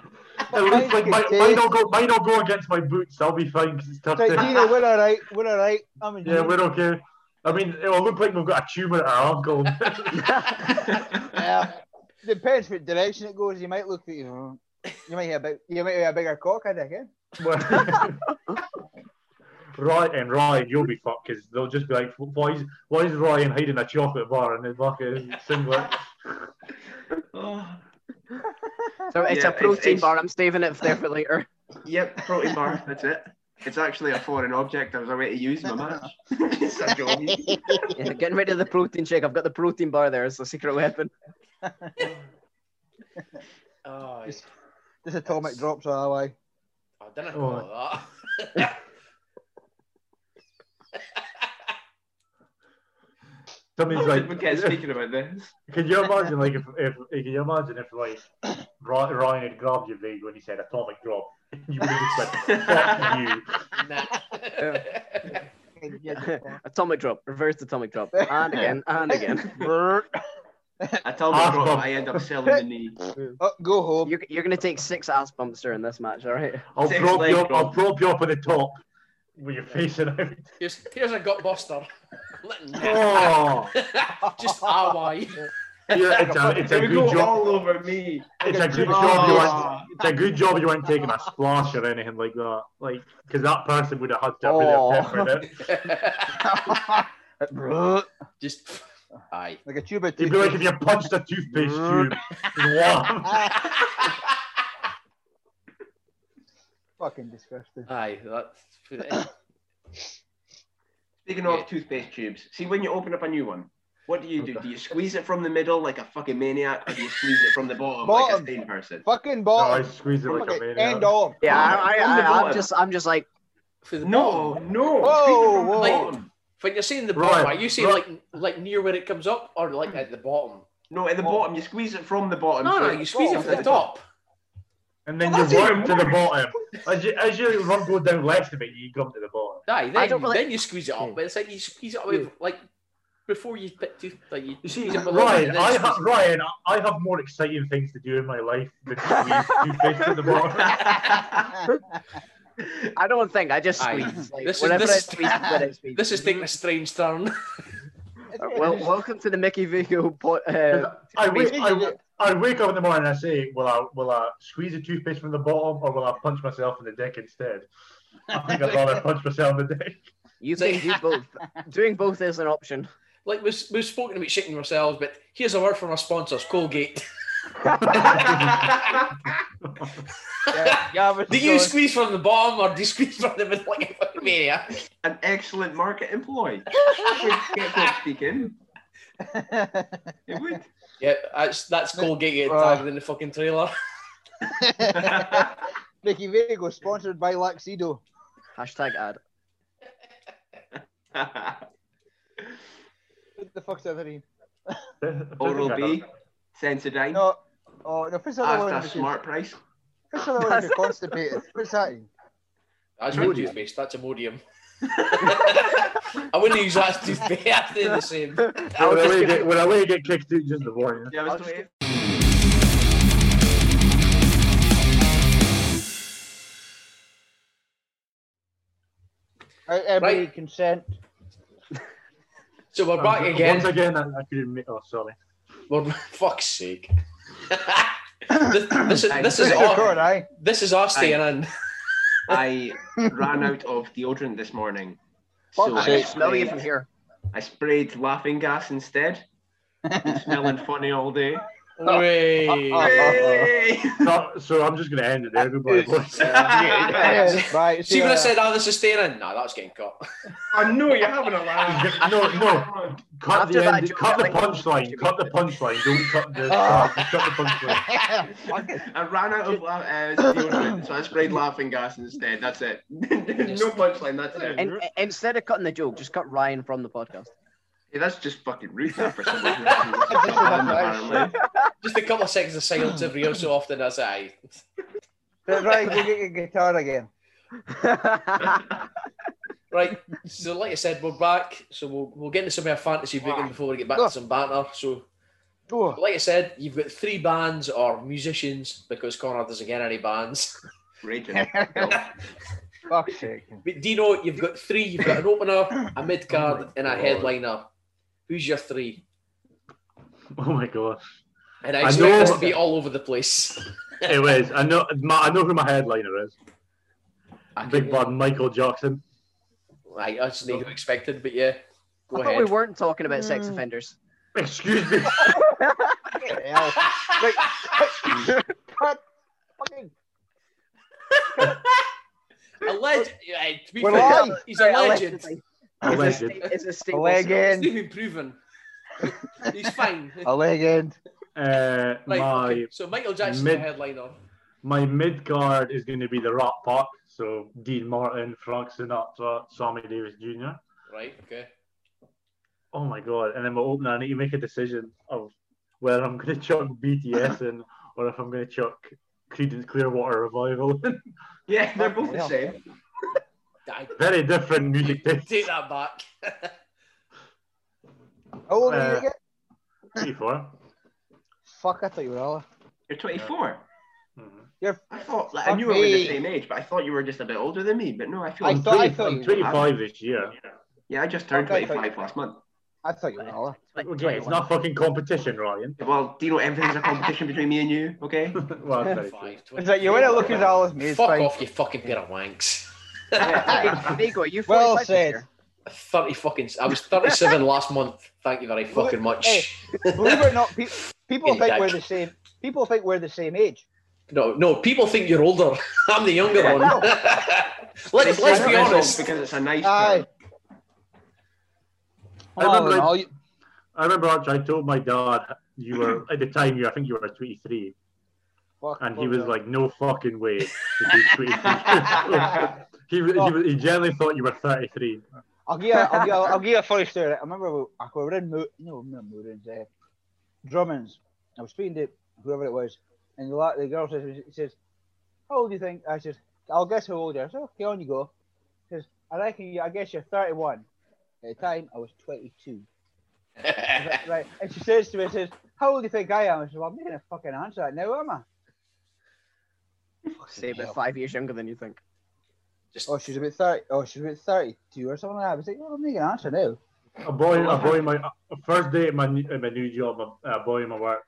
It looks like mine, mine will go mine will go against my boots. I'll be fine because it's tough. Right, to- Dino, we're all right. We're all right. I'm in Yeah, we're okay. I mean, it'll look like we've got a tumor at our ankle. Yeah. Depends what direction it goes. You might look at you. You might have a big, you might have a bigger cock. I think. Eh? right, and Ryan, you'll be fucked because they'll just be like, why is, why is Ryan hiding a chocolate bar in his back of singlet? Oh. So it's Yeah, a protein it's- bar. I'm saving it there for later. Yep, protein bar. That's it. It's actually a foreign object I was away to use in my match. it's a jolly. Yeah, getting rid of the protein shake. I've got the protein bar there as a secret weapon. Oh, Just- This atomic drops all the way. I didn't Oh. know that. Somebody's Why like, did get speaking about this? can you imagine like if, if can you imagine if like Ryan had grabbed your leg when he said atomic drop, you would have just went, fuck you. Nah. atomic drop, reverse atomic drop, and again, and again. I told Ah, bro. I end up selling the knee. Oh, go home. You're, you're gonna take six ass bumps during this match, all right? I'll Six prop you up. I'll drop. prop you up at the top with your facing out. here's, here's a gut buster. Oh, Just ah, why? yeah, it's a, it's a good go job. all over me. It's a good Oh. job you weren't. It's a good job you weren't taking a splash or anything like that. Like, because that person would have had to really Oh. have peppered it. Just aye. like a tube of It'd be like if you punched a toothpaste tube. Fucking disgusting. Aye, that's Speaking Yeah. of toothpaste tubes, see when you open up a new one, what do you do? Do you squeeze it from the middle like a fucking maniac, or do you squeeze it from the bottom, like a sane person? Fucking No, I squeeze it like a maniac. end off. Yeah, I, On the I, I, I'm bottom. just, I'm just like, for the No, bottom. no. Whoa, squeeze it from the whoa. bottom. When you're saying the Right, bottom, are you saying right. like like near where it comes up or like at the bottom? No, at the bottom, you squeeze it from the bottom. No, no, you squeeze it from at the top. And then Well, you that's even work to the bottom. As you, as you run go down left of it, you come to the bottom. Aye, then, I don't really- then you squeeze it up, but it's like you squeeze it up with like before you put tooth like you, You see, squeeze it it Ryan, I have. Ryan, I have more exciting things to do in my life than squeeze toothpaste at the bottom. I don't think I just squeeze. Like, This is- this is- squeeze, squeeze. This is taking a strange turn. Well, welcome to the Mickey Vigo. Po- uh, I wake, I, I wake up in the morning and I say, will I, will I squeeze the toothpaste from the bottom or will I punch myself in the dick instead? I think I'd rather punch myself in the dick. you can do both. Doing both is an option. Like we've, we've spoken about shitting ourselves, but here's a word from our sponsors, Colgate. Yeah, Gavin, Do you go squeeze from the bottom or do you squeeze from the middle like a maniac? An excellent market employee. Get speaking. It would. Yeah, that's that's Colgate getting Uh, tagged in the fucking trailer. Mickey Vigo, sponsored by Laxido. Hashtag ad. What the fuck's the other name? Oral B, Sensodyne, No, oh no, what's the other one? after smart price. What's the other one? if you're constipated. What's that? in? That's not toothpaste, that's Imodium. I wouldn't use that as toothpaste, that's the same. I When was I just let gonna- get, when I let you get kicked out just before. Yeah, I I'll was just doing everybody Right. consent. So we're back Once again. again, I, I couldn't make. Oh, sorry. We're, fuck's sake. this, this is this is our, record, this is us staying in. I ran out of deodorant this morning. Fuck's So I I can smell you sprayed, from here. I sprayed laughing gas instead. Been smelling funny all day. Way. Hey! So, so I'm just going to end it there. Goodbye, boys. Yeah, right. See when I said, oh, this is staying in? No, that's getting cut. I know you're having a laugh. no, no. Cut After the end, joke, cut the punchline. Cut the punchline. Don't cut the. Ah. cut the punchline. I ran out of la- uh, so I sprayed laughing gas instead. That's it. no punchline. That's it. And, instead of cutting the joke, just cut Ryan from the podcast. Hey, that's just fucking rude for someone who hasn't listened to the band, apparently. Just a couple of seconds of silence every so often as I. right, go get your guitar again. Right, so like I said, we're back. So we'll, we'll get into some of our fantasy booking before we get back to some banter. So, Oh, like I said, you've got three bands or musicians because Conrad doesn't get any bands. Raging. fuck's sake. But Dino, you've got three. You've got an opener, a mid card, oh and a God. headliner. Who's your three? Oh my gosh. And I I expect this know- to be all over the place. It was. I know. My, I know who my headliner is. I Big can- bad Michael Jackson. Right, that's not who expected, but yeah, go I thought ahead. we weren't talking about sex Mm. offenders. Excuse me. Hell. Right. Cut. Fucking. Alleged, yeah, to be We're fair, live. he's a legend. Allegedly. It's a state. A It's legend. even proven. He's fine. A legend. Uh, Right, my okay. So Michael Jackson's mid- the headliner. my mid card is going to be the Rat Pack. So Dean Martin, Frank Sinatra, Sammy Davis Jr. Right, okay. Oh my god! And then my opener, I need to make a decision of whether I'm going to chuck BTS in or if I'm going to chuck Creedence Clearwater Revival. Yeah, they're both the same. I Very different music taste. take that back. How old are Uh, you again? 24. Fuck, I thought you were all. You're 24. Mhm. You're. I thought like, I knew we were the same age, but I thought you were just a bit older than me. But no, I feel I I'm, thought- 20 thought I'm 25 this year. yeah, I just turned Fuck, 25 last month. I thought you were all. Okay, it's not fucking competition, Ryan. Well, do you know everything's a competition between me and you? Okay. well, that's very true. Five, Is that you want to look as all as me? Fuck fine. off, you fucking pair of wanks. Hey, Vigo, you Well said. year? 30 fucking. I was 37 last month. Thank you very fucking much. Hey. Believe it or not, pe- people think back. we're the same. People think we're the same age. No, no, people think you're older. I'm the younger Yeah. one. let's, let's be honest. because it's a nice Aye. I remember Oh, I- I remember actually, I told my dad you were at the time you I think you were 23, fuck, and he was that. like, "No fucking way." To be 23." he, was- he, he generally thought you were 33. I'll give you, a- I'll give you, a- I'll give you a funny story. I remember we, I- we were in Mo- no, not Moorings, uh, Drummonds. I was speaking to whoever it was, and the, la- the girl says, he says, "How old do you think?" I said, "I'll guess how old you are." I said, "Okay, on you go." He says, "I reckon you. I guess you're 31." At the time, I was 22. I right, and she says to me, "says How old do you think I am?" I said, "Well, I'm not gonna fucking answer that now, am I?" Say about five years younger than you think. Just Oh, she's about 30. Oh, she's about 32 or something like that. I was like, "Oh, I'm not gonna answer now." a boy, a boy, in my a first day at my new- at my new job, a, a boy in my work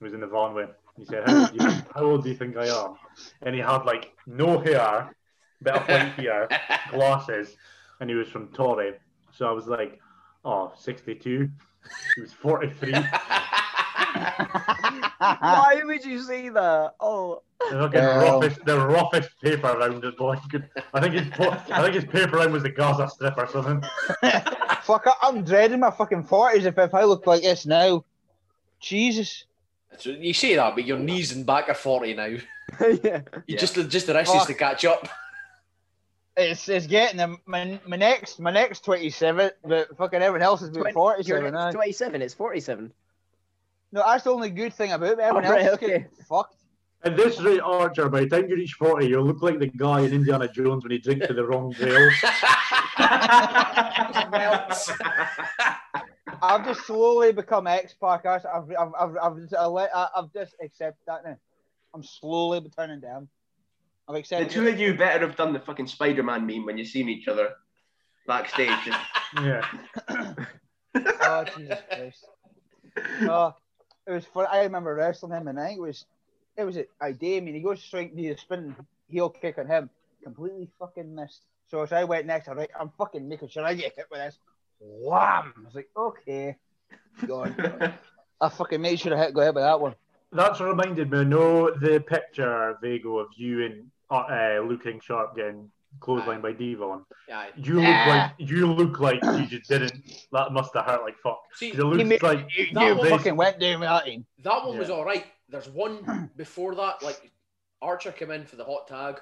was in the van with. He said, how old, do you, "How old do you think I am?" And he had like no hair, bit of white hair, glasses, and he was from Torry. So I was like, "Oh, 62." He was 43. Why would you say that? Oh, The fucking Well. roughest, the roughest paper round it, boy. I think his, I think his paper round was the Gaza Strip or something. Fuck, I- I'm dreading my fucking forties if, if I look like this now. Jesus. So you say that, but your knees and back are 40 now. You yeah. Yeah. just just the rest is to catch up. It's it's getting them. My, my next my next twenty seven, but fucking everyone else has been Twen- forty You're seven. next 27, it's 47. No, that's the only good thing about it. Everyone Oh, right, else is okay. getting fucked. At this rate, Archer, by the time you reach 40, you'll look like the guy in Indiana Jones when he drinks to the wrong jail. I've just slowly become X Pac. I've I've I've I've, I've, just- I let- I- I've just accepted that now. I'm slowly turning down. I've accepted. The two it. of you better have done the fucking Spider-Man meme when you've seen each other backstage. Yeah. Oh Jesus Christ! Oh, it was fun. I remember wrestling him, and I think it was it was a, I mean He goes straight to the spinning heel kick on him, completely fucking missed. So as I went next, I'm like, I'm fucking making sure I get hit with this. Wham! I was like, okay, God. I fucking made sure I hit go ahead with that one. That's reminded me. No, the picture, Vago, of you and uh, uh, looking sharp getting clotheslined by D-Von. Aye. You look like you look like you just didn't. That must have hurt like fuck. See, 'Cause It looks made- like You, That you was- fucking went down with that team. That one was all right. There's one before that, like Archer came in for the hot tag,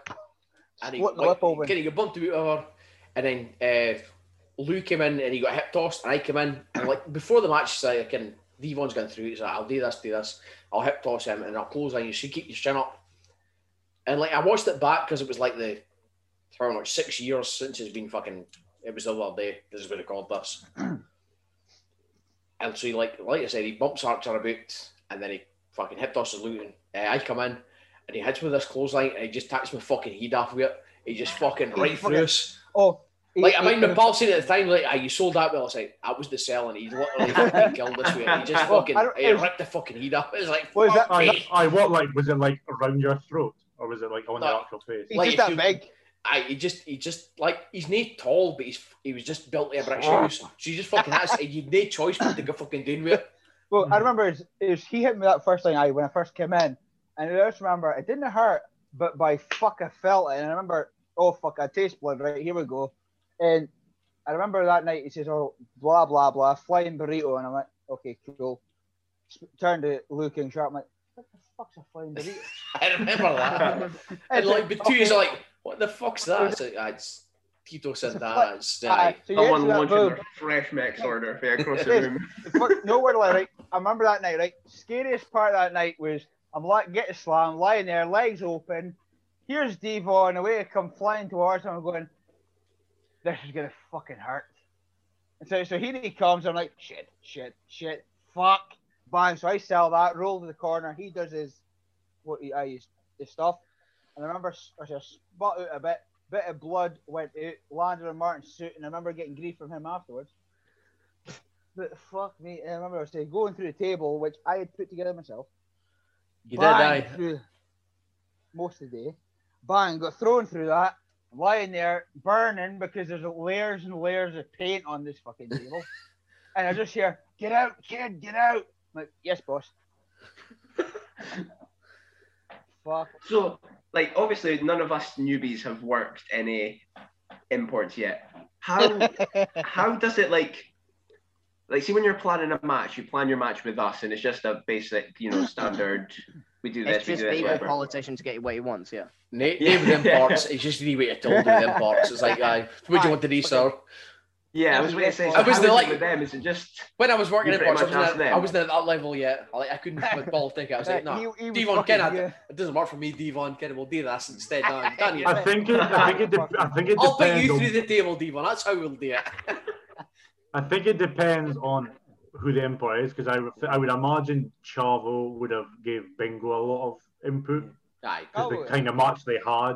and he Split the like, lip open. kind of got bumped out of her, and then uh, Lou came in and he got hip tossed, and I came in and like before the match, he's I "Can D-Von's going through?" He's like, "I'll do this, do this. I'll hip toss him, and I'll close on you. So you keep your chin up." And like I watched it back because it was like the how much six years since it's been fucking. It was the other day. This is what they called this. And so he like like I said, he bumps Archer about and then he fucking hip tosses Luton. Uh, I come in and he hits me with this clothesline and he just takes my fucking head off with it. He just fucking He right fucking- through us. Oh, he- Like I he- mean my pal said at the time, like, ah, you sold that well. I was like, I was the selling. He literally fucking killed us with it. He just fucking I he ripped the fucking head up. It was like What is that? fuck I, me. I what like was it like around your throat or was it like on No. the actual face? he's like just that you- big. I he just he just like he's not tall, but he's he was just built like a brick house. So he just fucking has you'd no choice but to go fucking down with it. Well, Hmm. I remember it was, it was he hit me that first thing I when I first came in, and I just remember it didn't hurt, but by fuck I felt it, and I remember oh fuck I taste blood right here we go, and I remember that night he says oh blah blah blah flying burrito, and I'm like okay cool, S- turned to Luke and Sharp I'm like what the fuck's a flying burrito? I remember that. and It's like but two okay. is like, what the fuck's that? It's like, ah, it's Tito said that. fly- It's, Aye, aye. so you get Someone to launching move, their fresh mix order yeah, across the room. fuck, no word like right. I remember that night, right? Scariest part of that night was I'm like getting slammed, lying there, legs open. Here's D-Von, away I come flying towards him. I'm going, this is gonna fucking hurt. And so, so here he comes. I'm like, shit, shit, shit, fuck, bang. So I sell that, roll to the corner. He does his what he I his, his stuff. And I remember I spot out a bit, bit of blood went out, landed on Martin's suit, and I remember getting grief from him afterwards. But fuck me, I remember I was saying, going through the table, which I had put together myself. You did through most of the day. Bang, got thrown through that. Lying there burning because there's layers and layers of paint on this fucking table. and I just hear, get out, kid, get out. I'm like, yes, boss. Fuck. So, like, obviously, none of us newbies have worked any imports yet. How how does it like? Like, see, when you're planning a match, you plan your match with us, and it's just a basic, you know, standard. We do this, It's we just do this, being a whatever. politician to get what he wants, yeah. Nate, Yeah. Nate imports, it's just the way you told with imports. It's like, aye, what do you want to do, sir? Yeah, I was going to say. So I was how the like- with them. Is it just When I was working You in pretty I wasn't, at, them. I wasn't at that level yet. I, like, I couldn't with ball ticket. I was like, no, He- he D-Von, fucking- Ken, yeah. it doesn't work for me, D-Von. Ken, we'll do this instead. No, Daniel, I think it. I think it. de- I think it I'll put you on, through the table, D-Von. That's how we'll do it. I think it depends on who the import is because I, I would imagine Chavo would have gave Bingo a lot of input Aye. because Oh, the kind of match they had,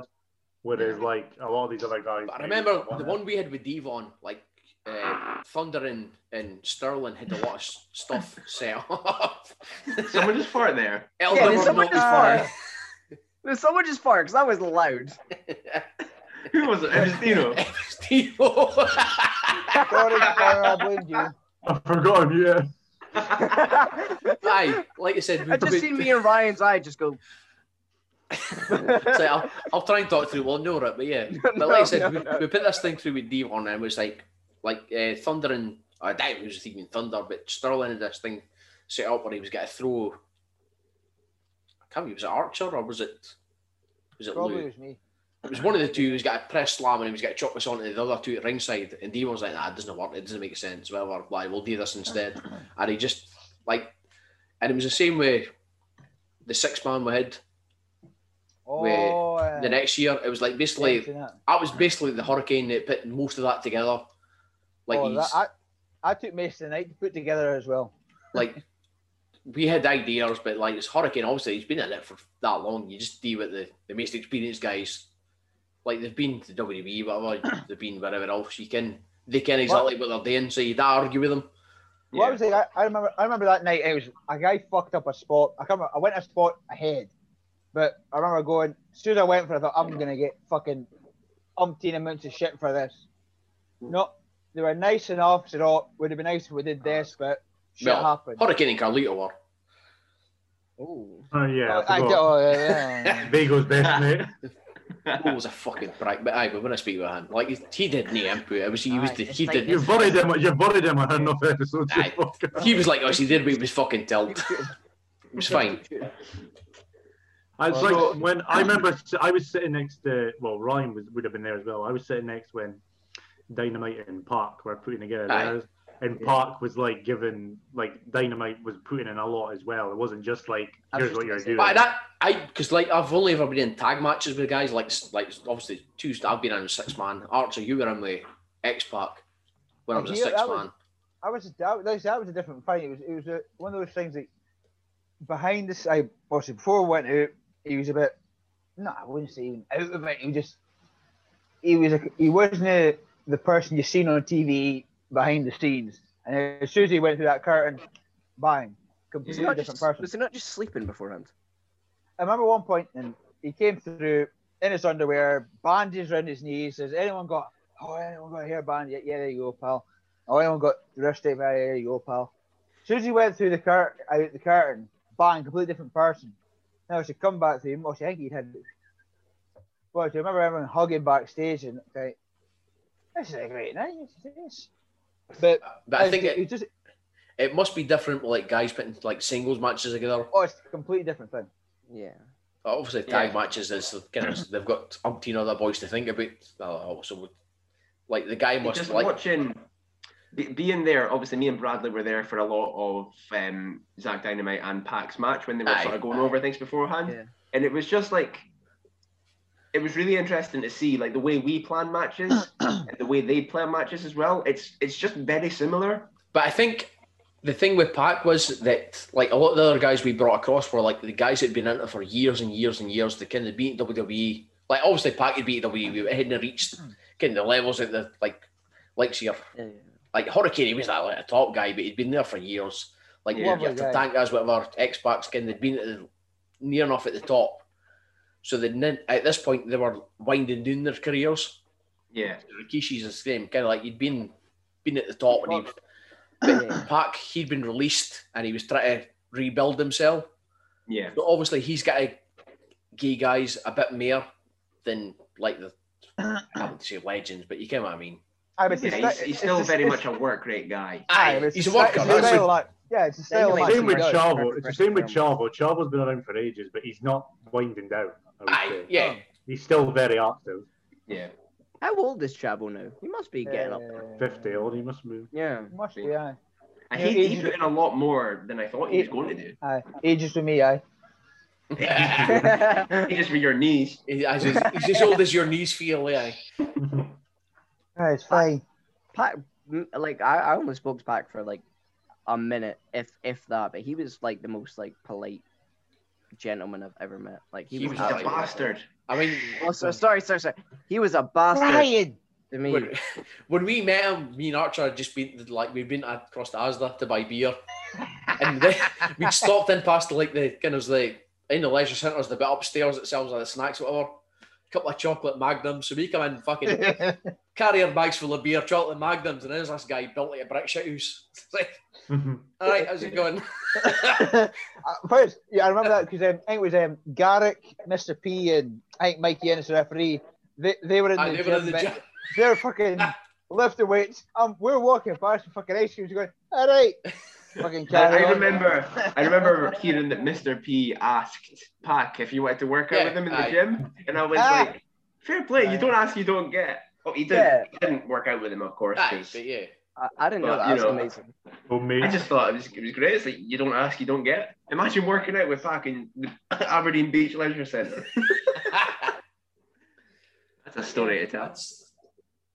whereas like a lot of these other guys. But I remember the one we had with D-Von, like uh, Thunder and, and Sterling had a lot of stuff set up. Someone just fart there. Elder Yeah, did someone just far. fart? There's someone just fart because that was loud. Who was it? It was Dino. Steve-O. Sorry, I blamed you. I forgot him, yeah. Aye, like I said, we I just put- seen me and Ryan's eye just go. It's like, I'll, I'll try and talk through. Well, no, right, but yeah. But like I said, no, we, no. we put this thing through with D-Von, and it was like, like uh, Thunder and I doubt it was even Thunder, but Sterling had this thing set up where he was going to throw. I can't remember, was it Archer or was it? Was it Probably Lou? was me. It was one of the two. He was got a press slam and he was got to chop this onto the other two at ringside. And D-Von was like, "Nah, doesn't work. It doesn't make sense. Whatever. Why? We'll do this instead." And he just like, and it was the same way. The six man we had Oh, uh, the next year. It was like basically that. I was basically the hurricane that put most of that together. Like oh, that, I, I took Mason Night to put together as well. like we had ideas, but like it's hurricane. Obviously, he's been in it for that long. You just deal with the the most experienced guys. Like they've been to WWE, whatever they've been wherever else. You can they can exactly what, they're doing, so you don't argue with them. What I was like, I, I remember, I remember that night. It was a guy fucked up a spot. I can't I went a spot ahead, but I remember going. As soon as I went for it, I thought I'm gonna get fucking umpteen amounts of shit for this. Mm. No, they were nice enough. Said, "Oh, would have been nice if we did this," uh, but shit Well, happened. Hurricane and Carlito were. Oh. Oh, yeah, I I, forgot. oh, yeah, yeah. Vigo's best mate. He was a fucking prick, but aye, but when I speak with him, like he, he did no input. It was he was Aye, the, he like- did. You've buried him. You've buried him on enough episodes. Aye. He was like oh, He did, but he was fucking tilt. It was fine. I was So- like when I remember I was sitting next to well Ryan was would have been there as well. I was sitting next when Dynamite and Park were putting together Aye. theirs, and Park was like given like Dynamite was putting in a lot as well. It wasn't just like I was here's what you're doing. But that I because like I've only ever been in tag matches with guys like like obviously Tuesday I've been in six man. Archer, you were in with X Pac when I was a six that was- man. I was that, was- that was a different fight. It was it was a, one of those things that behind the side, obviously before we went out, he was a bit. No, I wouldn't say even out of it. He was just he was a, he wasn't a, the person you've seen on TV behind the scenes. And as soon as he went through that curtain, bang, completely different just, person. was he not just sleeping beforehand? I remember one point, and he came through in his underwear, bandages around his knees. Says, "Anyone got? Oh, anyone got a hair band? Yeah, yeah, there you go, pal. Oh, anyone got the wrist tape? Yeah, there you go, pal." As soon as he went through the curtain, out the curtain, bang, completely different person. Now, she come back to him. Well, she think he'd had. Well, I remember everyone hugging backstage and like, this is a great night. This is- But But I think it, it, just it must be different with like guys putting like singles matches together. oh, it's a completely different thing. Yeah. Obviously, tag Yeah. matches is kind of they've got umpteen other boys to think about. Uh, so, like the guy must just like watching being there obviously me and bradley were there for a lot of um zach dynamite and Pac's match when they were Aye. sort of going over things beforehand Yeah. and it was just like it was really interesting to see like the way we plan matches and the way they play matches as well it's it's just very similar But I think the thing with Pac was that like a lot of the other guys we brought across were like the guys that had been in it for years and years and years. They kind of beat WWE. Like obviously Pac had beat WWE, but hadn't reached kind of the levels that the like like your Yeah. like Hurricane. He was that like a top guy, but he'd been there for years. Like Yeah. your Lovely guy. tank guys, whatever X Pac's kind of been at the, near enough at the top. So they at this point they were winding down their careers. Yeah Rikishi's the same, kind of like he'd been been at the top and he Yeah. Pac, he'd been released and he was trying to rebuild himself. yeah So obviously he's got to give guys a bit more than like the I wouldn't say legends, but you get what I mean. Aye, but it's yeah, he's, he's still the- very it's- much a work rate guy Aye, but he's the a worker, sti- it's that's what- of- Yeah, it's the style of Dynamite- match Same he with does. Chavo. It's the same with wrestling Chavo. Chavo's been around for ages, but he's not winding down. I would Aye, say. yeah. He's still very active. yeah How old is Chavo now? He must be getting up there. Uh, Fifty old, he must be. Yeah. Must be, aye. and Yeah, he, he he's- put in a lot more than i thought he was going to do Aye. Ages with me, aye. he just with your knees He's as, old as your knees feel, yeah. Aye, it's fine. Pac, m- like I, I only spoke to Pac for like a minute, if if that, but he was like the most like polite gentleman I've ever met. Like he, He was. was he's a bastard I mean, Oh, so, sorry, sorry, sorry. He was a bastard. Ryan! To me, when, when we met him, me and Archer had just been like we'd been across to Asda to buy beer, and then we'd stopped in past the, like the kind of like in the leisure centres, the bit upstairs that sells all the snacks, whatever. A couple of chocolate magnums. So we come in fucking carrier bags full of beer, chocolate magnums, and there's this guy built like a brick shit house. It's like, all right, how's it going? Uh, First, yeah, I remember that because um, I think it was um, Garrick, Mr. P, and I think Mikey Ennis, the referee. They, they were in Aye, the they were in gym. the mate. gym. They're fucking lifting weights. Um, we're walking past the fucking ice creams, going, all right. Fucking I, I remember, I remember hearing that Mr. P asked Pac if you wanted to work out Yeah, with him in the aye. gym, and I was Ah. like, "Fair play, you don't ask, you don't get." Oh, he did. Yeah. He didn't work out with him, of course. Aye, 'cause but yeah. I, I didn't know that. you That's know, amazing. Mate. I just thought it was, it was great. It's like you don't ask, you don't get. Imagine working out with fucking the Aberdeen Beach Leisure Centre. That's a story to tell. That's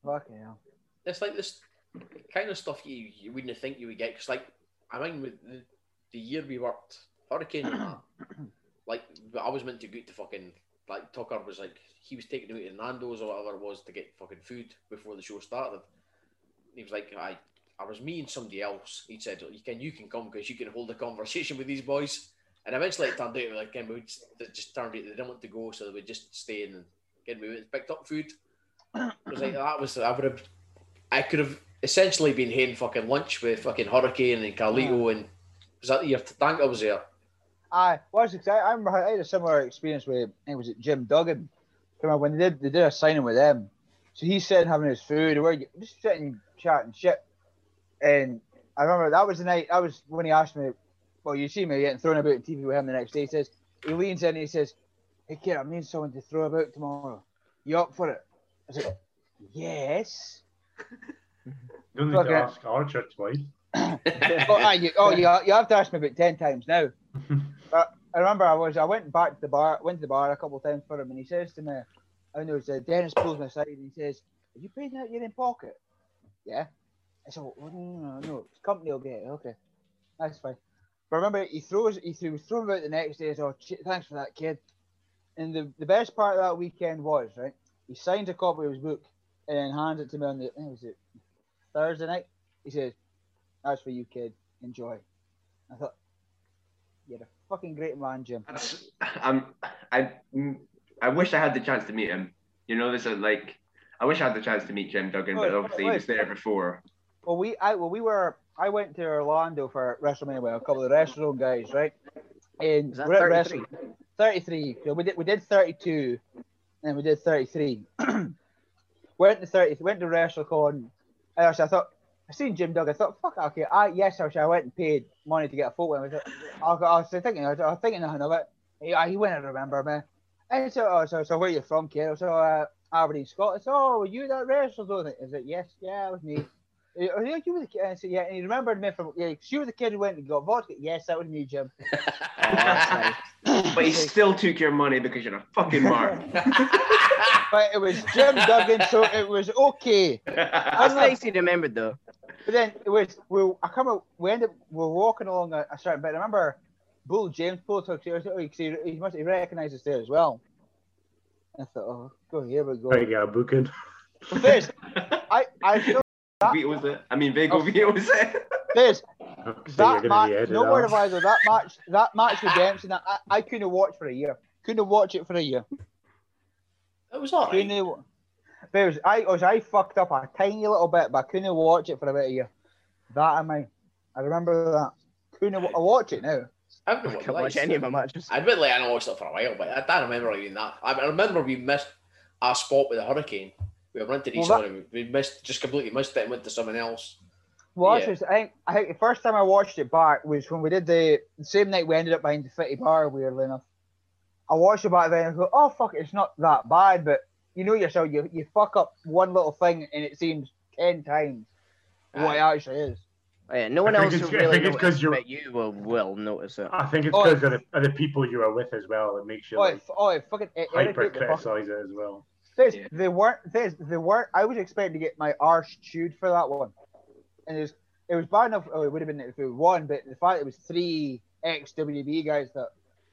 Fucking hell. it's like this kind of stuff you, you wouldn't think you would get because like I mean with the, the year we worked Hurricane like I was meant to go to fucking like Tucker was like he was taking me to Nando's or whatever it was to get fucking food before the show started. He was like I I was me and somebody else. He said you can you can come because you can hold a conversation with these boys. And eventually it turned out like we just, just turned out they didn't want to go, so they would just stay in and get me picked up food. It was like that was I would have I could have essentially been having fucking lunch with fucking Hurricane and Carlito and was that the year Tanka was there? I was I, I remember I had a similar experience with I think it was it Jim Duggan. Remember when they did they did a signing with them. So he's sitting having his food, and we're just sitting chatting shit. And I remember that was the night that was when he asked me, Well, you see me getting thrown about on TV with him the next day. He says he leans in and he says, Hey kid, I need someone to throw about tomorrow. You up for it? I like, Yes. You don't need to ask Archer twice. oh, aye, you, oh, you, you have to ask me about ten times now. But I remember I was I went back to the bar, went to the bar a couple of times for him, and he says to me, I know, uh, Dennis pulls me aside and he says, "Are you paying that your in pocket?" Yeah. I said, well, no, no, no, company will get it. Okay, that's fine. But remember, he throws, he threw, was about the next day. So thanks for that, kid. And the, the best part of that weekend was right. He signs a copy of his book and then hands it to me on the was it Thursday night. He says, "That's for you, kid. Enjoy." I thought, "You're a fucking great man, Jim." I'm, I, I wish I had the chance to meet him. You know, there's a like, I wish I had the chance to meet Jim Duggan, but obviously he was there before. Well, we I well we were I went to Orlando for WrestleMania with a couple of the Wrestle guys, right? And Is that we're at 33? Wrestle- 33. So we did we did 32, and we did 33. went to 30. Went to WrestleCon. And actually, I thought I seen Jim Duggan. I thought fuck okay. I yes I, I went and paid money to get a photo. with him. I, was- I was thinking I was thinking nothing of it. Yeah, he wouldn't remember me. And so, oh, so, so where you from, kid? So, uh, Aberdeen, Scotland. So, oh, were you that wrestled? Though? Is it yes? Yeah, it was me. Uh, oh, yeah, you were the kid. I said, yeah, and he remembered me from. yeah, you were the kid who went and got vodka. Yes, that was me, Jim. But he still took your money because you're a fucking mark. But it was Jim Duggan, so it was okay. That's nice he remembered though. But then it was we. I come out. We ended. up We're walking along a, a certain bit. I remember Bull James Bull took he, he, he must he recognised us there as well. I thought, oh, go here we go. Right, yeah, booking. This, I I still Vito's it. I mean, Vago Vito's oh. it. this So that you're match. be edited No word of either. That match. That match with Dempsey. I, I couldn't watch for a year. Couldn't watch it for a year. It was alright. Couldn't. wa- was, I was I fucked up a tiny little bit, but I couldn't watch it for about a year. That I mean, I remember that. Couldn't I watch it now. I I haven't can't watch any of my matches. Admittedly, I haven't watched it for a while, but I don't remember even that. I remember we missed our spot with the hurricane. We were into each Well, other. and We missed, just completely missed it and went to someone else. Well, Yeah. just, I think I think the first time I watched it back was when we did the, the same night we ended up behind the Fitty Bar. Weirdly enough, I watched it back then and go, "Oh fuck, it's not that bad." But you know yourself, you you fuck up one little thing and it seems ten times what it actually is. Oh, yeah, no one I else think will I really think it's 'cause notice, you're- but you will, will notice it. I think it's Oh, because of, the, of the people you are with as well. It makes you Oh, like, oh, it fucking it hyper irritated the fuck criticize it as well. There's, Yeah. They weren't. There's, they weren't. I was expecting to get my arse chewed for that one, and it was, it was bad enough. Oh, it would have been if it was one, but the fact it was three ex WDB guys that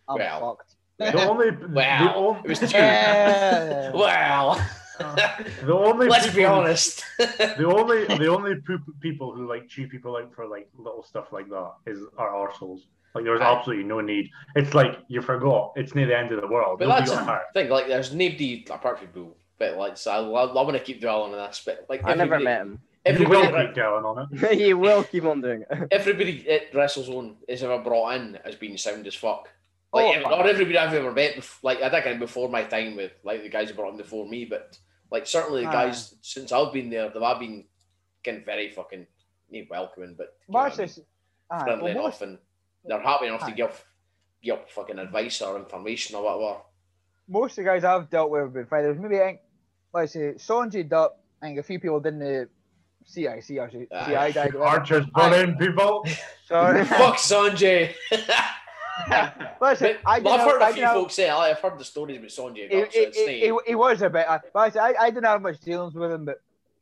I'm Well. fucked. The only, the only It was two. Yeah. Well, The only Let's be people who- honest. The only the only poop people who like chew people out for like little stuff like that is are arseholes. Like there's Aye. absolutely no need. It's like you forgot. It's near the end of the world. But Nobody that's the thing. Like, there's nobody apart from Boo. But like, so I, I, want to keep dwelling on this. But like, I never met him. You will Everybody, keep going on it. you will keep on doing it. everybody at WrestleZone is ever brought in as being sound as fuck. Like, Oh, ev- or everybody I've ever met, like I think before my time with like the guys who brought in before me, but like certainly the Aye. guys since I've been there, they've all been kind of very fucking not welcoming, but you know But I it's mean, just- aye, friendly well, enough, most, and they're happy enough Aye. to give give fucking advice or information or whatever. most of the guys I've dealt with have been fine. There was maybe, I think, let's say, Sonji Duck, I think a few people didn't uh, see I see I see I died. Archer's brought in people. Sorry. Fuck Sanjay. Listen, But, I well, I've heard have- a few folks say like, I've heard the stories about Sanjay. Dutt, he, he, he, he was a bit. But I, said, I, I didn't have much dealings with him, but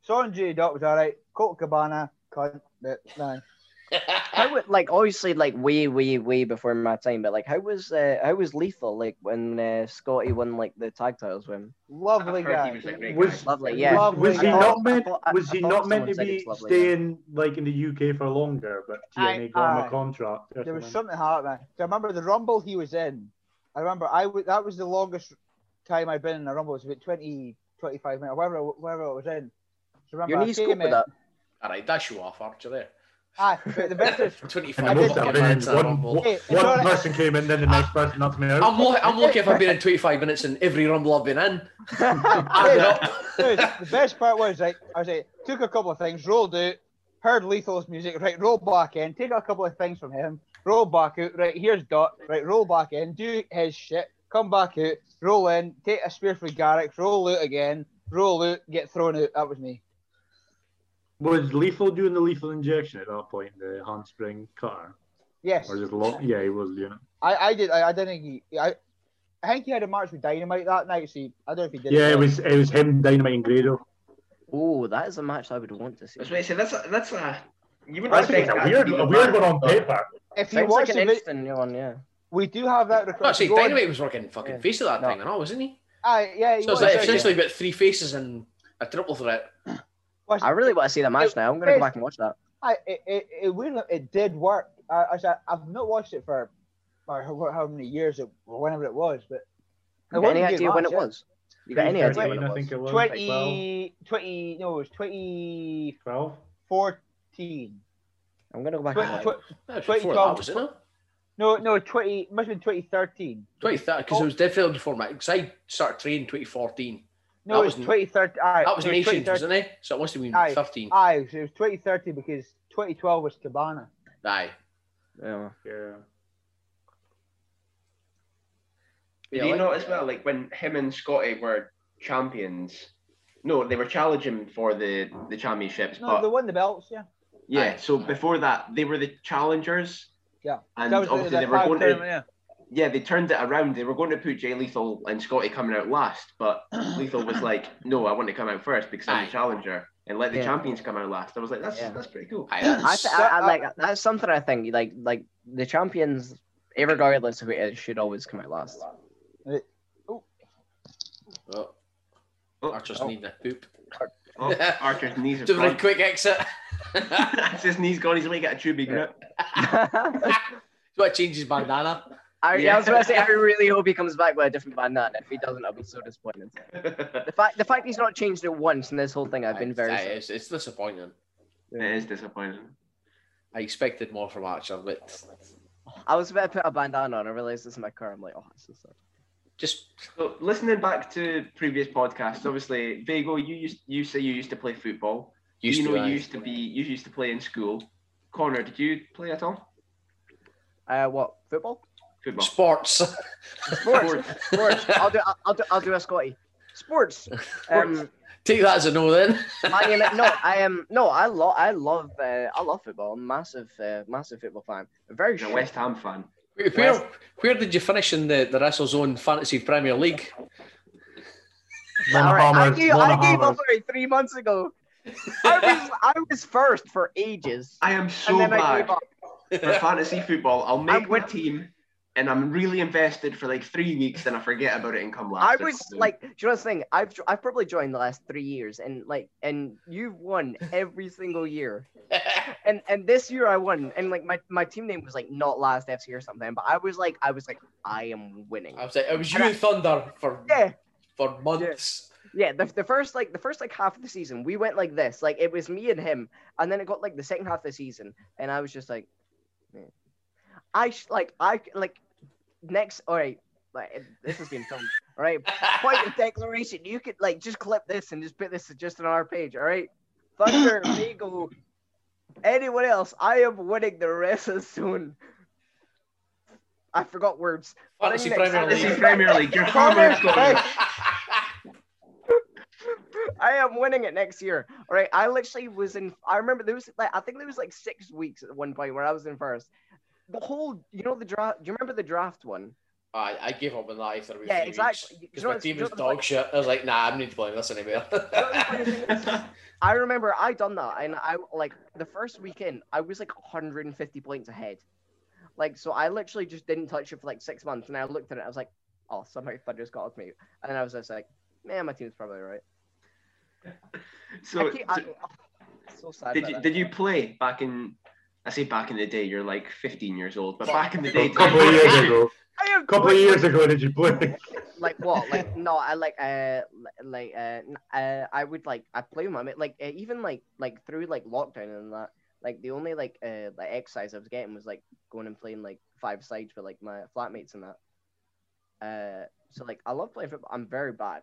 Sanjay Dutt was all right. Colt Cabana, cunt. But no. How would like obviously like way way way before my time, but like how was uh, how was Lethal like when uh, Scotty won like the tag titles with him? Lovely guy. he was a great Was- Lovely, yeah. Lovely Was he guy. Not meant? thought- Was he not meant to be it's lovely, yeah. staying like in the UK for longer? But Aye, TNA got him a contract. There was something. something happening. I remember the Rumble he was in. I remember I w- that was the longest time I've been in a Rumble. It was about 20, 25 minutes, whatever, whatever it was in. So remember Your I knees came cope with in- that. All right, that's you off, Archer. There. Aye, but the best is 25 I most did- of fucking them, minutes in a one, rumble. one, Hey, it's one alright. person came in, then the next ah. person knocked me out. I'm, lu- I'm lucky if I've been in 25 minutes in every rumble I've been in. Add it up. Dude, the best part was like I was like took a couple of things, rolled out, heard Lethal's music, right, roll back in, take a couple of things from him, roll back out, right, here's Dot, right, roll back in, do his shit, come back out, roll in, take a spear for Garrick, roll out again, roll out, get thrown out. That was me. Was Lethal doing the lethal injection at that point, the handspring cutter? Yes. Or just lo- yeah, he was doing it. I, I did I, I didn't think he I I think he had a match with Dynamite that night, so I don't know if he did Yeah, it was it was him, Dynamite, and Grado. Oh, that is a match I would want to see. I was going to say that's a, that's a you wouldn't I expect think a weird, a weird one on paper. if you Sounds watch like the an vid- instant one, yeah. we do have that No, record. Oh, see, Go on- Dynamite was working fucking Yeah. face of that No. thing, and all, wasn't he? Aye, yeah, he So it's was, like yeah. essentially about three faces and a triple threat. Was- I really want to see that match now. I'm gonna go back and watch that. I it it, it, really, it did work. I, I said I've not watched it for, for how, how many years it or whenever it was, but You got any a good idea when it yeah. was? You got any idea when 13, it I was? think it was. 20, 20 no, it was 2014. 12. I'm gonna go back and Tw- watch. tw- That was before 2012. wasn't it? no, no, 20, must have been 2013. 2013, because it oh. was definitely before my, because I started training 2014. No, That it was was- 2013. Aye, That was no, Nations, 2013. wasn't it? So it must have been Aye. 13. Aye, so it was 2013 because 2012 was Cabana. Aye. Yeah. Yeah. Did Yeah, you like- know as well, like when him and Scotty were champions? No, they were challenging for the the championships, No, but they won the belts, yeah. yeah. Aye. So before that, they were the challengers. Yeah. and that was the- obviously the they were going to tournament, yeah. Yeah, they turned it around. They were going to put Jay Lethal and Scotty coming out last, but Lethal was like, "No, I want to come out first because I'm Aye. the challenger, and let the Yeah. champions come out last." I was like, "That's Yeah. that's pretty cool." Aye, I, th- I, I like uh, that's something I think like like the champions, regardless of who it is, should always come out last. oh, Oh, Archer's oh, need a poop. oh, Archer's knees are Just a quick exit. That's his knees gone. He's going to get a tubey grip. What changes bandana? I, Yeah. I was gonna say I really hope he comes back with a different bandana. If he doesn't, I'll be so disappointed. The fact the fact he's not changed it once in this whole thing, I've been very. Aye, sad. it's, it's disappointing. it is disappointing. I expected more from Archer, but I was about to put a bandana on. I realized it's in my car. I'm like, oh, this is sad. just So listening back to previous podcasts, obviously, Vago, you used you say you used to play football. used you know to. you used to be you used to play in school. Connor, did you play at all? Uh, what football? Football. Sports. Sports. Sports. I'll do. I'll, I'll do. I'll do a Scotty. Sports. Um, Take that as a no then. Man United- no, I am. No, I love. I love. Uh, I love football. I'm a massive, uh, massive football fan. Very He's a. West Ham fan. Where, where, where did you finish in the, the WrestleZone Fantasy Premier League? All right, I, Monohammers, gave, I gave up monohammers. three months ago. I was, I was first for ages, I am so and then I bad gave up. for fantasy football. I'll make I'm my win- team and I'm really invested for like three weeks, then I forget about it and come last. I was something. like, do you know the thing? I've I've probably joined the last three years, and like, and you've won every single year, and and this year I won, and like my my team name was like not last FC or something, but I was like, I was like, I am winning. I was like, it was you And I- Thunder for Yeah, for months. yeah. The, the first like the first like half of the season, we went like this, like it was me and him, and then it got like the second half of the season, and I was just like, man. I sh- like I like next. All right, like this has been filmed. All right, point of declaration. You could like just clip this and just put this just on our page. All right, Thunder, Vigo, anyone else? I am winning the rest soon. I forgot words. Fantasy Next- Premier This is League. Premier League. Your Comments, comments. I am winning it next year. All right, I literally was in. I remember there was like I think there was like six weeks at one point where I was in first. The whole, you know, the draft. Do you remember the draft one? I, I gave up on that after Yeah, exactly. Because my what's- team you was dog like- shit. I was like, nah, I don't need to play this anymore. I remember I done that, and I like the first weekend I was like 150 points ahead. Like so, I literally just didn't touch it for like six months, and I looked at it, I was like, oh, somehow Thunder's got off me, and then I was just like, man, my team's probably right. So, I keep, I, oh, so sad. did you that. did you play back in? I say back in the day. You're like 15 years old, but Fuck. back in the A day, couple of years ago. A couple of years ago, did you play? like what like no i like uh like uh, uh i would like i play with my mate like uh, even like like through like lockdown and that like the only like uh like exercise i was getting was like going and playing like five sides with like my flatmates and that uh so like i love playing football i'm very bad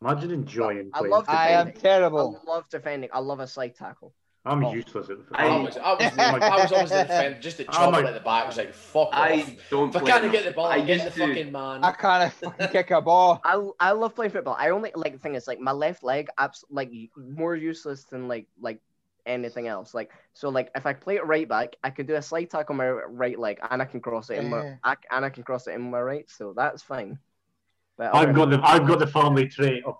Imagine enjoying I playing. love football. I am defending. terrible. i love defending i love a side tackle I'm Oh. useless at the I football. was, I was, I was always the defender, just the Oh chopper my- at the back I was like, fuck off. I don't. If I can't get the ball, I I get the to- fucking man. I can't kick a ball. I, I love playing football. I only like the thing is like my left leg, abs- like more useless than like like anything else. Like so, like if I play it right back, I can do a slide tackle on my right leg, and I can cross it in my Yeah. I, and I can cross it in my right. So that's fine. But I've other- got the I've got the family trait of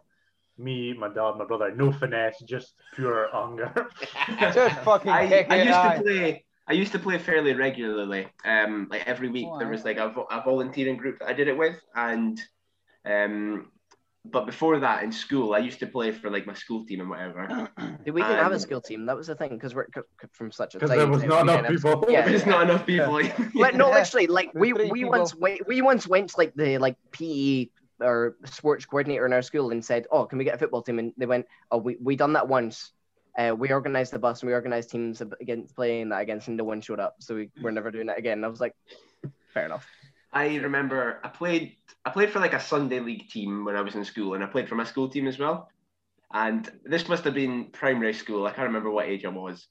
me, my dad, my brother. No finesse, just pure hunger. Just fucking I, kick I it. used aye. to play. I used to play fairly regularly. Um, like every week Oh, there was like a, vo- a volunteering group that I did it with, and um, but before that in school I used to play for like my school team and whatever. Dude, we didn't have a school team. That was the thing because we're c- c- from such a Because there was not enough people. Yeah. There's not enough people. But no, literally, like we we people. once went we once went to like the like PE or sports coordinator in our school and said, "Oh, can we get a football team?" And they went, "Oh, we we done that once. Uh, we organized the bus and we organized teams against playing that against, and no one showed up, so we we're never doing that again." And I was like, "Fair enough." I remember I played I played for like a Sunday league team when I was in school, and I played for my school team as well. And this must have been primary school. I can't remember what age I was,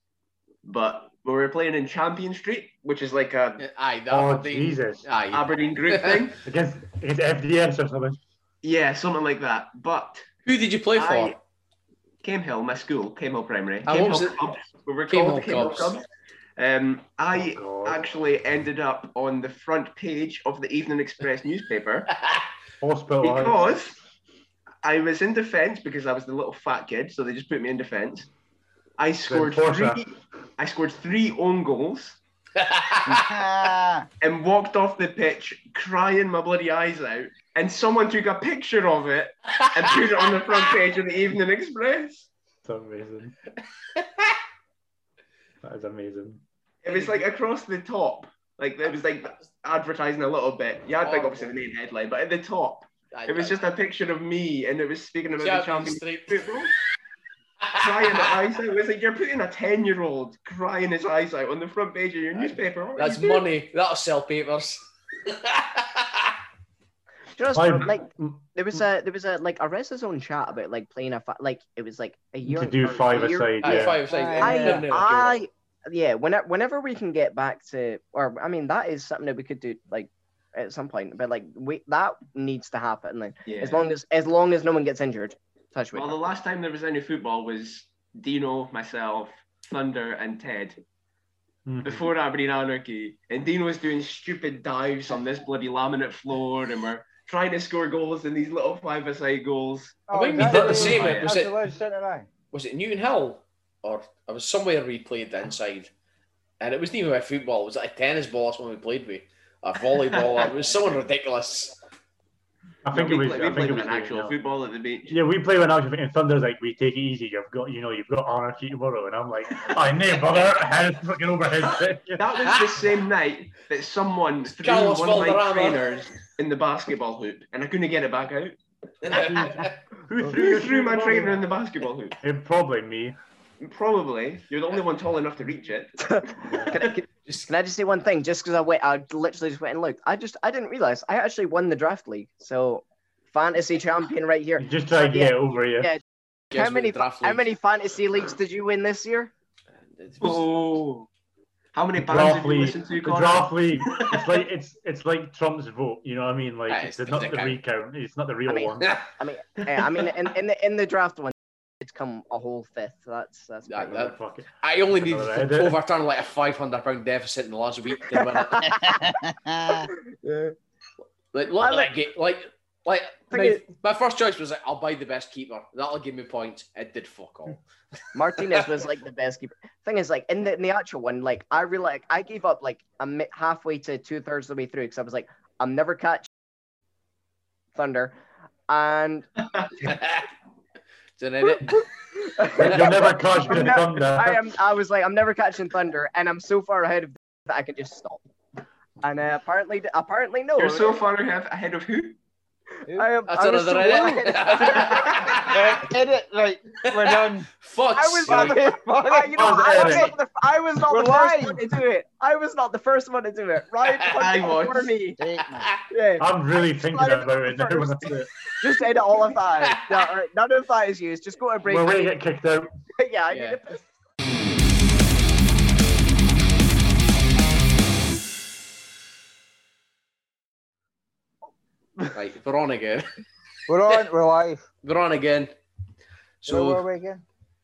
but we were playing in Champion Street, which is like a Aye, that Oh would. Jesus! Aye. Aberdeen group thing. Against against FDS or something. Yeah, something like that. But Who did you play for? I- Kaimhill, my school, Kaimhill Primary. And Came what was Hill it? Cubs. We were Came called the Hill Came Hill Cubs. Cubs. Um, I Oh, actually ended up on the front page of the Evening Express newspaper because I was in defence because I was the little fat kid, so they just put me in defence. I scored three. I scored three own goals and walked off the pitch crying my bloody eyes out. And someone took a picture of it and put it on the front page of the Evening Express. That's amazing. That is amazing. It was like across the top. Like it was like advertising a little bit. You had like obviously the main headline, but at the top, it was just a picture of me and it was speaking about the Champions champion Street. football. Crying his eyes out. It was like you're putting a 10 year old crying his eyes out on the front page of your newspaper. What That's you money. That'll sell papers. Do you know, I- what's- like there was a there was a like a WrestleZone chat about like playing a fa- like it was like a year To do or a five year- aside, Aye, yeah. five sides. I- No, no, no, I, yeah, whenever whenever we can get back to, or I mean, that is something that we could do like at some point. But like we that needs to happen. Like Yeah. as long as as long as no one gets injured. Touch wood. Well, the last time there was any football was Dino, myself, Thunder, and Ted Mhm. before Aberdeen Anarchy. And Dino was doing stupid dives on this bloody laminate floor, and we're trying to score goals in these little five-a-side goals. I think we did the the- same, it- was it- the Leeds was it Newton Hill or I was somewhere we played the inside, and it wasn't even about football. It was like a tennis ball. That's when we played with. a volleyball. It was someone ridiculous. I think No, it was. play- I we think played it was an actual yeah. football at the beach. Yeah, we play when I was in Thunder's like we take it easy. You've got you know you've got anarchy tomorrow, and I'm like, I know, brother, head fucking overhead. That was the same night that someone threw Carlos one of my trainers in the basketball hoop, and I couldn't get it back out. Who Who threw my trainer in the basketball hoop? It probably me. Probably. You're the only one tall enough to reach it. Can, I- can- just, can I just say one thing? Just because I went, I literally just went and looked. I just, I didn't realize I actually won the draft league. So, fantasy champion right here. You just try to get it over you. Yeah. How what many, draft how many fantasy leagues did you win this year? Oh. How many bands Draft have you league, listened to, the Connor? draft league. It's like it's it's like Trump's vote. You know what I mean? Like Aye, it's, it's not the the recount. It's not the real I mean- one. I mean, I mean, in, in the in the draft one, it's come a whole fifth. That's that's Yeah, pretty that- Fuck. I only needed Alright. to overturn like a 500 pound deficit in the last week to win it. good. Like, look I like- Like, like my, is- my first choice was like, I'll buy the best keeper. That'll give me points. It did fuck all. Martinez was like the best keeper. Thing is, like in the in the actual one, like I really like I gave up like a mi- halfway to two thirds of the way through because I was like, I'm never catch Thunder, and It's an edit. You'll never catch the I'm never- thunder. I am. I was like, I'm never catching Thunder, and I'm so far ahead of that I can just stop. And uh, apparently, apparently no. You're so far ahead, ahead of who? I am. That's I was another so edit. Edit, right, we're done. Fuck. I was not the, I, you know, I was not the, I was not We're the first one to do it. I was not the first one to do it. Right? I was. For me. Yeah. I'm really thinking Slide about it now. When I do it. Just edit all of that. No, all right, none of that is used. Just go to break. Well, we get kicked out. yeah, I Yeah. need to piss. Right, we're on again. We're on, we're live. We're on again. So, where were we again?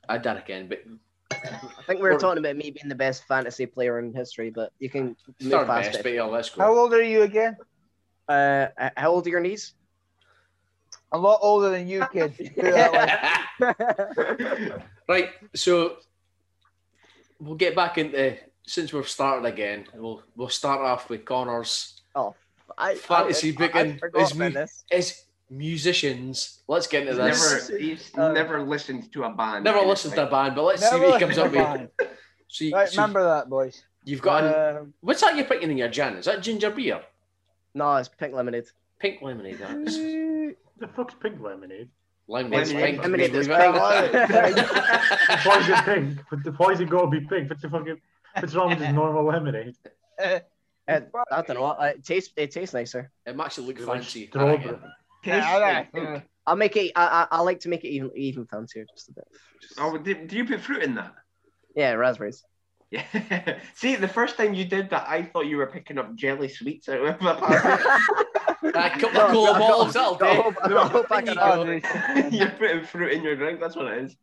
I did again, but I think we were talking about me being the best fantasy player in history, but you can move third past best. it. But yeah, let's How old are you again? Uh, how old are your knees? A lot older than you, kid. Put it that way. right, so we'll get back into since we've started again. We'll we'll start off with Connor's oh, I, Fantasy I, I, booking I forgot is about is musicians. Let's get into He's this. never, he's Uh, never listened to a band. Never in listened to a band, but let's see what he comes up with. band. So, you- Right, so remember that, boys. you've got an, Uh, what's that you're picking in your gin? Is that ginger beer? no, it's pink lemonade. Pink lemonade. That is. The fuck's pink lemonade? Lemonade's Lemonade. pink. Lemonade is it. pink. Why is it pink? But the- why is it got to be pink? What's the fucking? What's wrong with just normal lemonade? Uh, I don't know. Uh, It tastes. It tastes nicer. It makes it look like fancy. strawberry. Yeah, like I know. pink. I'll make it. I, I, I like to make it even even fancier, just a bit. Just- Oh, do, do you put fruit in that? yeah, raspberries. Yeah. See, the first time you did that, I thought you were picking up jelly sweets out of a packet. A couple No, of cola no, balls, no, that'll do. no, no, back There it you up. Go. dude. You're putting fruit in your drink. That's what it is.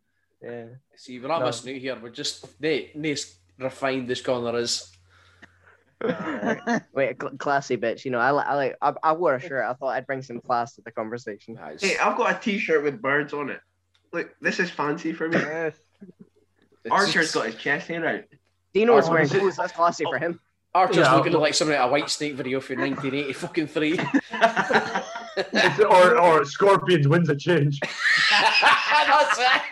Yeah. See, we're not No. missing out here. We're just they, they refined this corner is. Wait, cl- classy bitch. You know, I like. I like. I, I wore a shirt. I thought I'd bring some class to the conversation. Nice. Hey, I've got a T-shirt with birds on it. Look, this is fancy for me. Yes. It's Archer's got his chest hair out. Dino's Oh, wearing is it- clothes. That's classy for him. Archer's Yeah, looking but- like something out of a Whitesnake video from 1980 fucking three. Or or Scorpions Wind of Change. That's it.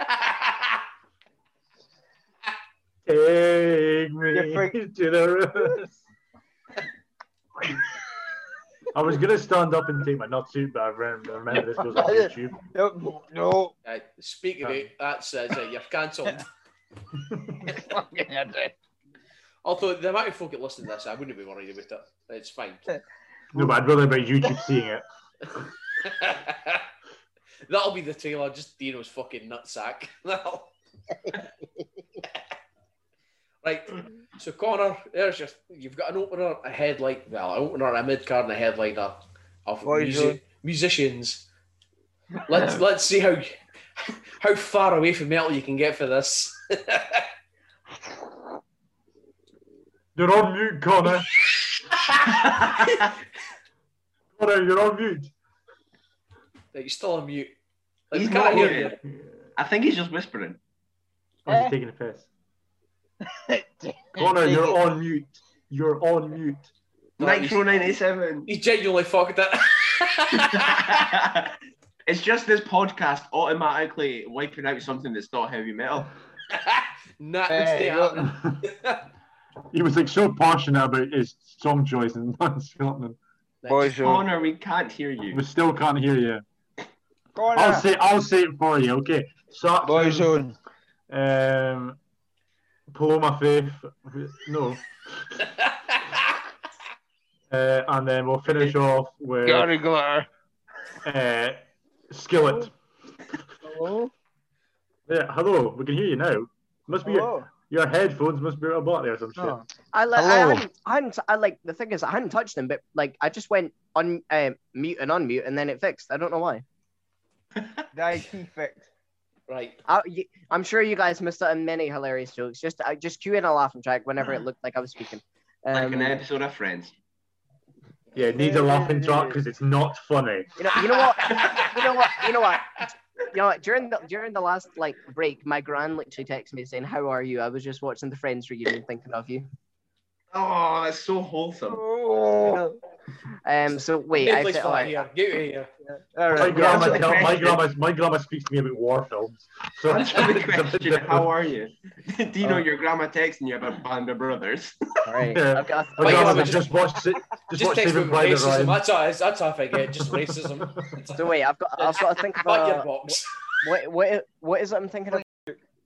Take me You're to the roof. I was gonna stand up and take my nutsuit, but I remember, remember this goes on YouTube. No, no. Right, speaking of it, that's it. You're cancelled. Fucking idiot. Although the amount of folk that listen to this, I wouldn't be worried about it. It's fine. No, but I'd rather about YouTube seeing it. That'll be the trailer, just Dino's fucking nutsack. That'll- right. Mm-hmm. So Connor, there's your you've got an opener, a headlight, well, an opener, a mid card, and a headliner of What are you music, musicians. Let's let's see how how far away from metal you can get for this. You're on mute, Connor. Connor, you're on mute. Like, you're still on mute. Like, He's can't not hear you. I think he's just whispering. Oh, he's eh. taking a piss. Connor, you're on mute. You're on mute. Nitro 97. He's genuinely fucked it. it's just this podcast automatically wiping out something that's not heavy metal. nah, Hey, it's look. he was like so passionate about his song choice and not Scotland. Boys, Zone. Uh, Connor, we can't hear you. We still can't hear you. Connor. I'll uh. say I'll say it for you. Okay. So Boyzone. Uh, um, Paloma Faith. No. Uh, and then we'll finish off with Gary Glitter. uh, Skillet. Hello. Yeah, hello. We can hear you now. Must be your, your headphones must be out of battery or some shit. Oh. I like. I hadn't, I hadn't. I like. The thing is, I hadn't touched them, but like, I just went on um, mute and unmute, and then it fixed. I don't know why. The IT fix. Right. I, I'm sure you guys missed out on many hilarious jokes. Just, I just cue in a laughing track whenever it looked like I was speaking. Like Um, an episode of Friends. Yeah, it needs a laughing track because it's not funny. you know, you know what? You know what? You know what? You know what? During the during the last like break, my gran literally texted me saying, "How are you?" I was just watching the Friends reunion, thinking of you. Oh, that's so wholesome. Oh. Um. So wait, I Deadly's said, flat alright. here. Get out of here. All My grandma, answer tell, my grandma, my grandma speaks to me about war films. So Answer the question, how are you? Do you know Oh. your grandma texting you about Band of Brothers? All right. Yeah. I've got. my My grandma grandma just, just watched it. Just, Just watched text me Saving about Private racism. Ryan. That's how, that's how I forget. Just racism. So wait, I've got. I've got to think about. Back your a, box. what what what is it I'm thinking of?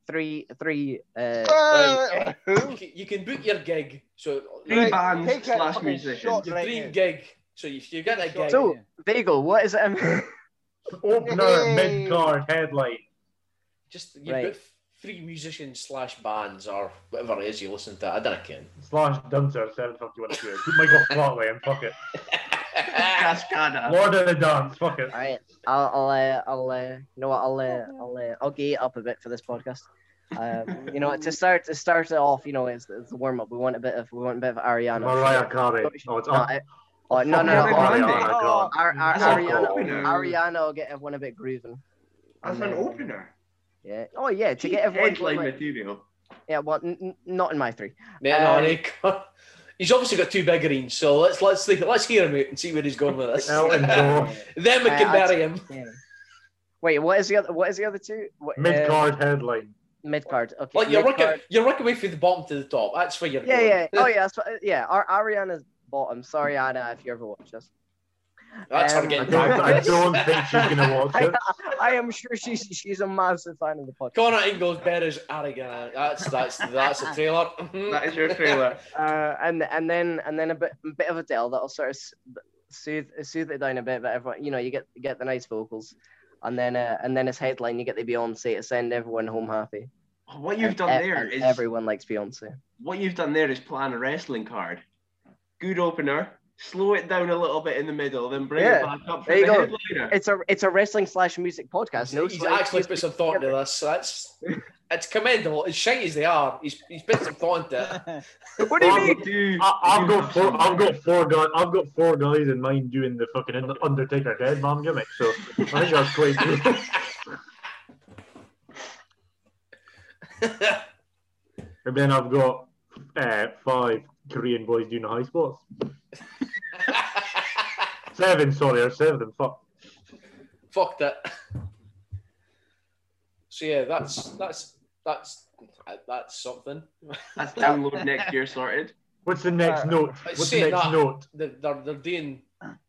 Three three. Uh, Uh, You can, you can book your gig. So Three Right, bands take slash fucking musicians. shot. your Right dream now. gig. So if you get a gig, So- Bagel, what is it? I'm, Opener, mid card, headline. just you've Right. got three musicians slash bands or whatever it is you listen to. I don't care. Slash Dunter, 751 to Keep Michael Flatley and fuck it. Cascada. Lord of the Dance, fuck it. all right, I'll I'll uh, I'll uh, you know what I'll uh, I'll uh, I'll gate up a bit for this podcast. Um, you know to start to start it off, you know, it's, it's the warm up. We want a bit of we want a bit of Ariana. Mariah Carey. Oh, it's No, up. I- oh, no, no, Ariana no. Grande. Ariana Grande. Ar- Ar- Ariana. Ariana will get everyone a bit grooving. As an opener. Yeah. Oh yeah, to get everyone. Headline like- material. yeah. Well, n- n- not in my three. No, no, Um, He's obviously got two big greens, so let's let's let's hear him out and see where he's going with this. Elton then we Uh, can I'd- bury him. Yeah. Wait, what is the other? What is the other two? Mid card, headline. Mid card. Okay. Like you're mid-card. working, you're working way from the bottom to the top. That's where you're Yeah, going. yeah. Oh yeah. That's what, yeah. Ar- Ariana's bottom. Sorry, Anna, if you ever watch this. That's her Um, I getting don't, I don't think she's going to watch I, it. I am sure she's she's a massive fan of the podcast. Connor Ingles Bears arrogant. That's that's that's a trailer. Mhm. That is your trailer. Uh, and and then and then a bit a bit of Adele that'll sort of soothe soothe it down a bit, but everyone you know you get you get the nice vocals, and then uh, and then as headline you get the Beyonce to send everyone home happy. What you've And done e- there everyone likes Beyonce. what you've done there is plan a wrestling card. Good opener. Slow it down a little bit in the middle, then bring Yeah, it back up for there you the go. headliner. It's a it's a wrestling slash music podcast. No, he's actually it's- put some thought into this. So That's it's commendable. As shite as they are, he's he's put some thought into it. What do you mean? Do- I, I've got four. I've got four guys. I've got four guys in mind doing the fucking Undertaker dead man gimmick. So I think that's quite good. and then I've got uh, five Korean boys doing high spots. Seven, sorry, or seven. Fuck. Fuck that. So yeah, that's that's that's that's something. That's download next year sorted. What's the next Uh, note? What's the next that. note? They're, they're, they're doing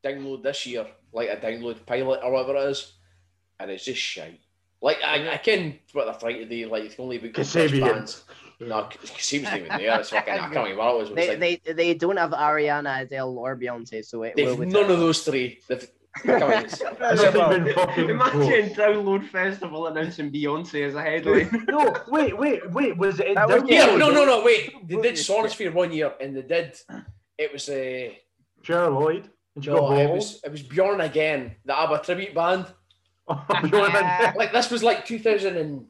download this year, like a download pilot or whatever it is, and it's just shite. Like I, I can what they're trying to do, like it's only because Kasabian. No, Kasabian's not even there. It's fucking, I can't remember what it was. It was They, like- they they don't have Ariana, Adele, or Beyonce, so it they've will none of those three. They've, I can't even- It's not even fucking Imagine. Download Festival announcing Beyonce as a headline. No, wait, wait, wait. Was it? That was- Yeah, no, no, no. Wait, they did is- Sonisphere one year, and they did. It was a. Uh, Cheryl Lloyd. And no, it was it was Bjorn again, the ABBA tribute band. Bjorn and- Like this was like 2009,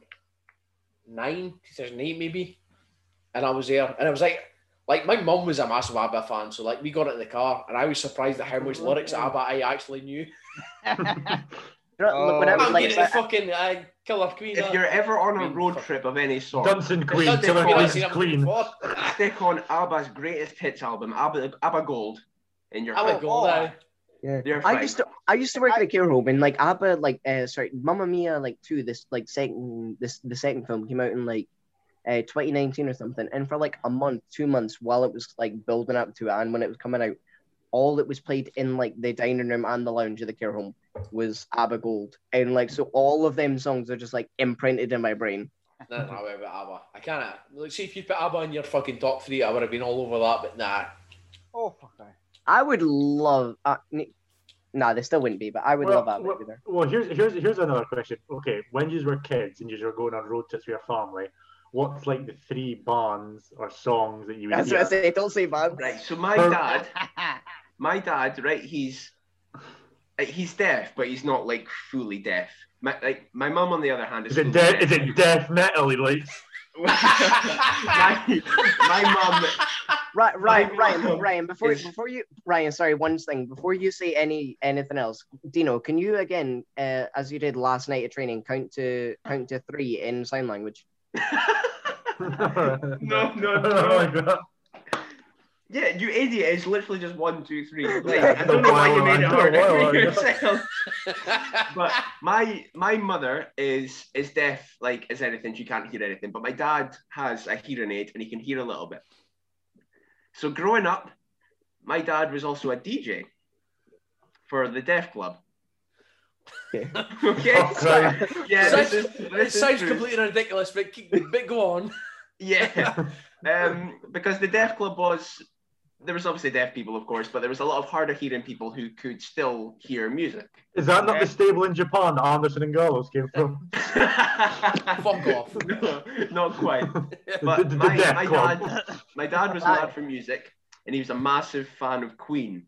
2008 maybe, and I was there, and I was like, like my mum was a massive ABBA fan, so like we got it in the car, and I was surprised at how much lyrics of ABBA I actually knew. Oh. whenever, I'm like, getting fucking uh, Killer Queen. if uh, you're ever on a road trip of any sort, Dunson Queen, Killer Queen, I've Queen's seen it Queen. stick on ABBA's greatest hits album, ABBA, ABBA Gold. in your I would go Oh, there. Yeah. You're I fine. used to I used to work at a care home and like ABBA like uh sorry Mamma Mia like two this like second this the second film came out in like uh 2019 or something and for like a month two months while it was like building up to it and when it was coming out all that was played in like the dining room and the lounge of the care home was ABBA Gold and like so all of them songs are just like imprinted in my brain. No, no, wait about ABBA. I can't. Let's see if you put ABBA in your fucking top three, I would have been all over that, but nah. Oh fuck! aye. I would love uh, n- nah they still wouldn't be but I would well, love ABBA well, to be there. well, here's here's here's another question. Okay, when you were kids and you were going on road trips with your family, what's like the three bands or songs that you would That's what I say don't say bad. Right. So my dad, my dad, right? He's uh, he's deaf, but he's not like fully deaf. My like my mum, on the other hand, is. Is it fully deaf. Is it death metal? He likes. My, my mum. Right, Ryan, Ryan, Ryan. Before is- before you, Ryan. Sorry, one thing. Before you say any anything else, Dino, can you again, uh, as you did last night at training, count to count to three in sign language? no, no, no, Oh my no. God. Yeah, you idiot! It's literally just one, two, three. Like, Yeah. I don't know why you made it No, harder for yourself. But my my mother is is deaf, like as anything. She can't hear anything. But my dad has a hearing aid, and he can hear a little bit. So growing up, my dad was also a DJ for the deaf club. Okay. okay. Oh, Christ. yeah, Sounds- this is It this is sounds true. completely ridiculous, but, keep, but go on. Yeah, um, because the deaf club was there was obviously deaf people, of course, but there was a lot of hard of hearing people who could still hear music. Is that not the stable in Japan that Anderson and Gallows came from? Fuck off. No, not quite. The- But the my, my dad, my dad was mad for music, and he was a massive fan of Queen,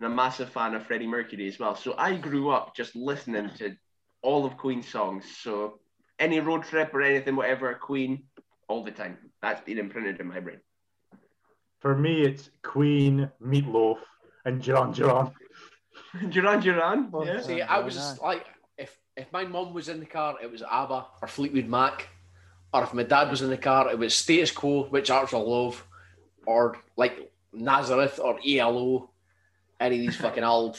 and a massive fan of Freddie Mercury as well. So I grew up just listening to all of Queen's songs. So any road trip or anything, whatever, Queen, all the time. That's been imprinted in my brain. For me, it's Queen, Meatloaf, and Duran Duran. Duran Duran. Yeah. See, I was like, if if my mum was in the car, it was ABBA or Fleetwood Mac, or if my dad was in the car, it was Status Quo, which Archer love, or like Nazareth or ELO, any of these fucking old.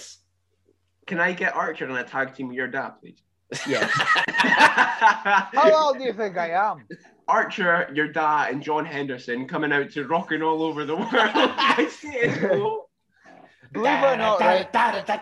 Can I get Archer in a tag team with your dad, please? Yeah. How old do you think I am? Archer, your dad, and John Henderson coming out to rocking all over the world. I see it. cool. Believe it or not, right? I think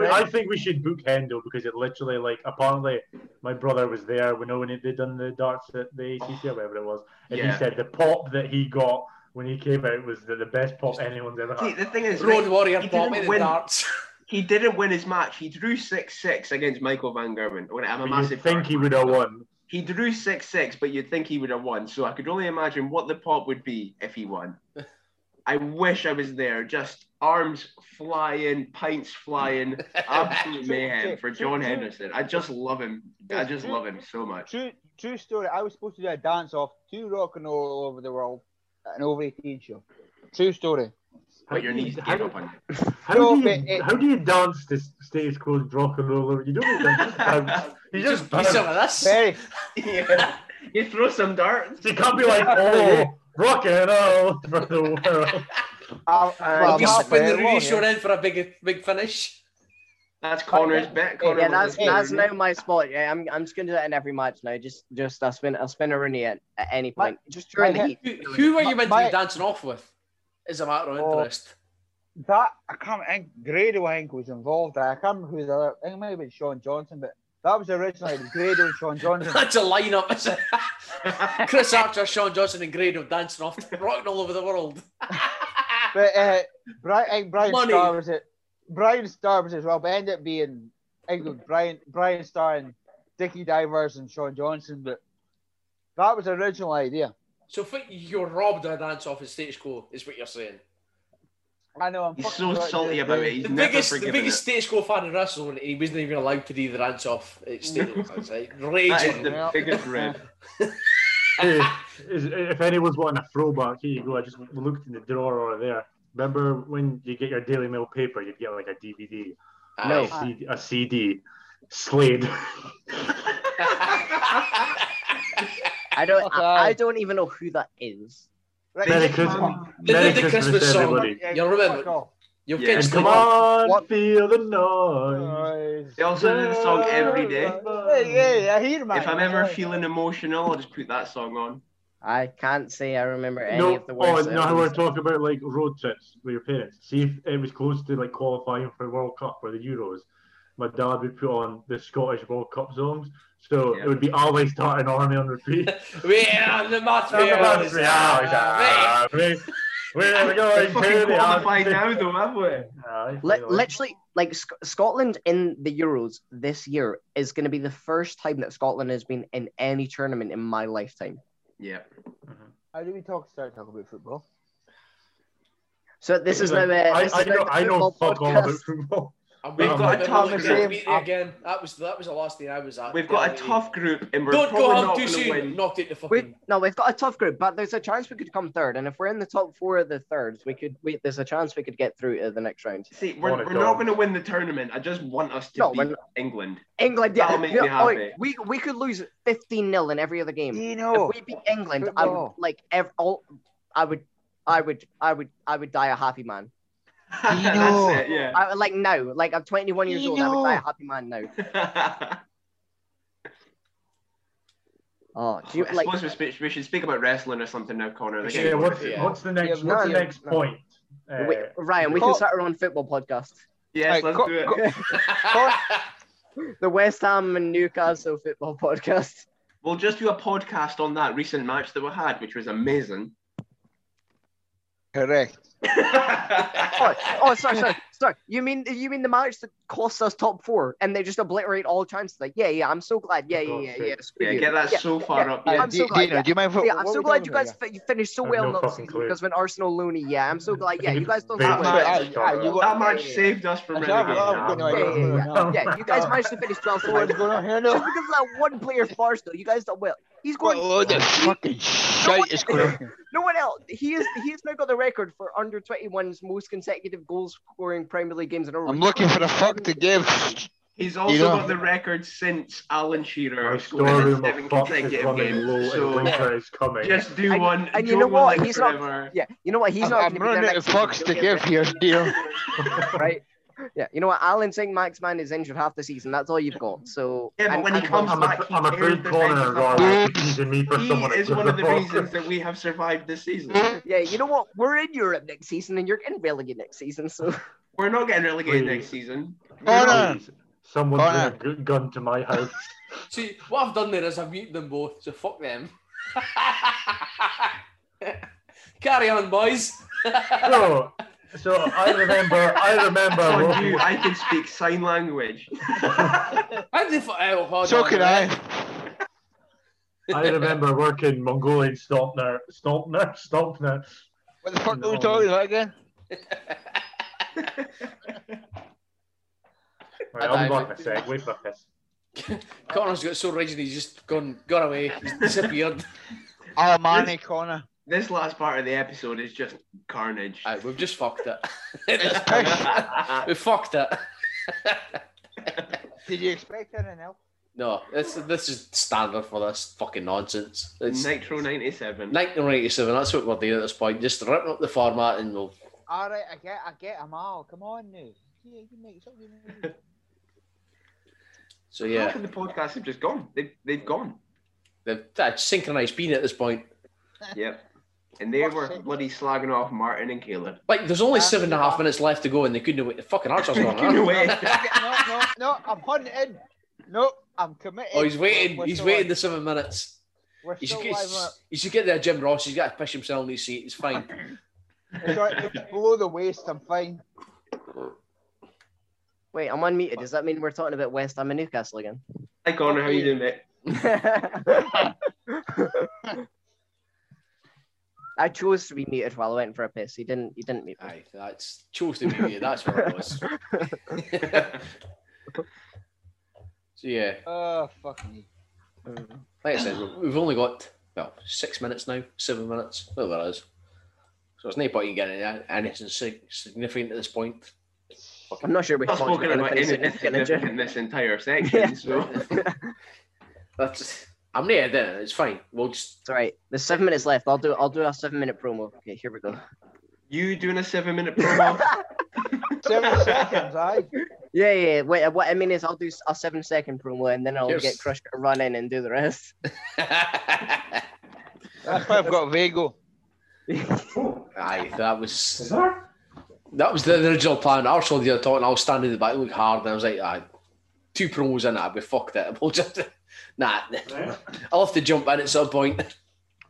we. I think we should book Hendo because it literally like apparently my brother was there we know when oh, when they done the darts at the ACC or whatever it was, and Yeah. he said the pop that he got when he came out was the, the best pop anyone's ever See, had. the thing is, Road right, Warrior he bought me the win. darts. He didn't win his match. He drew six six against Michael Van Gerwen. I'm a But massive you'd think he would have won. He drew six six, but you'd think he would have won. So I could only imagine what the pop would be if he won. I wish I was there. Just arms flying, pints flying, absolute mayhem for John Henderson. I just love him. I just love him so much. True, true story. I was supposed to do a dance off to rock and roll all over the world at an over 18 show. True story. But your knees how gave do- up on you. How No, do you it- how do you dance to status quo rock and roll? You don't even just bounce. You just Be bounce. some of this. Very. yeah. You throw some darts. You can't be like, oh, rock and roll for the world. Uh, well, You I'm spin the halfway along, ratio yeah. in for a big big finish. That's Connor's bet. Connor yeah, was that's the that's now my spot. Yeah, I'm I'm just gonna do that in every match now. Just just I'll spin I'll spin a Rooney at, at any My- point. just during my the heat. Who, who were you meant to be dancing off with? Is a matter of Oh. interest. That I can't think Grado I think was involved. I can't remember who the other. I think it might have been Sean Johnson, but that was originally Grado and Sean Johnson. That's a lineup. Is it? Chris Archer, Sean Johnson, and Grado dancing off, rocking all over the world. But uh, Brian, Brian Money. Starr was it. Brian Starr was as well, but ended up being I think it was Brian Brian Starr and Dickie Divers and Sean Johnson. But that was the original idea. So if you're robbed of a dance off at Status Quo, is what you're saying. I know. I'm He's so sorry salty do about it. He's The never biggest, the biggest it. Status Quo fan in wrestling, he wasn't even allowed to do the dance off at Status Quo. It's like That is raging. the Yeah. biggest rib. Hey, is, if anyone's wanting a throwback, here you go. I just looked in the drawer over there. Remember when you get your Daily Mail paper, you'd get like a DVD, No. a CD, a CD Slade. I don't Okay. I, I don't even know who that is. Right, Merry come Christmas. Merry the Christmas, Christmas song. everybody. Yeah, You remember- You've Yeah. getting And come on, What? feel the noise. Noise. They also do the song every day. Yeah, yeah, yeah, I hear man. If I'm ever feeling emotional, I'll just put that song on. I can't say I remember any No, of the oh, words. no, how we're talking about like road trips with your parents. See if it was close to like qualifying for the World Cup or the Euros. My dad would put on the Scottish World Cup songs, so Yeah. it would be always Tartan Army on repeat. We are the match Ah, we- We're We're going to the qualified Army. now, though, have we? Aye, literally, like Sc- Scotland in the Euros this year is going to be the first time that Scotland has been in any tournament in my lifetime. Yeah. How do we talk? Start talking about football. So this is now. Like, Uh, I, this I know, the I know football fuck all about podcast. Football. We've got a tough Thomas group. Same. Beat it again. That was that was the last thing I was at. We've got a tough group, and we're Don't probably go home not too going to soon. win. Knocked out the We, fucking. no, we've got a tough group, but there's a chance we could come third. And if we're in the top four of the thirds, we could. We, there's a chance we could get through to the next round. See, we're, On we're goes. not going to win the tournament. I just want us to No, beat. England. England, yeah, That'll make yeah, me oh, happy. we we could lose 15 0 in every other game. Dino. If we beat England, I would Football. like ev- all. I would, I would, I would, I would die a happy man. Dino. That's it, yeah. I like now, like I'm 21 years old. I would die a happy man now. Oh, do you I like? suppose we, spe- we should speak about wrestling or something now, Connor. The Yeah, Yeah, game- what's, Yeah. what's the next? Yeah, what's the next no. point? Uh, Wait, Ryan, we Call- can start our own football podcast. Yes, Right, let's co- do it. co- The West Ham and Newcastle football podcast. We'll just do a podcast on that recent match that we had, which was amazing. Correct. Oh, oh, sorry, sorry, sorry. You mean you mean the match that cost us top four, and they just obliterate all chances? Like, yeah, yeah, I'm so glad. Yeah, yeah, yeah, yeah. screw yeah, get that Yeah, so far yeah, up. yeah, Yeah. I'm so glad, Dino, yeah. do you mind? What, Yeah, I'm so glad you guys here? fi- you finished so well no last fucking season clue. because when Arsenal Looney, yeah, I'm so glad. Yeah, you guys done so That well. match- Aye, aye, you That got- match yeah, yeah. saved us from That's relegation. well, good night. Yeah, yeah, yeah. Yeah, you guys managed to finish 12th. What's going on here? Just because of that one player for Arsenal, you guys done well. He's What going. load of fucking shite is going? No one else. He is. He has now got the record for under 21's most consecutive goals scoring Premier League games in a row. I'm looking for the fuck to give. He's also You know- got the record since Alan Shearer My scored seven of fuck is consecutive running games. low So and winter is coming. just do And- one. and you know what? live He's not- Yeah, you know what? He's I'm, not. I'm gonna be there running out of fucks to give here, deal. there, right? Yeah, you know what? Allan Saint-Maximin is injured half the season. That's all you've got. So Yeah, but when he comes I'm, back, af- he I'm tears afraid the Connor bench and apart. Ryan are using me for He is one of the gives a fuck. reasons that we have survived this season. yeah, you know what? We're in Europe next season, and you're getting relegated next season. So We're not getting relegated Please. next season. Connor! Please, Someone's Connor. bring a gu- gun to my house. See, what I've done there is I've muted them both, so fuck them. Carry on, boys. so, so I remember, I remember. On working- you, I can speak sign language. How the fuck? Oh, hold So on can a I. minute. I remember working Mongolian Stomper, Stomper, Stomper. What the fuck are we talking about again? Right, I I'll be died. back in a sec. For a piss. Connor's got so rigid he's just gone gone away. He's disappeared. Oh, Manny Connor. This last part of the episode is just carnage. Aye, we've just fucked it. We fucked it. Did you expect anything else? No, this this is standard for this fucking nonsense. It's Nitro 97. 1987. That's what we're doing at this point. Just ripping up the format and we'll. All right, I get, I get them all. Come on now. Yeah, you make something. So Yeah. yeah, the podcast have just gone. They've, they've gone. they've that's synchronized being at this point. Yep. And they were bloody slagging off Martin and Caleb. Like, there's only Ah, seven and a half yeah. minutes left to go, and they couldn't wait. The fucking Archer's gone. Couldn't huh? wait. no, no, no. I'm hunting. No, I'm committed. Oh, he's waiting. We're- we're He's waiting on. the seven minutes. We're He should get. live on it. He should get there, Jim Ross. He's got to push himself in his seat. It's fine. It's all right, it's below the waist. I'm fine. wait, I'm unmuted. Does that mean we're talking about West Ham and Newcastle again? Hi Connor, how you doing, mate? I chose to be muted while I went for a piss. He didn't. He didn't mute me. Aye, that's chose to be muted. That's what it was. so yeah, Oh, fuck me. like I said, we- we've only got well six minutes now, seven minutes, whatever it is. So there's no point in getting any- anything significant at this point. I'm not sure we've Not talked spoken about about anything anything in this entire section, Yeah. so That's I'm not editing it. It's fine. We'll just. It's all right. There's seven minutes left. I'll do I'll do a seven minute promo. Okay, here we go. You doing a seven minute promo? Seven seconds, aye. Yeah, yeah. Wait, what I mean is I'll do a seven second promo and then I'll Here's- get crushed to run in and do the rest. That's why I've got Vago. Aye, that was Is there? That was the original plan. I saw the other talk, and I was standing in the back, look hard, and I was like, aye, two promos in it, we fucked it. We'll just nah. I'll have to jump in at some point.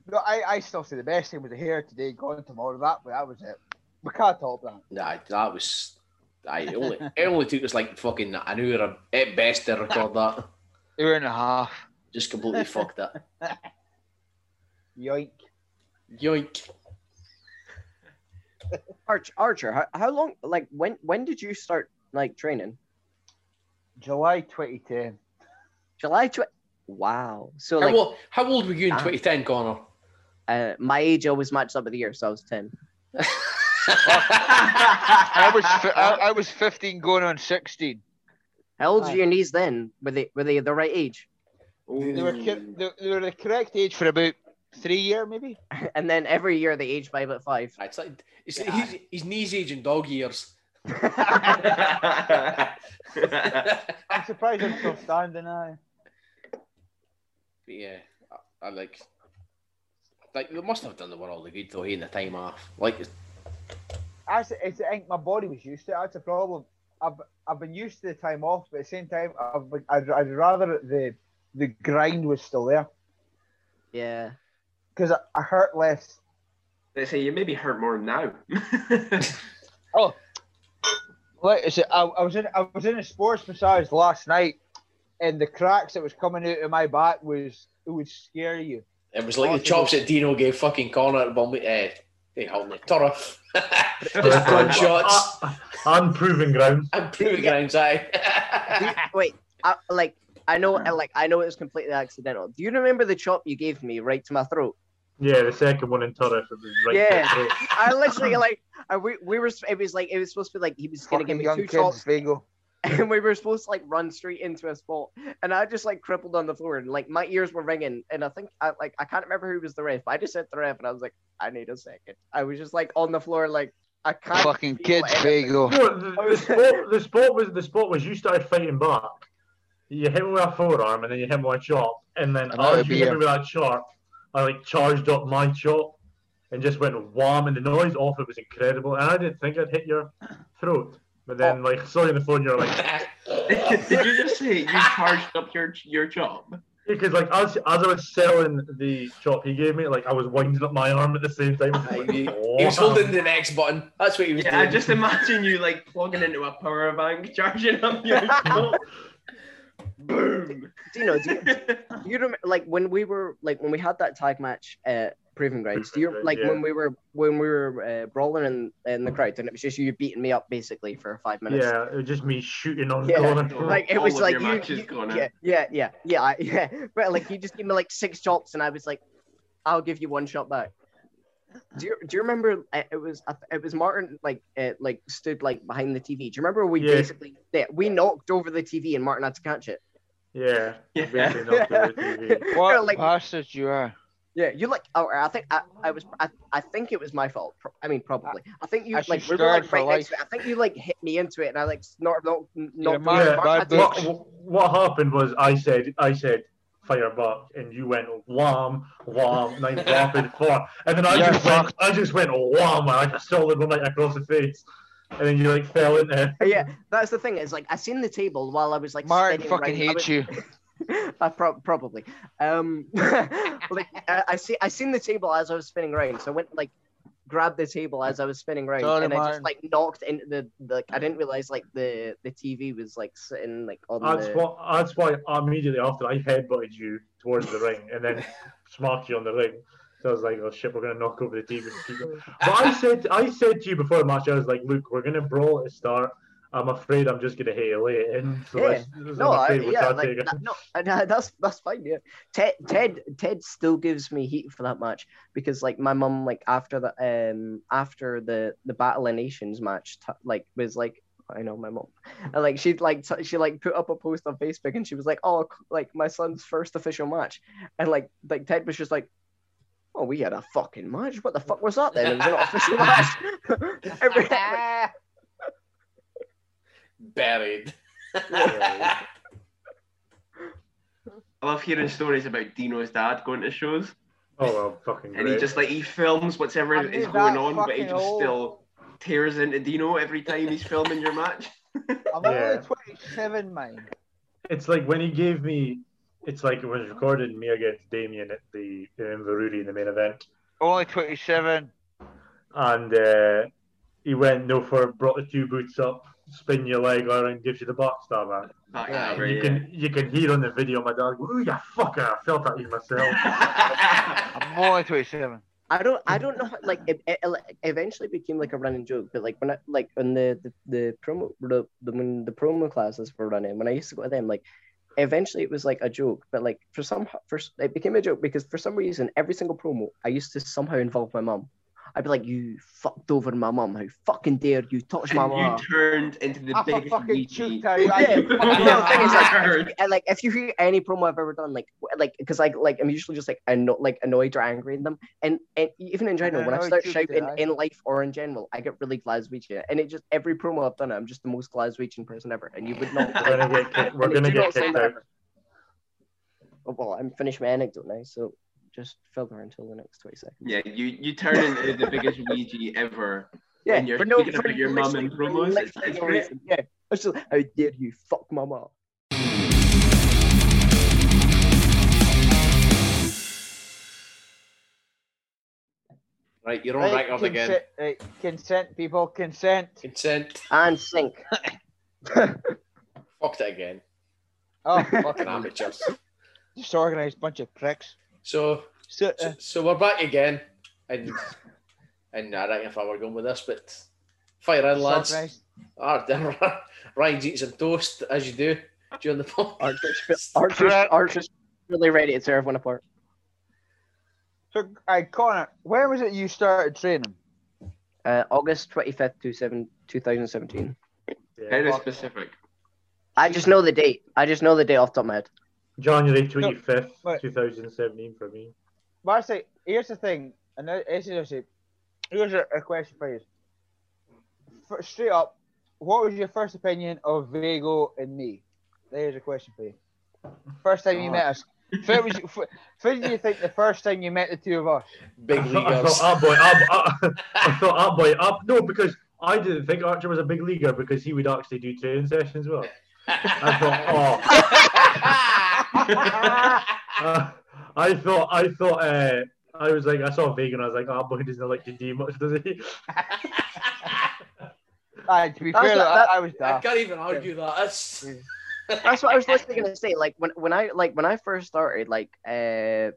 No, I, I still say the best thing was the hair today, gone tomorrow. That, that was it. We can't top that. Nah, that was. I it only it only took us like fucking an hour at best to record that. Hour and a half. Just completely fucked it. Yoink. Yoink. Arch, Archer, how, how long? Like when when did you start like training? July 2010. July tw- Wow. So How, like old, how old were you in Ah. 2010, Connor? uh, my age always matched up with the year, so I was ten. I was I, I was 15 going on 16. How old Aye. are your knees then? Were they were they the right age? They were, they, they were the correct age for about three year maybe. And then every year they age by about five. it's like it's, he's, his knees aging dog years. I'm surprised I'm still standing. Aye. But yeah, I, I like. Like they must have done the world a good though, in the time off. Like That's, it's, I think my body was used to it. That's the problem. I've I've been used to the time off, but at the same time, I've, I'd, I'd rather the the grind was still there Yeah. Because I, I hurt less. they say you maybe hurt more now. Oh, like I said, I, I was in I was in a sports massage last night, and the cracks that was coming out of my back was it would scare you. it was like the chops that Dino gave fucking Connor at Bumby. Eh, hey, hold on, turf. Just gunshots Uh, unproven ground. and proving grounds. Aye. You- wait, I, like I know, like I know it was completely accidental. Do you remember the chop you gave me right to my throat? Yeah, the second one in Turriff. It was right Yeah. to the throat. I literally like, I, we, we were. It was like it was supposed to be like he was gonna give me young two kids, chops, Vigo. and we were supposed to like run straight into a spot, and I just like crippled on the floor, and like my ears were ringing, and I think I like I can't remember who was the ref, but I just said the ref, and I was like, I need a second. I was just like on the floor, like I can't. Fucking feel kids, anything. Vigo. No, the, the spot, the spot was the spot was you started fighting back. You hit me with a forearm and then you hit me with a chop, and then Another as you hit beer. me with that chop, I like charged up my chop and just went wham, and the noise off it was incredible. And I didn't think I'd hit your throat, but then oh. like saw you on the phone, you're like, Did you just say you charged up your your job? because like as as I was selling the chop he gave me, like I was winding up my arm at the same time. Aye, Like, he, he was holding the next button. That's what he was Yeah, I just imagine you like plugging into a power bank, charging up your job. Boom. Dino, do you, know do you remember like when we were like when we had that tag match at Proving Grounds? Do you Proving like Grounds, when we were when we were uh, brawling in, in the crowd and it was just you beating me up basically for five minutes? Yeah, it was just me shooting on Yeah, Connor. Like it All was of like your you, matches you- going in. yeah, yeah, yeah, yeah, I- yeah. But like you just gave me like six chops and I was like, I'll give you one shot back. Do you, do you remember uh, it was it was Martin like uh, like stood like behind the TV? Do you remember we Yeah. basically yeah, we knocked over the TV and Martin had to catch it? Yeah, Yeah. basically knocked over the TV. What like- bastards you are. Yeah, you like. Oh, I think I, I was. I, I think it was my fault. I mean, probably. I think you I like we were like right next to it. I think you like hit me into it, and I like snort, not, not. man, Yeah, bad what, what happened was I said I said fire back and you went wham wham nine rapid four and then I Yeah, just went fuck. I just went wham and I just solid one right across the face and then you like fell into it. Yeah, that's the thing. Is like I seen the table while I was like. Martin spinning fucking around. I hates was- you. I pro- probably. Um, like I, I see, I seen the table as I was spinning around, so I went like grabbed the table as I was spinning around, Sorry, and I Martin. just like knocked into the, the. Like, I didn't realize like the the TV was like sitting like on That's the. what that's why immediately after I headbutted you towards the ring and then smacked you on the ring. So I was like, oh shit, we're gonna knock over the TV. and keep it. But I said I said to you before the match, I was like, look, we're gonna brawl at the start. I'm afraid I'm just gonna hit you late in. So Yeah. No, I, yeah, like take it. that, no, uh, that's that's fine. Yeah, Ted, Ted, Ted still gives me heat for that match because like my mum, like after the um after the the Battle of Nations match, t- like was like, I know my mom. And like she'd like t- she like put up a post on Facebook and she was like, oh, like my son's first official match, and like like Ted was just like. Oh, we had a fucking match. What the fuck was that then? It was an official match. Every- Buried. I love hearing stories about Dino's dad going to shows, Oh well, fucking and he just like he films whatever I is going on, but he just old. still tears into Dino every time he's filming your match. I'm Yeah. only 27, man. It's like when he gave me. It's like it was recorded me against Damien at the Inverurie in the main event, Only 27. and uh, he went no for brought the two boots up, spin your leg around, gives you the box star man. Back Yeah, hammer, you yeah. can you can hear on the video my dad go, "Ooh, you fucker!" I felt that in myself. I'm only 27. I don't I don't know how, like it, it, it eventually became like a running joke, but like when I like when the the, the promo the, the when the promo classes were running, when I used to go to them, like eventually it was like a joke, but like for some for it became a joke because for some reason every single promo I used to somehow involve my mum. I'd be like, "You fucked over my mum! How fucking dare you touch my And mum!" you turned into the I'm biggest fucking Weegie. out. Yeah, can but fucking- no, the thing is, like, Nerd. like if you hear any promo I've ever done, like like because like like I'm usually just like anno- like annoyed or angry in them, and and even in general, when I start shouting yeah. in life or in general, I get really Glaswegian, and it just every promo I've done, I'm just the most Glaswegian person ever, and you would not. We're gonna get kicked. We're it gonna get kicked out. Oh, well, I'm finished my anecdote now, so just fill her until the next twenty seconds. Yeah, you, you turn into the biggest Weegie ever. Yeah, when you're for no, speaking for about your mum in promos. It's, it's no great. reason. Yeah, it's just how dare you fuck my mum. Right, you're on record again. consent, right, consent, people, consent. Consent. And sink. Fucked it again. Oh, Fucking fucking amateurs. disorganized bunch of pricks. So, So, so, uh, so we're back again, and and I don't know if I were going with this, but fire in, lads. disorganized. Ah, then Ryan's eating some toast as you do during the podcast. Archer's, Archer's, Archer's really ready to tear everyone apart. So, I Connor, when was it you started training? Uh, August 25th, to seven, 2017. Yeah. Very specific. I just know the date. I just know the date off the top of my head. January twenty fifth, Wait. two thousand seventeen for me. But I say, here's the thing, and this is actually, here's a, a question for you. For, straight up, what was your first opinion of Vago and me? There's a question for you. First time you Oh. met us. What was, what did you think the first time you met the two of us? Big I thought, I thought, ah boy, ah, ah, I thought, ah boy, ah, no, because I didn't think Archer was a big leaguer because he would actually do training sessions well. I thought, oh, uh, I thought, I thought, uh, I was like, I saw Vegan, I was like, ah boy, he doesn't like to do much, does he? Aye, to be That's fair, not- I, that- I was I daft. can't even argue that. That's That's what I was literally gonna say. Like when when I like when I first started, like uh,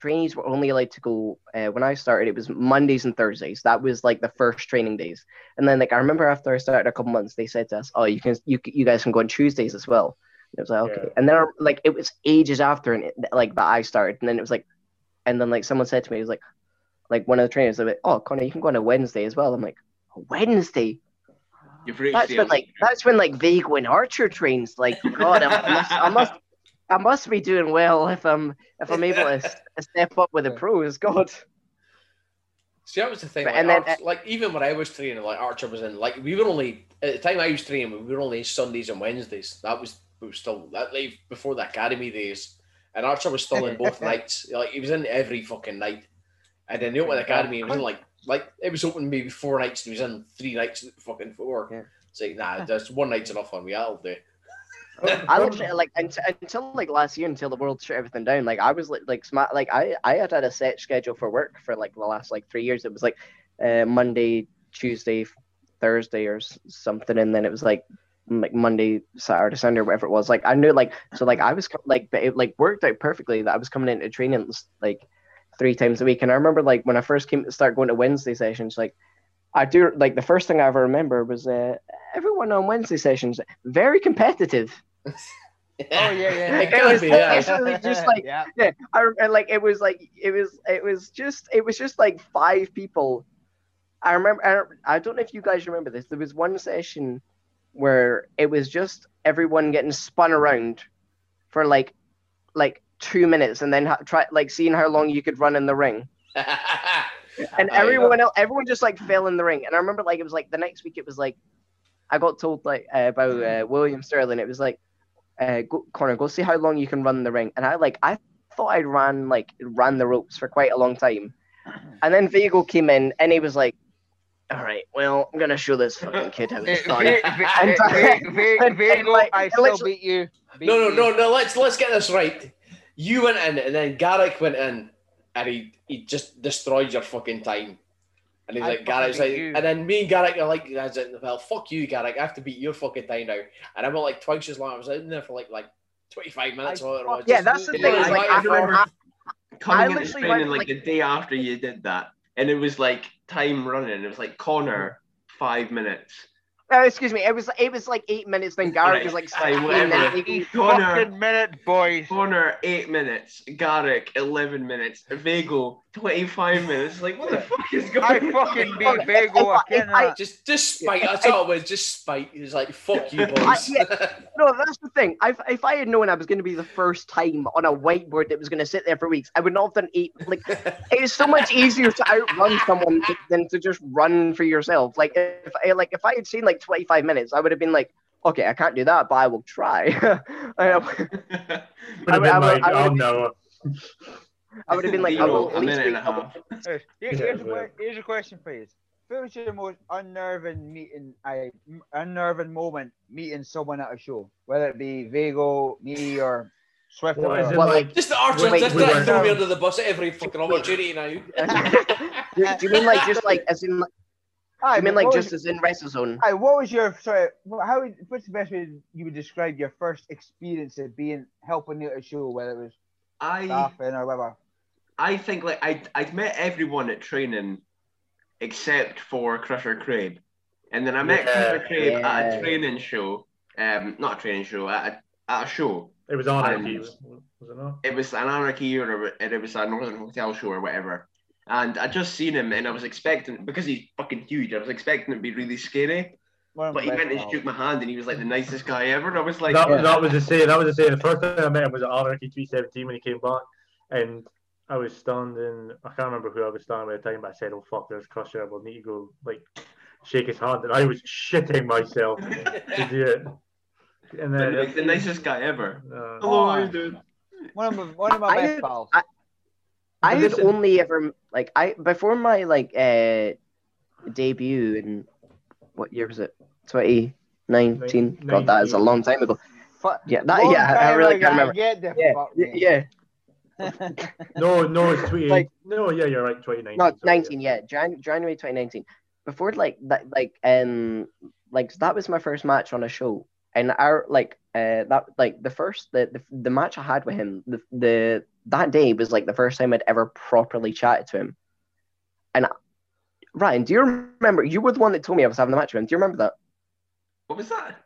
trainees were only allowed to go. Uh, when I started, it was Mondays and Thursdays. That was like the first training days. And then like I remember after I started a couple months, they said to us, "Oh, you can you you guys can go on Tuesdays as well." It was like okay. Yeah. And then like it was ages after and it, like that I started, and then it was like, and then like someone said to me, it was like, like one of the trainers, like, "Oh, Connor, you can go on a Wednesday as well." I'm like, "A Wednesday." That's when like that's when like Vago and Archer trains. Like God, I must, I must, I must be doing well if I'm if I'm able to step up with the pros. God, See, that was the thing. But- Like, and then- Arch- uh, like even when I was training, like Archer was in. Like we were only at the time I was training, we were only Sundays and Wednesdays. That was it was still that like before the academy days, and Archer was still in both nights. Like he was in every fucking night, and then the open academy, he was in like like it was open maybe four nights. and He was in three nights, fucking four. Yeah. It's like nah, just one night's enough on me. That'll do. I literally like until, until like last year until the world shut everything down. Like I was like like smart. Like I I had had a set schedule for work for like the last like three years. It was like uh, Monday, Tuesday, Thursday, or something, and then it was like like Monday, Saturday, Sunday, or whatever it was. Like I knew like so like I was like but it like worked out perfectly that I was coming into training like three times a week. And I remember like when I first came to start going to Wednesday sessions, like I do like the first thing I ever remember was uh, everyone on Wednesday sessions very competitive. Oh yeah, yeah. It It was be, yeah. just like yeah. yeah, I and, like it was like it was it was just it was just like five people. I remember I I don't know if you guys remember this. There was one session where it was just everyone getting spun around for like like two minutes and then ha- try like seeing how long you could run in the ring and everyone else, everyone just like fell in the ring. And I remember like it was like the next week it was like I got told like uh, about uh, William Sterling. It was like uh, go, Connor, go see how long you can run the ring. And I like I thought I ran like ran the ropes for quite a long time. And then Vigo came in and he was like, "All right, well I'm gonna show this fucking kid how it's done." Ve- And- Ve- Ve- and- and, like, I and still beat you. Beat No, no, you. no, no. Let's let's get this right. You went in, and then Garrick went in, and he he just destroyed your fucking time. And he's I like, Garrick's like, you. and then me and Garrick are like, I was like, well, fuck you, Garrick. I have to beat your fucking time now. And I went like twice as long. I was in there for like like twenty five minutes. I or whatever. Yeah, Just- that's the thing. was like, right I, remember I, Coming I into literally training went, like, like- the day after you did that, and it was like time running. It was like Connor five minutes. uh, excuse me, it was it was like eight minutes. Then Garrett was like, Aye, 16, then Connor. fucking minutes, boys. Connor eight minutes. Garrick eleven minutes. Vago twenty five minutes. Like what the fuck is going I on? fucking Okay, beat Vigo. I if I- if I- cannot. Just just spite. That's all it was. Just spite. He was like, fuck you, I- boys. No, that's the thing. I, if I had known I was going to be the first time on a whiteboard that was going to sit there for weeks, I would not have done eight. Like, it is so much easier to outrun someone than to just run for yourself. Like, if I like if I had seen like twenty five minutes, I would have been like, okay, I can't do that, but I will try. I, Would have I would- been I like, I would- oh no. I would have been like, I Zero, will a at least minute be- and a half. Here's, a, here's a question for you. What was your most unnerving meeting, I unnerving moment meeting someone at a show, whether it be Vigo, me, or Swift? or it? Well, like? just the archer, Wait, just we were- throw me under the bus at every fucking opportunity now. do, do you mean like just like as in? like- Aye, I mean like just was, as in WrestleZone? aye, what was your sorry? How? would- What's the best way you would describe your first experience of being helping out a show, whether it was I staffing or whatever? I think like I I'd met everyone at training except for Crusher Crabe. And then I met Yeah. Crusher Crabe at a training show. Um not a training show, at a, at a show. It was on And- was was it not? It was an anarchy or a, it was a Northern Hotel show or whatever. And I just seen him and I was expecting because he's fucking huge, I was expecting it to be really scary. One But he best went and shook my hand and he was like the nicest guy ever. And I was like that, Yeah. that was the same. That was the same. The first time I met him was at Anarchy 317 when he came back, and I was standing. I can't remember who I was standing with at the time, but I said, "Oh fuck, there's Crusher. We'll need to go like shake his hand." And I was shitting myself to do it. And but, then like the nicest guy ever. uh, Hello, how you doing? One of my one of my I best had- pals. I- I had listen- only ever like I before my like uh debut in what year was it? 2019. God, that is a long time ago. Fu- Yeah, that long yeah, I really can't remember. Get Yeah, fuck, yeah, no, no, it's 20. Like- no, yeah, you're right. 2019. no, sorry, 19. Yeah, Jan- January 2019. Before like that, like um, like that was my first match on a show, and our like uh that like the first the the, the match I had with him the the that day was like the first time I'd ever properly chatted to him, and Ryan, do you remember? You were the one that told me I was having the match with him. Do you remember that? What was that?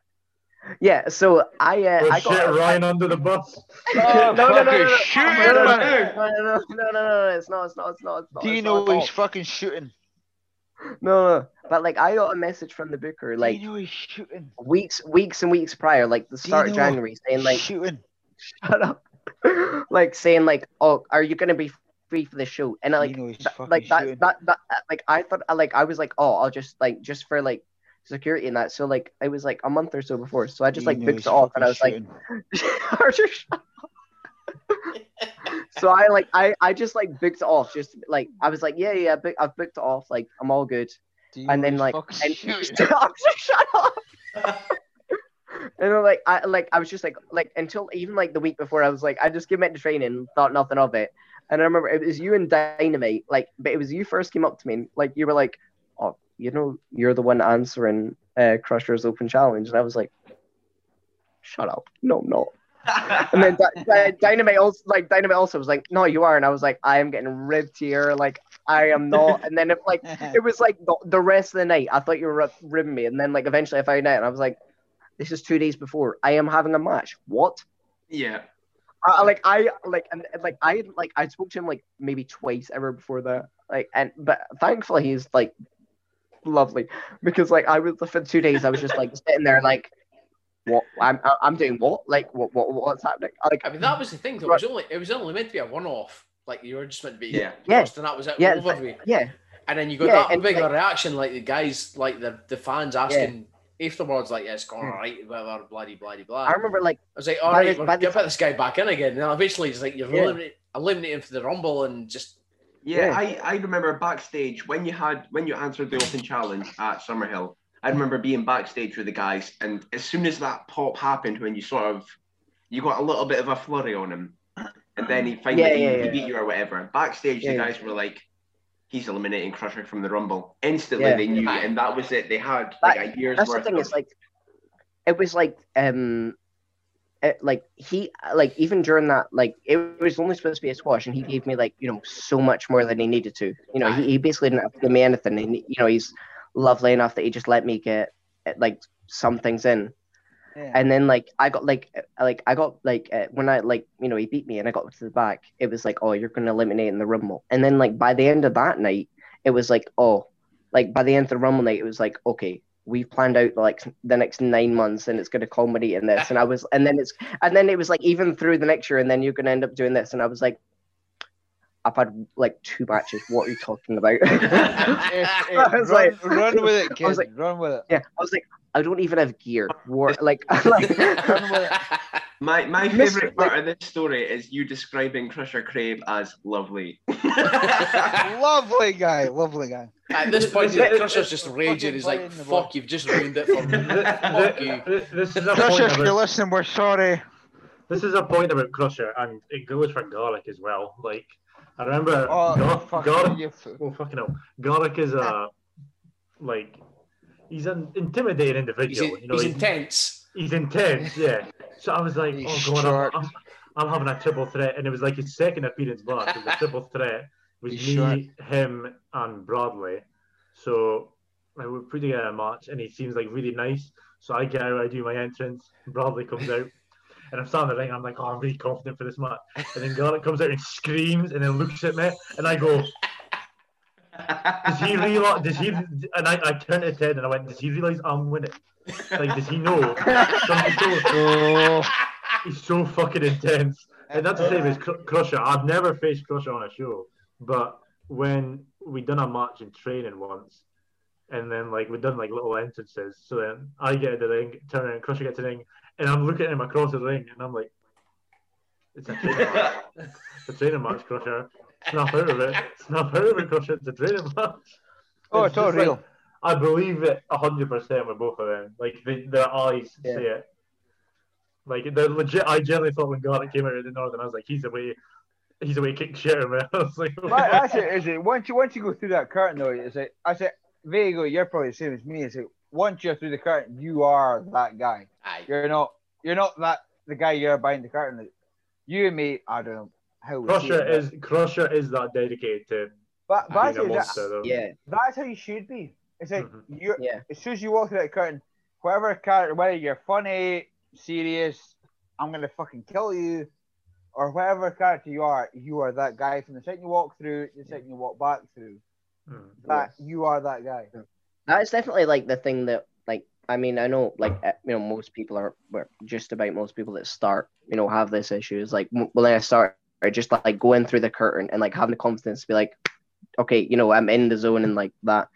Yeah. So I uh, Oh I shit, got Ryan under the bus. Oh, no, no, no, no, fucking no, shoot no, him, no, no, man. no, no, no, no, no, no, it's not, it's not, it's not, it's not. Do you it's know not at he's all. fucking shooting? No, no, but like I got a message from the booker like Do you know he's shooting? weeks, weeks and weeks prior, like the Do you start of know January, saying like, shooting. shut up, like saying like, oh, are you gonna be free for the show? And I, Do like, you know he's that, fucking like that, shooting? that, that, like I thought, like I was like, oh, I'll just like just for like security and that. So like it was like a month or so before, so I just like booked it off, and I was like. Archer, so I like I I just like booked it off. Just like I was like, yeah, yeah, book, I've booked it off. Like I'm all good. And then like, and shut up. and then, like I like I was just like like until even like the week before I was like I just came into training thought nothing of it. And I remember it was you and Dynamite like, but it was you first came up to me and like you were like, oh, you know, you're the one answering uh, Crusher's open challenge, and I was like, shut up, no, no. And then Dynamite also like Dynamite also was like, "No, you are," and I was like, "I am getting ribbed here. Like, I am not." And then it like it was like the, the rest of the night, I thought you were rib- ribbing me, and then like eventually I found out, and I was like, "This is two days before I am having a match. What?" yeah. I, I- like I like and and, like I like I spoke to him like maybe twice ever before that. Like and but thankfully he's like lovely because like I was for two days I was just like sitting there like what I'm I'm doing what like what what what's happening like I mean, that was the thing. Though. It was only it was only meant to be a one-off. Like you were just meant to be Yeah. Yeah. and that was it. yeah over but- with. yeah And then you got Yeah, that and, bigger like- reaction, like the guys, like the the fans asking afterwards, like, "Yeah, it's gone hmm. all right," whatever, bloody, bloody, blah. I remember like I was like, all by right, the- we'll get this guy back in again. And then eventually, it's like you're Yeah. eliminating, eliminating for the rumble and just Yeah, Yeah. I, I remember backstage when you had when you answered the open challenge at Summerhill. I remember being backstage with the guys, and as soon as that pop happened, when you sort of you got a little bit of a flurry on him, and then he finally Yeah, yeah, he beat you or whatever. Backstage, the guys were like, "He's eliminating Crusher from the Rumble." Instantly, they knew, and that was it. They had like a year's that's the worth thing of. is like it was like um like he like even during that like it was only supposed to be a squash and he gave me like you know so much more than he needed to. You know he, he basically didn't have to give me anything and you know he's lovely enough that he just let me get uh, like some things in. Yeah. and then like I got like uh, like I got like uh, when I like you know he beat me and I got to the back it was like oh you're gonna eliminate in the rumble. And then like by the end of that night it was like oh like by the end of the rumble night it was like okay we've planned out like the next nine months and it's going to culminate in this and I was and then it's and then it was like even through the next year and then you're going to end up doing this and I was like I've had like two matches what are you talking about I was run, like- run with it, kid. I was like- run with it. yeah I was like I don't even have gear war like like Run with it. My my Mr. favorite part of this story is you describing Crusher Crave as lovely. lovely guy, lovely guy. at this point, This- the Crusher's just raging. He's like, Fucking playing the "Fuck, you've just ruined it for me. Fuck you." This is a point Crusher, if you're listening, we're sorry. this is a point about Crusher, and it goes for Garlic as well. Like I remember, Oh, Gar- fuck Garlic. you. Oh fucking hell, Garlic is a like he's an intimidating He's, individual. you know, he's he's, intense. He's intense, yeah. So I was like, He's oh god. I'm, I'm, I'm having a triple threat, and it was like his second appearance back. A triple threat. Was He's me, short. him, and Bradley. So like, we put together a match, and he seems like really nice. So I get out, I do my entrance. Bradley comes out. And I'm standing in the ring. I'm like, oh, I'm really confident for this match. And then Garlic comes out and screams, and then looks at me, and I go, does he realize? Does he? And I, I turned to Ted and I went, does he realize I'm winning? Like, does he know? So- Oh, he's so fucking intense. And that's the same as Cr- Crusher. I've never faced Crusher on a show, but when we done a match in training once, and then like we done like little entrances, so then I get in the ring, turn around, Crusher gets in the ring, and I'm looking at him across the ring, and I'm like, it's a training match. It's a training match, Crusher. Snap out of it. Snap out of it, Crusher. It's a training match. oh, it's all just like- real. I believe it hundred percent with both of them. Like the, their eyes Yeah. say it. Like they're legit. I generally thought when Garlic came out of the Northern, I was like, he's the way, he's the way kick shit out of me. I was like, But that's it, is it? Once you once you go through that curtain though, is it? I said, Vego, you're probably the same as me. Is it? Once you're through the curtain, you are that guy. Aye. You're not. You're not that the guy you're behind the curtain. You and me, I don't know how. Crusher is Crusher is that dedicated to But, but being a actually, that, yeah that's how you should be. It's like Mhm. you're yeah as soon as you walk through that curtain, whatever character, whether you're funny, serious, I'm gonna fucking kill you, or whatever character you are, you are that guy from the second you walk through, the second you walk back through. Mm. That you are that guy. That's definitely like the thing that like I mean I know like uh, you know most people are well, just about most people that start you know have this issue is like when I start or just like going through the curtain and like having the confidence to be like okay you know I'm in the zone and like that.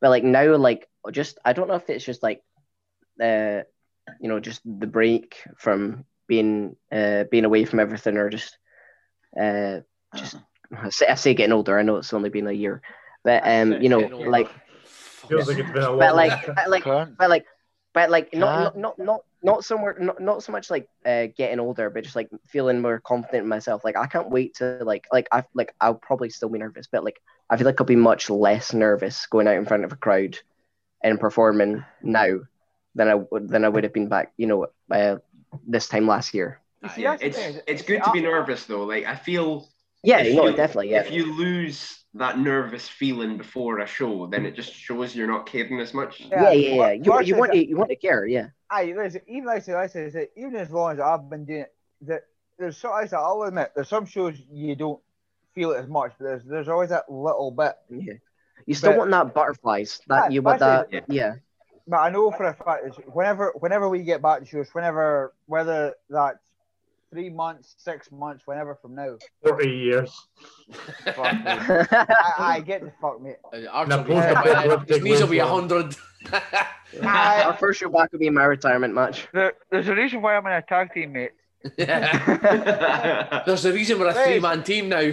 But like now like just I don't know if it's just like uh you know just the break from being uh being away from everything or just uh just I say, I say getting older. I know it's only been a year. But um you know like Feels like it's been a long. but like but like but like but like Huh? not not not not somewhere not, not so much like uh getting older but just like feeling more confident in myself like i can't wait to like like i like i'll probably still be nervous but like i feel like i'll be much less nervous going out in front of a crowd and performing now than i would than i would have been back you know uh, this time last year You see, yeah, it's it's good to be nervous though. Like I feel yeah If no you- definitely yeah if you lose that nervous feeling before a show, then it just shows you're not caring as much. yeah yeah yeah, What- You, what's you it want to you want to care yeah Aye, listen, even like I said, like I said, I said, even as long as I've been doing it, that there's so I said, I'll admit there's some shows you don't feel it as much, but there's there's always that little bit. yeah You still But- want that butterflies. That Yeah, you want that's that. it. Yeah. But I know for a fact is whenever whenever we get back to shows, whenever whether that's three months, six months, whenever from now, 40 years. fuck me. I, I get the fuck me. Uh, Arch Now, will be there by His knees will be wasteland. 100. Our first show back will be my retirement match. there, there's a reason why I'm in a tag team, mate. There's a reason we're a three man team now.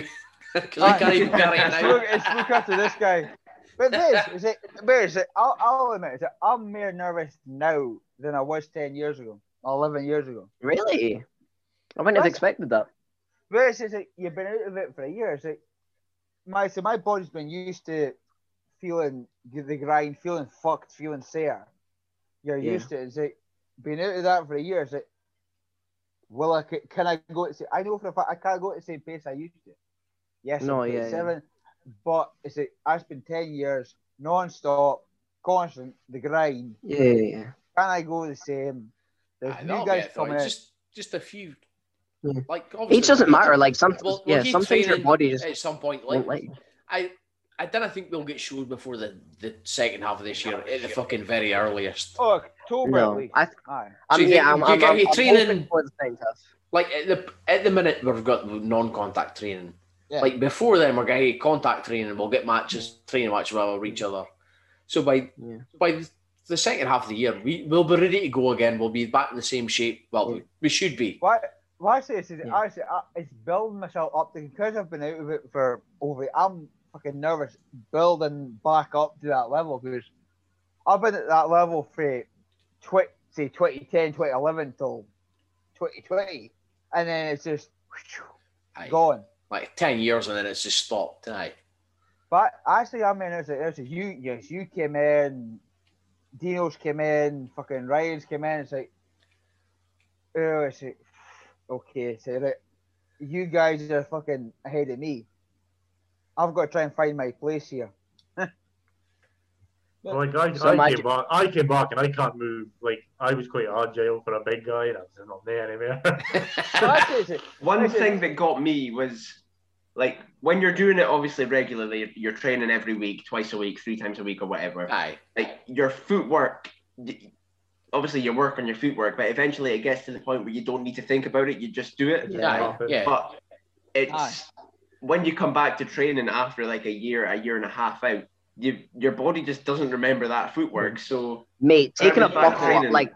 Because I can't even carry it It's now. look, it's look after this guy. But this is it. But is it? I'll, I'll admit it. I'm more nervous now than I was ten years ago, eleven years ago. Really? I wouldn't have What? expected that. But it's just like you've been out of it for a year. It's like my so my body's been used to feeling the grind, feeling fucked, feeling sore. You're Yeah. used to it. It's like being out of that for a year. It's like, will I? Can I go? To, I know for a fact I can't go at the same pace I used to. Yes, No, I'm yeah, yeah. but it's like it's been ten years non-stop, constant, the grind. Yeah, yeah, yeah. Can I go the same? There's Aye, new that'll guys coming. Just, just a few. Yeah. Like, obviously, Age doesn't matter. Like some, We'll, we'll yeah, keep some things your body just at some point. won't Like. I, I don't think we'll get shows before the, the second half of this year at the fucking very earliest. Oh, October No. I, Aye. I'm, So you yeah, get- I'm, you I'm, get I'm, your I'm training- for the second half. Like at the at the minute we've got non-contact training. Yeah. Like before then we're going getting contact training. We'll get matches, mm. training matches with each other. So by Yeah. by the- the second half of the year, we will be ready to go again. We'll be back in the same shape. Well, we, we should be. Why? Why I say this is Yeah. I say I, it's building myself up because I've been out of it for over. I'm fucking nervous building back up to that level because I've been at that level for tw- say 2010, 2011 till 2020, and then it's just Aye. gone. Like ten years and then it's just stopped. Aye. But actually, I mean, it's like, it's like you, yes, you came in, Dino's came in, fucking Ryan's came in. It's like, oh, it's like, okay, so right, you guys are fucking ahead of me. I've got to try and find my place here. Like I, So I imagine- came back, I came back and I can't move. Like I was quite agile for a big guy, and I'm not there anymore. So actually, it's like, One thing that got me was like when you're doing it obviously regularly, you're training every week, twice a week, three times a week, or whatever. Aye. Like your footwork, y- obviously you work on your footwork, but eventually it gets to the point where you don't need to think about it, you just do it. Aye. Yeah. But it's Aye. when you come back to training after like a year, a year and a half out, you your body just doesn't remember that footwork. Mm. So Mate, taking a back buckle, training. like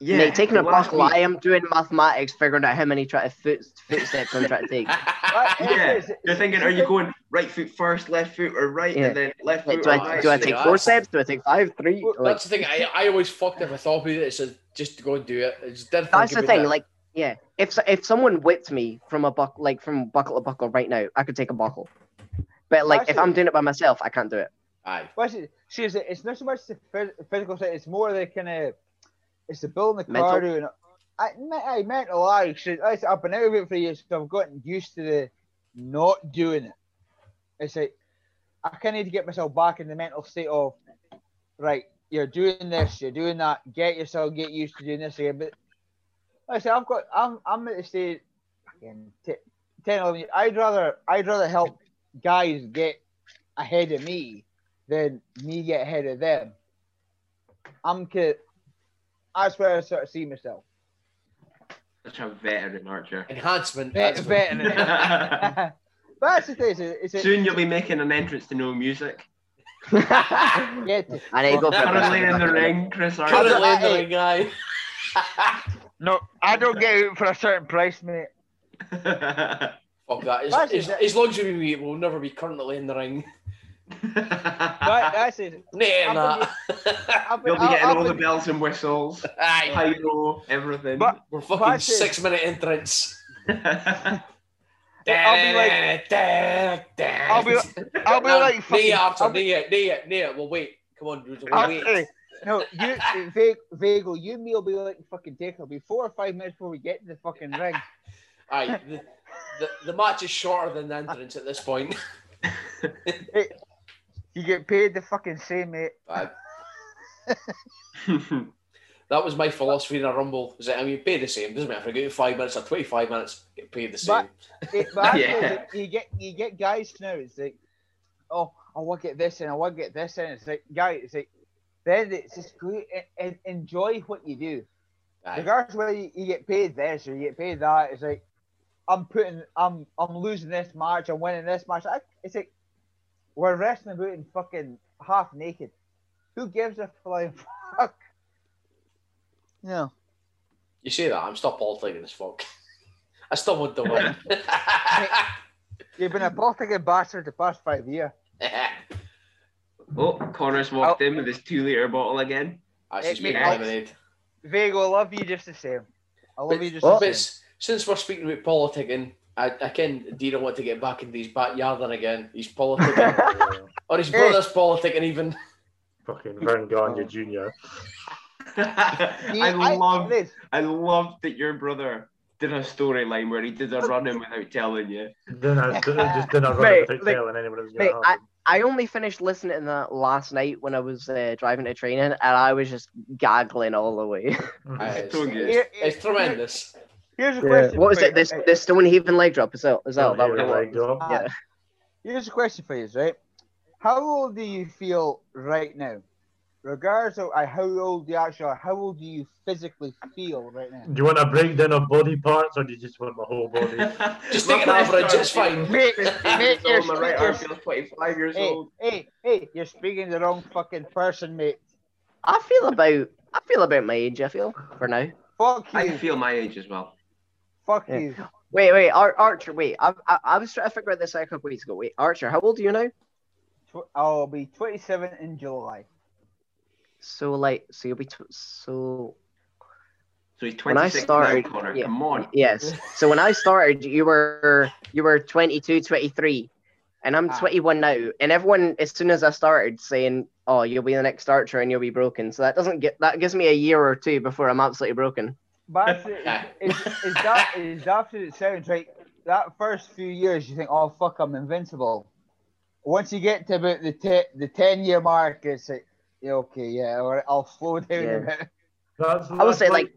yeah, mate, taking a the last buckle. I am doing mathematics, figuring out how many try to foot footsteps I'm trying to take. I- Yeah, it's- you're thinking, are you going right foot first, left foot, or right, Yeah. and then left Like, foot? do or I do I take four steps? Do I take five, three? Well, Like That's the thing. I, I always fucked if I thought about it. It said just to go and do it. I just didn't that's think the thing. it. Like yeah, if if someone whipped me from a buck like from buckle to buckle right now, I could take a buckle. But like if Actually- I'm doing it by myself, I can't do it. Aye. Well, see, see, it's, it's not so much the phys- physical side; it's more the kind of it's the building the Mental? and I, I. I, should- I, I've been out of it for years, so I've gotten used to the not doing it. It's like I kind of need to get myself back in the mental state of right. You're doing this, you're doing that. Get yourself, get used to doing this again. But like I say, I've got, I'm, I'm at the stage, fucking t- 10, 11 years. I'd rather, I'd rather help guys get ahead of me than me get ahead of them. I'm ki- That's where I sort of see myself. Such a veteran archer. Enhancement. Bet, that's what- but that's the thing. Is it, is it, Soon you'll be making an entrance to no music. yeah, to- I need to go for a Currently in the buckle. ring, Chris Archer. Currently in the ring, aye. no, I don't get out for a certain price, mate. Fuck that. As, as, as long as we meet, we'll never be currently in the ring. But that's it. Nah, I've nah. I've been, You'll be getting I've all the bells and whistles, Aye. pyro, everything. But- We're fucking That's it. six minute entrance. I'll be like- I'll be, I'll be like, Nay, fucking, Arthur, I'll be, nay, nay, nay, we'll wait. Come on, dude, we'll I'll- wait. hey, no, you, Vag- Vago, you and me will be like fucking take. It'll be four or five minutes before we get to the fucking ring. Aye, the, the, the match is shorter than the entrance at this point. You get paid the fucking same, mate. Aye. That was my philosophy in a rumble. Is that I mean, pay the same. Doesn't matter if I get five minutes or twenty five minutes, get paid the same. But- It, but Yeah. you get you get guys now. It's like, oh, I want to get this and I want to get this and It's like, guys, it's like, then it's just go and enjoy what you do. Aye. Regardless whether you, you get paid this or you get paid that, it's like, I'm putting, I'm, I'm losing this match, I'm winning this match. I, it's like, we're wrestling about in fucking half naked. Who gives a flying fuck? No. You say that, I'm still politicking as fuck. I still want to win. You've been a politicking bastard the past five years. Oh, Connor's walked in with his two liter bottle again. I It just make makes- lemonade. Vago, I love you just the same. I love But, you just What? the same. since we're speaking about politicking, I, I can Dino want to get back into his backyarding again. He's politicking. or his Hey. brother's politicking even. Fucking Verne Gagne Jr. I love this. I love that your brother did a storyline where he did a run in without telling you. Then I just didn't run Mate, without like- telling anyone it was going to I, happen. I only finished listening to that last night when I was uh, driving to training, and I was just gaggling all the way. Aye, it's, So good. Here- it's tremendous. Here's a Yeah. question. What was it? you. This the Stonehaven leg drop as well. As well. That Yeah, was leg drop. Ah, Yeah. Here's a question for you, right? How old do you feel right now? Regardless of uh, how old you actually are, how old do you physically feel right now? Do you want a breakdown of body parts or do you just want my whole body? Just My take an average, it's fine. Mate, 15 mate, years you're, my right you're- arm feels 25 years hey, old. hey, hey, you're speaking the wrong fucking person, mate. I feel about I feel about my age. I feel for now. Fuck you. I feel my age as well. Fuck Yeah. you. Wait, wait, Ar- Archer. Wait, I, I I was trying to figure out this out a couple weeks ago. Wait, Archer, how old are you now? I'll be 27 in July. So like, so you'll be tw- so So he's When I 26 started- now, Connor. yeah. Come on. yes. So when I started, you were you were 22, 23, and I'm Ah. 21 now. And everyone, as soon as I started, saying, "Oh, you'll be the next Archer and you'll be broken." So that doesn't get that gives me a year or two before I'm absolutely broken. But is, is that is absolute sounds right? That first few years, you think, "Oh fuck, I'm invincible." Once you get to about the te- the 10 year mark, it's like, yeah, okay, yeah, all right, I'll slow down Yeah. a bit. That's, I would say, like-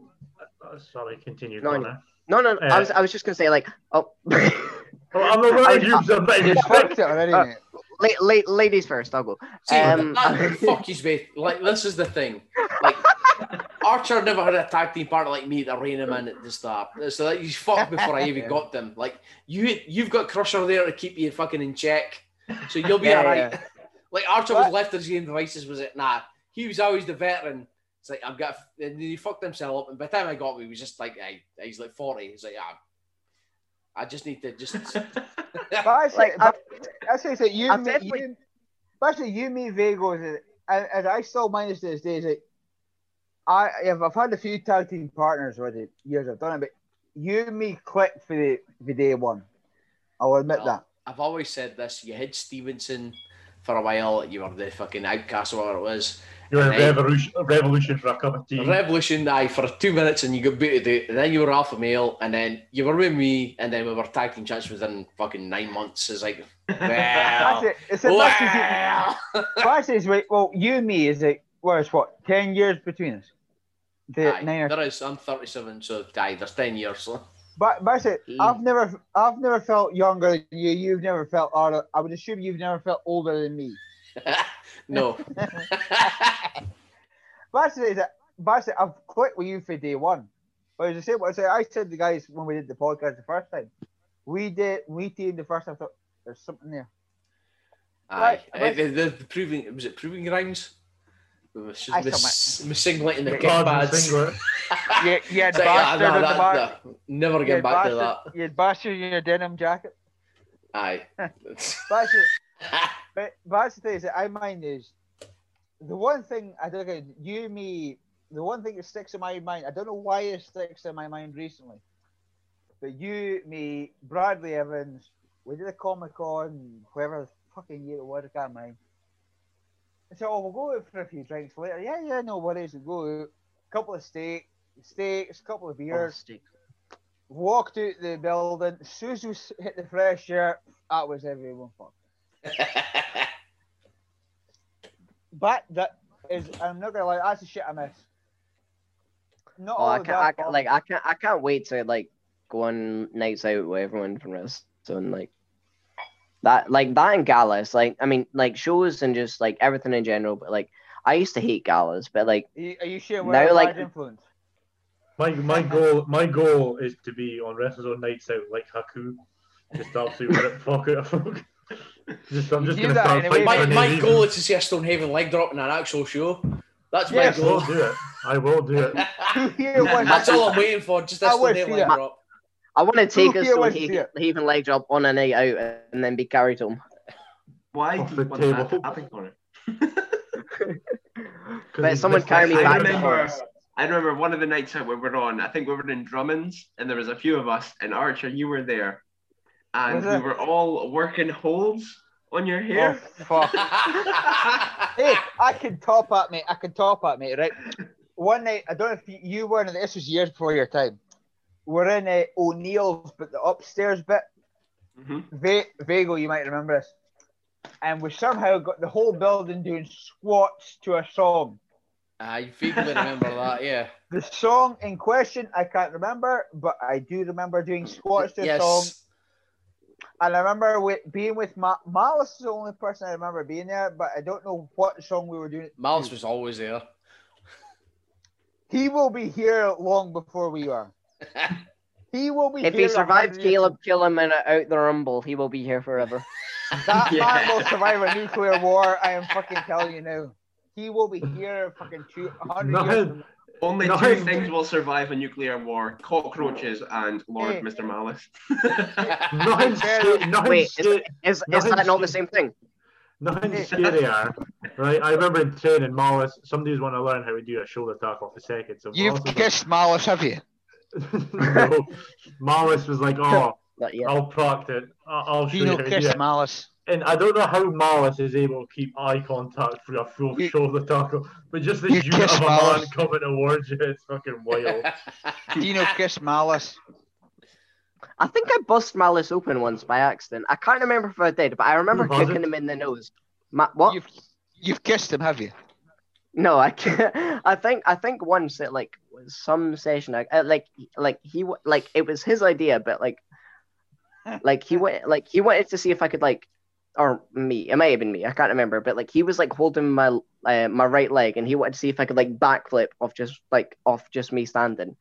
uh, Sorry, continue, No, Connor. No, no, no I Uh, was I was just gonna say like, oh. I'm not I- going to use a You of it already, Uh, mate. La- la- ladies first, I'll go. See, Um, that, fuck you, mate. Like this is the thing. Like Archer never had a tag team partner like me to rein him in at the start. So like he's fucked before I even Yeah. got them. Like you you've got Crusher there to keep you fucking in check. So you'll be Yeah, alright. yeah. Like Archer was What? left his game devices, was it? Nah. He was always the veteran. It's like I've got and he fucked himself up. And by the time I got him, he was just like hey, he's like 40. He's like, ah, I just need to just But I say, Like, but I say, so you, I've me, definitely- you, especially you, me, Vegas, and, and I still manage to this day. is Like, I, I've, I've had a few tag team partners over the years I've done it, but you, and me, clicked for the, for day one. I'll admit Well, that. I've always said this. You had Stevenson for a while. You were the fucking outcast or whatever it was. You were a revolution, a revolution for a cup of tea. Revolution, aye, for two minutes and you got booted out. And then you were alpha male, and then you were with me, and then we were tag team champs within fucking nine months. It's like, That's well, it. It's a must well. I say, is, well, you and me is like, where's what, 10 years between us? The Aye, nine there is. I'm 37, so aye, there's 10 years. So. But, but Mm. I've never, I've never felt younger than you. You've never felt older. I would assume you've never felt older than me. no. But actually, that, but actually, I've quit with you for day one. But as I said, what I said, I said the guys when we did the podcast the first time, we did, we teamed the first time. I thought there's something there. aye. Right, Uh. The, the, the proving, was it proving grounds? We was Aye, just mis, mis singleting the kick Cards and pads. singlet. You, you had It's like, ah, nah, on the that- back. that- never You get had back to that. you had bastard in your denim jacket. Aye. But actually, but, but that's the thing is that I mind is the one thing I don't know, you, me, the one thing that sticks in my mind, I don't know why it sticks in my mind recently, but you, me, Bradley Evans, we did a Comic Con, whatever fucking year it was, I can't mind. I said, oh, we'll go out for a few drinks later. Yeah, yeah, no worries, we'll go out. Couple of steak, steaks, couple of beers, walked out the building. As soon as we hit the fresh air, that was everyone fucked. But that is, I'm not gonna lie, that's the shit I miss. Not Oh, I can't, I can't, like I can't, I can't wait to like go on nights out with everyone from wrestling. Like, That like that and galas, like I mean, like shows and just like everything in general. But like I used to hate galas, but like Are you, are you sharing Now, like- influence? My my goal my goal is to be on WrestleZone nights out like Haku, just absolutely rip fuck out of folk. Just I'm just You gonna that start anyway, My, my goal is to see a Stonehaven leg drop in an actual show. That's Yes. I my will goal. do it. I will do it. Who here wants That's all I'm waiting for. Just a I wanna Stonehaven leg drop. I want to take a here wants to see Stonehaven leg job on a night out and then be carried home. Why Off do you want that table. to happen, Connor? 'Cause But someone carry me I back to remember, I remember one of the nights out we were on. I think we were in Drummonds, and there was a few of us. And Archer, you were there, and we were all working holds on your Oh, hair. fuck. hey, I can top at mate. I can top at mate, right? One night, I don't know if you, you were in this was years before your time. We're in uh, O'Neill's, but the upstairs bit. Mhm. Va- Vago, you might remember this. And we somehow got the whole building doing squats to a song. I vaguely remember that, yeah. The song in question, I can't remember, but I do remember doing squats to a song. Yes. And I remember with, being with Ma- Malice is the only person I remember being there, but I don't know what song we were doing. Malice was always there. He will be here long before we are. He will be If here. he survives Caleb kill him and out the rumble, he will be here forever. That Yeah. man will survive a nuclear war. I am fucking telling you now. He will be here fucking two hundred years. Nothing. from- Only No. two things will survive a nuclear war: cockroaches and Lord Hey. Mr. Malice. Nothing scary. Nothing Wait, is, is, is Nothing that not the same thing? Nothing scarier, right? I remember in training, Malice. Somebody's want to learn how to do a shoulder tackle off a second. So You've Malice kissed Malice, have you? Like, no. Malice was like, "Oh, I'll practice. I'll I'll show you Dino how to do kissed. Malice. And I don't know how Malice is able to keep eye contact through a full You- shoulder tackle, but just this You unit of a man coming towards you, it's fucking wild. Dino kissed Malice. I think I bust Malice open once by accident. I can't remember if I did, but I remember Was kicking him in the nose. Ma- what? You've you've kissed him, have you? No, I can't. I think I think once at like some session, I, uh, like like he like it was his idea, but like like he went like he wanted to see if I could like or me it might have been me I can't remember, but like he was like holding my uh, my right leg and he wanted to see if I could like backflip off just like off just me standing.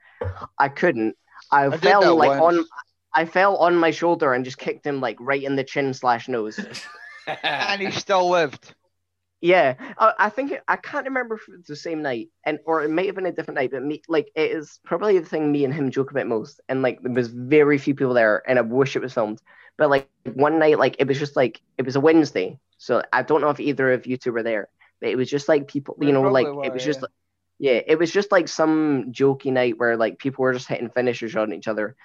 I couldn't. I, did fell like once. on. I fell on my shoulder and just kicked him like right in the chin slash nose. And he still lived. Yeah, I, I think it, I can't remember if it's the same night, and or it might have been a different night. But me, like, it is probably the thing me and him joke about most. And like, there was very few people there, and I wish it was filmed. But like one night, like it was just like it was a Wednesday, so I don't know if either of you two were there. But it was just like people, We you know, like were, it was yeah. just, yeah, it was just like some jokey night where like people were just hitting finishers on each other.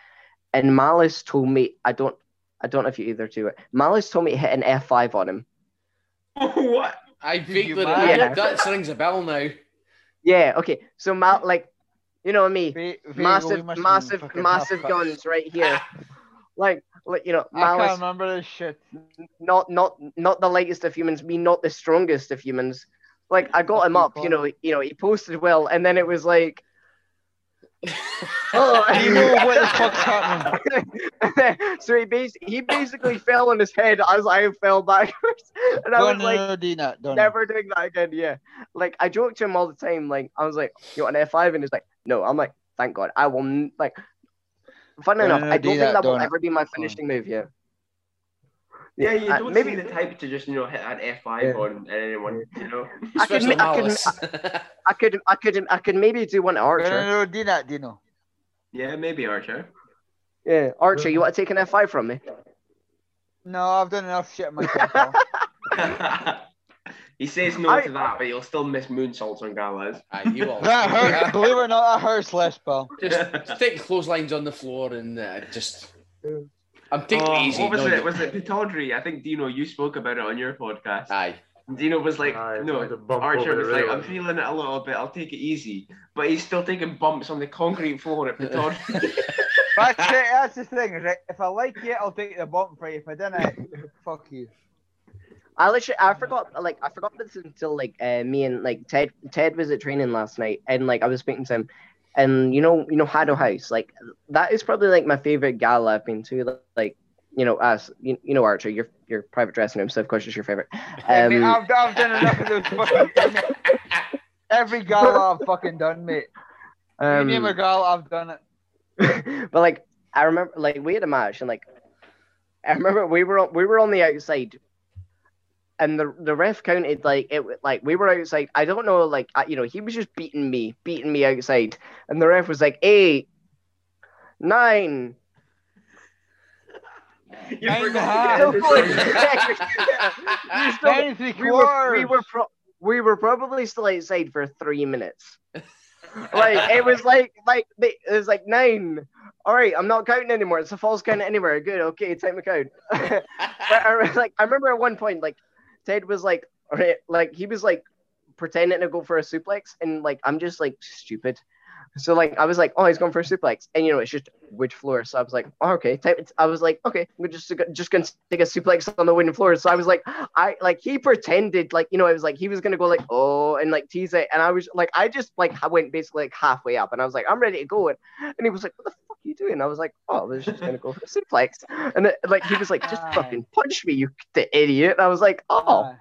And Malice told me, I don't, I don't know if you either do it. Malice told me to hit an F five on him. what? I Did vaguely you remember. mind? That rings a bell now. Yeah, okay. So Mal, like, you know me, Va- Vago, massive, must massive, massive guns right here. like, like you know, I can't remember this shit. not, not, not the lightest of humans. Me, not the strongest of humans. Like, I got him up. You know, you know, he posted well, and then it was like, oh, You know what the fuck's happening. so he bas- he basically fell on his head as I fell backwards, and I Don't was like, no, do. Don't. never doing that again. Yeah, like I joke to him all the time. Like I was like, "You want an F 5 and he's like, "No." I'm like, "Thank God, I will." n- Like, fun No, enough, no, I do don't think that, that will ever be my finishing move. Yeah. Yeah, you uh, don't maybe seem the type to just you know hit an F five Yeah. on anyone. You know. I could, Especially ma- I could, Malice. I could, I could, I could maybe do one to No, Archer. no, no, do that, Dino. Yeah, maybe Archer. Yeah, Archer, you want to take an F five from me? No, I've done enough shit myself. pal. he says no I- to that, but he'll still miss moonsaults on galas. Aye, you will. that hurt. Believe it or not, that hurts less, pal. Just, just take clotheslines on the floor and uh, just. I'm taking Oh, it easy. what was no, it? you- Was it Pitodrie? I think Dino, you spoke about it on your podcast. Aye. Dino was like, Aye, no, Archer was like. I'm feeling it a little bit. I'll take it easy, but he's still taking bumps on the concrete floor at Pitodrie. That's it. That's the thing, right? If I like you, I'll take the bump for you. If I didn't, fuck you. I literally, I forgot, like, I forgot this until like uh, me and like Ted, Ted was at training last night, and like I was speaking to him, and you know, you know, Haddo House, like that is probably like my favorite gala I've been to. Like, you know, as you, you know, Archer, your your private dressing room, so of course it's your favorite. Hey, mate, Um, I've, I've done enough of those fucking. Every gala I've fucking done, mate. you name a um, gala, I've done it. but like I remember, like we had a match, and like I remember we were on, we were on the outside, and the the ref counted like it like we were outside. I don't know, like I, you know, he was just beating me, beating me outside, and the ref was like eight, nine. You Nine and a forgot half. to Like, end this we still- Nine and three we were we were pro- we were probably still outside for three minutes. like it was like like they, it was like nine. All right, I'm not counting anymore. It's a false count anywhere. Good, okay, time to count. but I, like I remember at one point, like Ted was like, right, like he was like pretending to go for a suplex, and like I'm just like stupid. So like I was like, oh, he's going for a suplex, and you know it's just wood floor. So I was like, oh, okay. I was like, okay, we're just just gonna take a suplex on the wooden floor. So I was like, I like he pretended like you know it was like he was gonna go like oh and like tease it, and I was like I just like I went basically like halfway up, and I was like I'm ready to go, and, and he was like, what the are you doing? I was like, oh, I was just gonna go for a suplex, and it, like he was like, just Aye. fucking punch me, you the idiot. And I was like, oh, Aye.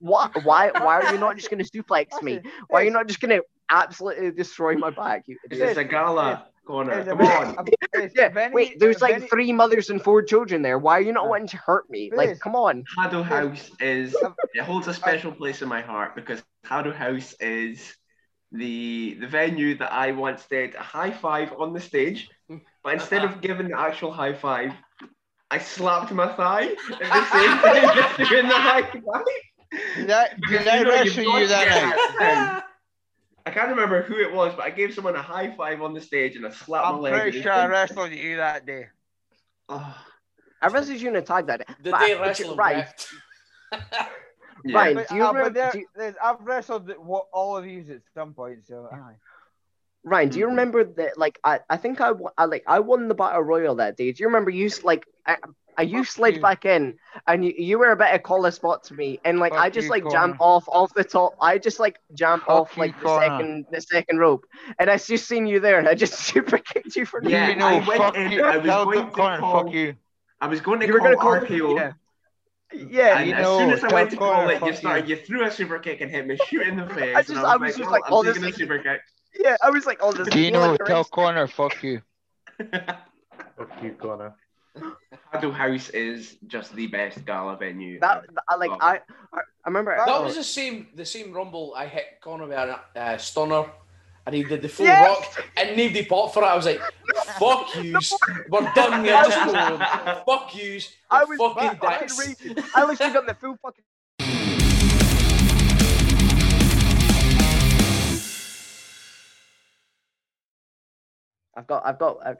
why why why are you not just gonna suplex me? Why are you not just gonna absolutely destroy my back? You idiot? this a gala corner? Come on. Yeah, Vinny- wait, there's like Vinny- three mothers and four children there. Why are you not Yeah. wanting to hurt me? Like, come on. Haddo House is it holds a special place in my heart because Haddo House is the the venue that I once did a high five on the stage, but instead of giving the actual high five, I slapped my thigh at the same time just doing the high five. Did I, did I you know, wrestle you've you that night? I can't remember who it was, but I gave someone a high five on the stage and I slapped I'm my leg. pretty and sure I it- wrestled you that day. Oh, I wrestled you in a tag that day. The But- day but wrestling right, wrecked. yeah. Ryan, But, do you uh, but remember? there, do you- there's, I've wrestled what, all of you at some point, so aye. Ryan, do you Mhm. remember that? Like, I, I think I, I like I won the battle royal that day. Do you remember you like I, I you Fuck slid you. back in and you, you were a bit of collar spot to me and like Fuck I just like Connor. jumped off off the top. I just like jumped Fuck off you, like the second the second rope and I just seen you there and I just super kicked you for Yeah, you know, I went fuck in, you. I was Tell going to Connor, call- fuck you. I was going to You were call gonna call RKO. Yeah. Yeah, And you as know, soon as I went to tell call it, you started, you. you threw a super kick and hit me shoot in the face. I just- and I I was was, just like, like, oh, I'm taking a this is- super kick. yeah. I was like, oh, this Dino, is tell Connor, fuck you. Fuck you, Connor. Haddo House is just the best gala venue. that. I like Oh. I I remember. That oh, was the same the same rumble I hit Connor with a uh, stunner and he did the full Yes! rock and nobody popped for it. I was like, fuck yous. We're done here. Just go home. Fuck yous. I I was fucking fucking dicks. raging. I literally got the full fucking. I've got, I've got, I've,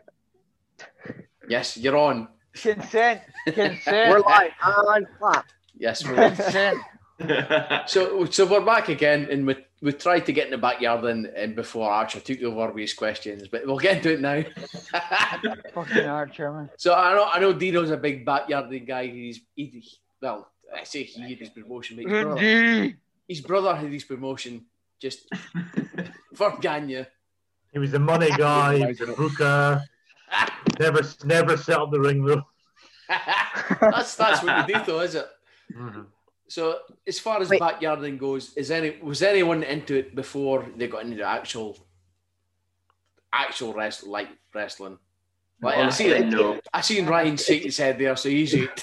Yes, you're on. Consent. consent. we're Consent. live and clap. Yes, we're Consent. So, so we're back again, and we we tried to get in the backyard and, and before Archer took over with his questions, but we'll get into it now. Fucking Archer, man. so I know I know Dino's a big backyarding guy. He's he, well, I say he had his promotion, but his brother, his brother had his promotion just for Ganya. He was a money guy. He was a booker. Never, never set up the ring though. that's that's what you do, though, is it? Mm-hmm. So as far as Wait. backyarding goes, is any was anyone into it before they got into the actual actual rest like wrestling? Like, I see Honestly, it. no. I seen Ryan shake his head there, so he's it.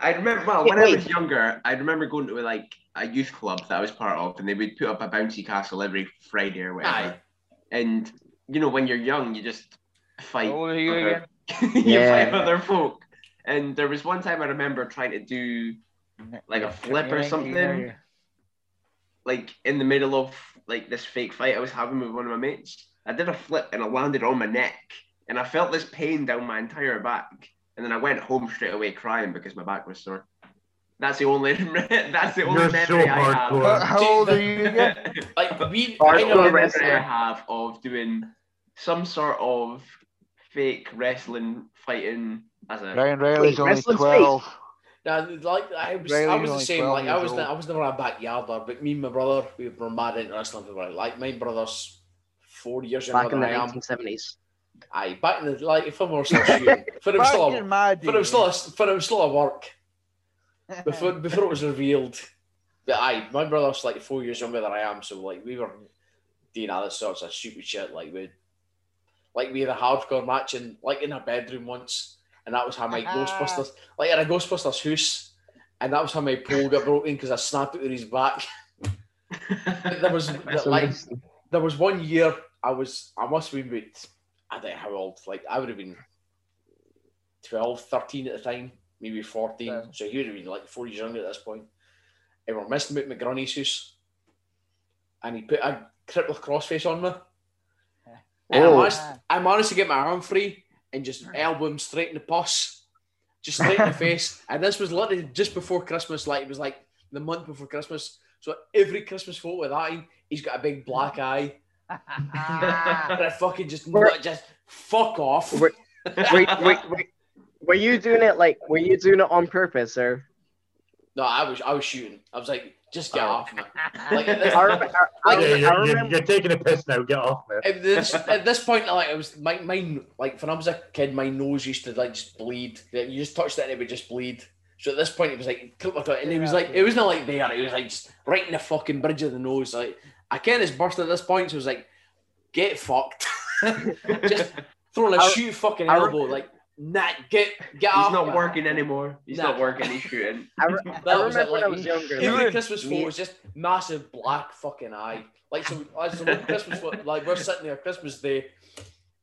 I remember, well, when I was younger, I remember going to like a youth club that I was part of, and they would put up a bouncy castle every Friday or whatever. Aye. And you know, when you're young, you just fight. How old you other- again? you Yeah. fight other folk. And there was one time I remember trying to do like a flip or something, like in the middle of like this fake fight I was having with one of my mates. I did a flip and it landed on my neck, and I felt this pain down my entire back. And then I went home straight away crying because my back was sore. That's the only. that's the only You're memory so I have. How, how old are you again? Like we, Hardcore I know, wrestling. memory I have of doing some sort of fake wrestling fighting as a Ryan Riley's Wait, only wrestling's 12. Nah, like I was, Riley I was was the only same. 12 Like I was, old. I was never a backyarder, but me and my brother, we were mad into wrestling. We were like my brother's four years younger Back in than the 1970s. Aye, back in the like for more still shooting. For it was Back still in a, my for it was day. still a, for it was still a work before before it was revealed. But aye, my brother's like four years younger than I am, so like we were doing other sorts of stupid shit. Like we, like we had a hardcore match in like in a bedroom once, and that was how my uh-huh. Ghostbusters like in a Ghostbusters house, and that was how my pole got broken because I snapped it with his back. There was like there was one year I was I must have been about I don't know how old like I would have been 12 13 at the time maybe 14 Yeah. so he would have been like four years younger at this point. point and we're messing about McGrunny's house and he put a crippler crossface on me and I, Oh. managed, I managed to get my arm free and just elbow him straight in the pus just straight in the face and this was literally just before Christmas like it was like the month before Christmas so every Christmas photo of that he's got a big black eye ah. and I fucking just Were- just fuck off. Were- wait, wait, wait. Were you doing it like? Were you doing it on purpose, or? No, I was I was shooting. I was like, just get Oh. off me. Like at this, I, rem- I, I, Like, yeah, you're, you're, remember. you're taking a piss now. Get off me. at this at this point, like I was my mine like when I was a kid, my nose used to like just bleed. You just touched it and it would just bleed. So at this point, it was like, and it was like, it was not like there. It was like just right in the fucking bridge of the nose. Like I can't just burst at this point. So it was like, get fucked. just throwing a I- shoot fucking I elbow. Like, nah, get get He's off. not me. working anymore. He's Nah. not working. He's shooting. I, re- That I was remember it, when I like, was younger. Every like, Christmas me- photo was just massive black fucking eye. Like so, as so when Christmas pho- like we're sitting there Christmas Day,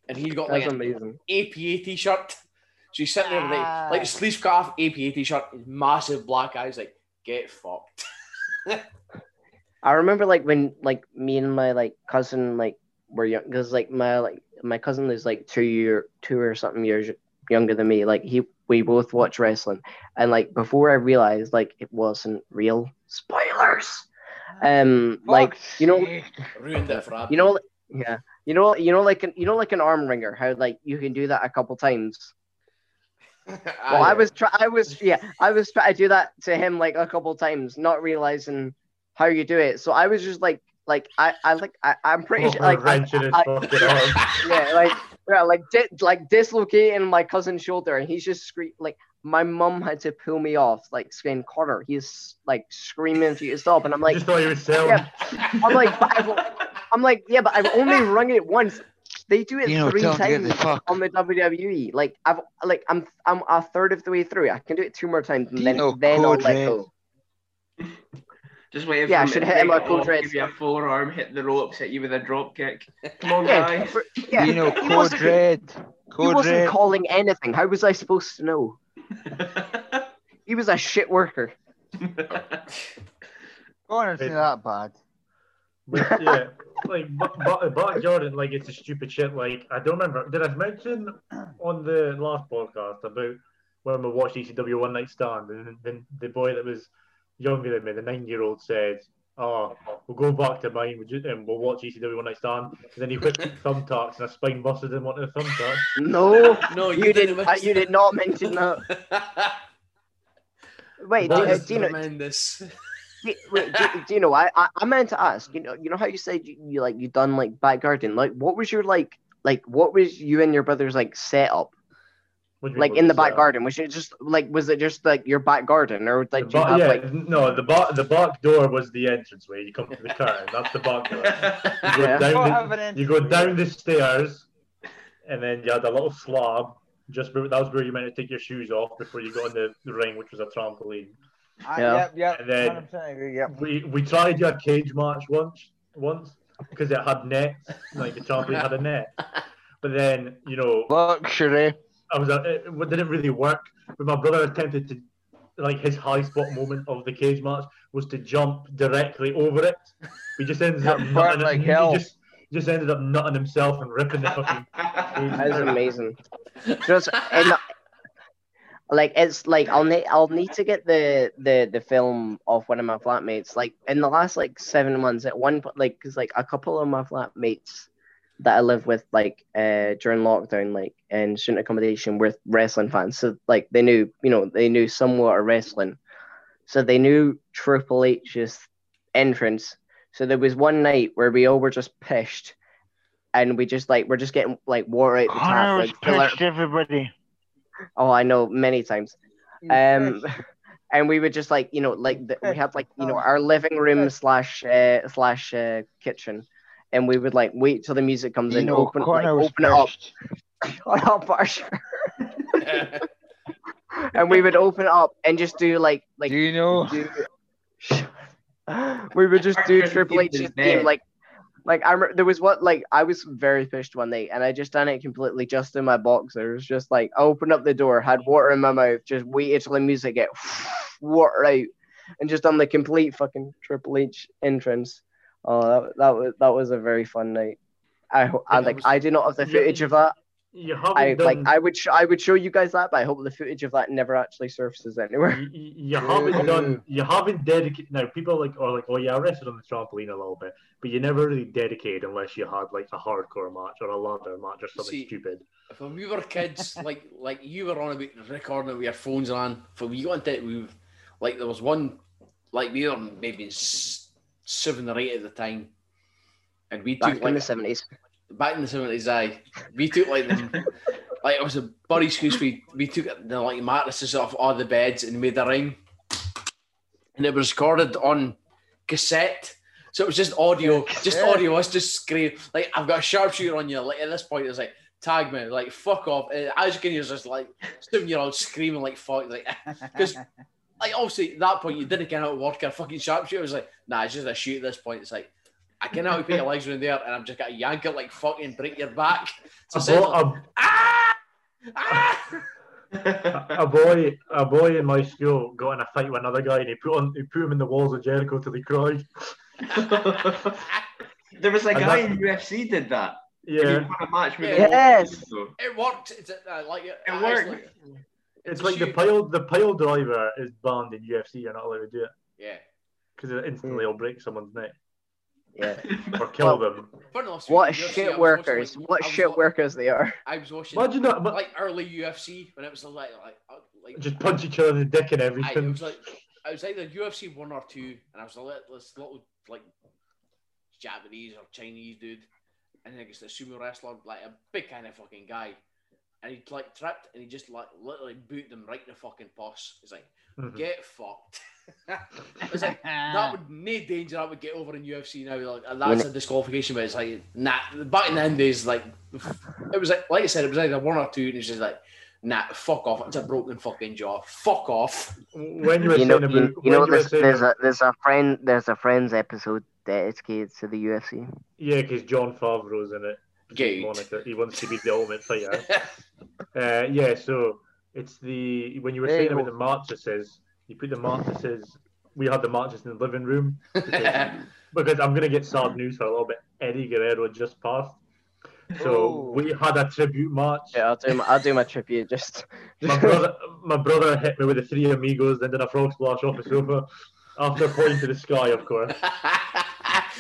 and he's got like That's an amazing. APA t-shirt. So he's sitting there with like, Ah. like the sleeves cut APA t-shirt, massive black eyes. Like get fucked. I remember like when like me and my like cousin like were young because like my like my cousin is like two year two or something years younger than me. Like he we both watch wrestling and like before I realized like it wasn't real spoilers. Um like Fuck's you know sake. Ruined it for Abby. you know yeah you know you know like an you know like an arm ringer how like you can do that a couple times. Well, I was try I was yeah, I was trying to do that to him like a couple times, not realizing how you do it. So I was just like like I I like I, I'm pretty sure like I, wrenching his I- yeah like yeah like di- like dislocating my cousin's shoulder and he's just scream like my mom had to pull me off like screaming Carter he's like screaming for you to stop and I'm like just thought he was selling. Yeah. I'm like but I've, I'm like yeah but I've only rung it once. They do it You know, three tell him to get times the on the WWE. Like I've like I'm I'm a third of the way through. I can do it two more times and then Dino then I'll let go. Just wait Yeah, I for should him hit to him take with Code off, Red. Give you a forearm, hit the ropes, hit you with a drop kick. Come on, Yeah, guys. for- yeah. You know, he Code wasn't, he wasn't Red. calling anything. How was I supposed to know? He was a shit worker. Go on, it's that bad. But yeah, like but, but, but Jordan, like it's a stupid shit. Like I don't remember. Did I mention on the last podcast about when we watched ECW One Night Stand, and then the boy that was younger than me, the nine-year-old, said, "Oh, we'll go back to mine we'll and we'll watch ECW One Night Stand." And then he whipped thumbtacks, and I spine busted him onto the thumbtacks. No, no, you, didn't. miss uh, you did not mention that. Wait, That do, uh, do you know? tremendous. Do, wait, do, do you know? I, I I meant to ask. You know, you know how you said you, you like you done like back garden. Like, what was your like like what was you and your brother's like setup What do you mean, like in the was back garden? Was it just like was it just like your back garden or The like do you have yeah, like no, the back the back door was the entranceway. You come to the car That's the back door. You go Yeah. down the- you go down the stairs, and then you had a little slab. Just where, that was where you meant to take your shoes off before you got on the, the ring, which was a trampoline. Ah, Yeah. Yep, yep. And then- agree, yep. We we tried your cage match once once because it had nets, like the trampoline had a net. But then you know Luxury. I was uh, it, didn't really work. But my brother attempted to like his high spot moment of the cage match was to jump directly over it. He just ended up That nutting like he hell. just just ended up nutting himself and ripping the fucking That's amazing. Just and like it's like I'll need I'll need to get the the the film off one of my flatmates. Like in the last like seven months, at one point, like because like a couple of my flatmates that I live with, like uh during lockdown, like in student accommodation, were wrestling fans. So like they knew, you know, they knew somewhat of wrestling. So they knew Triple H's entrance. So there was one night where we all were just pissed and we just like we're just getting like water out the Connor tap, was like fill our- pissed everybody. Oh, I know many times. Um, and we would just like you know like the, we had like you know our living room slash uh, slash uh, kitchen, and we would like wait till the music comes You in, know, open like, open it up, shut up, Arsh. and we would open it up and just do like like Do you know? do, we would just do Triple H's theme like like I remember there was what like I was very pissed one day and I just done it completely just in my boxers, just like I opened up the door, had water in my mouth, just waited till the music get water out, and just done the complete fucking Triple H entrance. Oh, that, that was that was a very fun night. I I like I do not have the Yeah, footage of that. You haven't I done. like I would sh- I would show you guys that, but I hope the footage of that never actually surfaces anywhere. you, you- you haven't done you haven't dedicated now people like are like oh yeah I wrestled on the trampoline a little bit but you never really dedicated unless you had like a hardcore match or a ladder match or something See- stupid If when we were kids, like like you were on a about recording it with your phones on, for we got into it, we like there was one, like we were maybe s- seven or eight at the time, and we Back took in like the seventies. back in the seventies, I we took like them, like it was a buddy's house. We we took the like mattresses off all the beds and made a ring, and it was recorded on cassette. So it was just audio, just audio. Us just scream like I've got a sharpshooter on you. Like at this point, it's like tag me, like fuck off. And as you can hear, just like seven year old screaming like fuck, like because like obviously at that point you didn't get out of work a fucking sharpshooter. It was like nah, it's just a shoot at this point. It's like I can now put your legs around there and I'm just gonna yank it like fucking break your back. So a, it's like, bo- ah! Ah! a, a boy a boy in my school got in a fight with another guy and he put on he put him in the walls of Jericho till he cried there was a And guy that- in UFC did that. He yeah won a match with Yes. It worked. It's uh, like it, It worked. like- it's a like the pile the pile driver is banned in UFC you're not allowed to do it Yeah. because it instantly hmm. will break someone's neck Yeah. or kill them enough, What UFC, I was shit watching, workers. like- What shit wa- workers they are. I was watching imagine that but like early UFC when it was like like like just punch each other in the dick and everything. I, it everything was like I was either UFC one or two, and I was a little, this little like Japanese or Chinese dude, and then it's the sumo wrestler, like a big kind of fucking guy, and he like tripped and he just like literally booted them right in the fucking pus. He's like, Mhm. get fucked. I was like, that would no danger that would get over in UFC now. Like that's a disqualification, but it's like nah. Back in the end days, like it was like like I said, it was either one or two, and it's just like. Nah, fuck off. It's a broken fucking jaw. Fuck off. when you were You know, about you, you when know, were there's, there's a there's a friend there's a friends episode dedicated to the UFC. yeah because Jon Favreau's in it Gate. Monica. He wants to be the ultimate fighter. uh, yeah, so it's the when you were There saying you about the mattresses, you put the mattresses. We had the mattresses in the living room because, because I'm gonna get sad news for a little bit. Eddie Guerrero just passed, so Oh. we had a tribute match. Yeah, I'll do my, I'll do my tribute. Just My brother, my brother hit me with the three amigos, then did a frog splash off the sofa. After pointing to the sky, of course.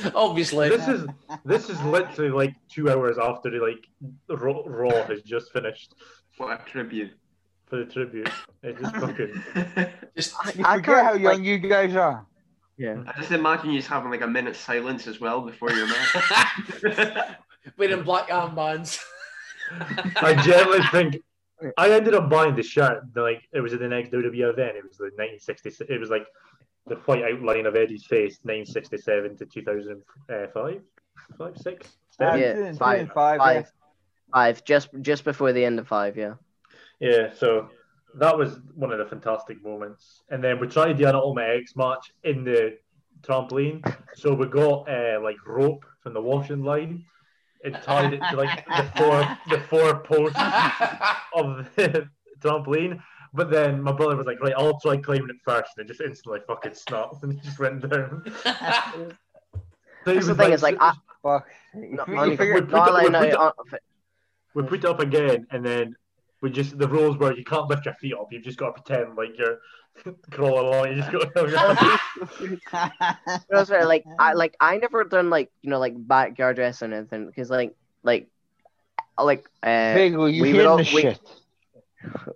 Obviously. This is this is literally like two hours after like Raw, Raw has just finished What a tribute. for the tribute. It's just fucking. just You I forget can't, how young like- you guys are. yeah. I just imagine you just having like a minute silence as well before your match. wearing black armbands. I generally think I ended up buying the shirt. Like it was at the next WWE event. It was the 1966. It was like the white outline of Eddie's face, 967 to 2005, five, six. Uh, seven? Yeah, two and- five, five, five, five, just just before the end of five. Yeah. Yeah, so that was one of the fantastic moments. And then we tried to do an Ultimate X match in the trampoline. So we got uh, like rope from the washing line and tied it to like the four the four posts of the trampoline. But then my brother was like, right, I'll try climbing it first, and it just instantly fucking snapped and it just went down. So That's the was thing. Is like I, Fuck. no, You only- we- not we- we- now, uh, we put it up again, and then we just the rules were you can't lift your feet up. You've just got to pretend like you're crawling along. You just got to. That's right. Like I like I never done like you know like backyard wrestling or anything because like like like uh Vaguely, you we would hearing all- the we- shit.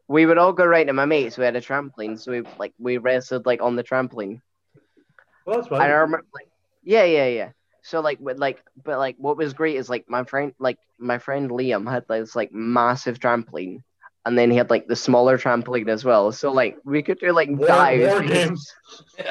We would all go right to my mates. We had a trampoline, so we like we wrestled like on the trampoline. well, that's And I remember like yeah yeah yeah. so like with like but like what was great is like my friend like my friend Liam had this like massive trampoline and then he had like the smaller trampoline as well. So like we could do like War, dives. war games.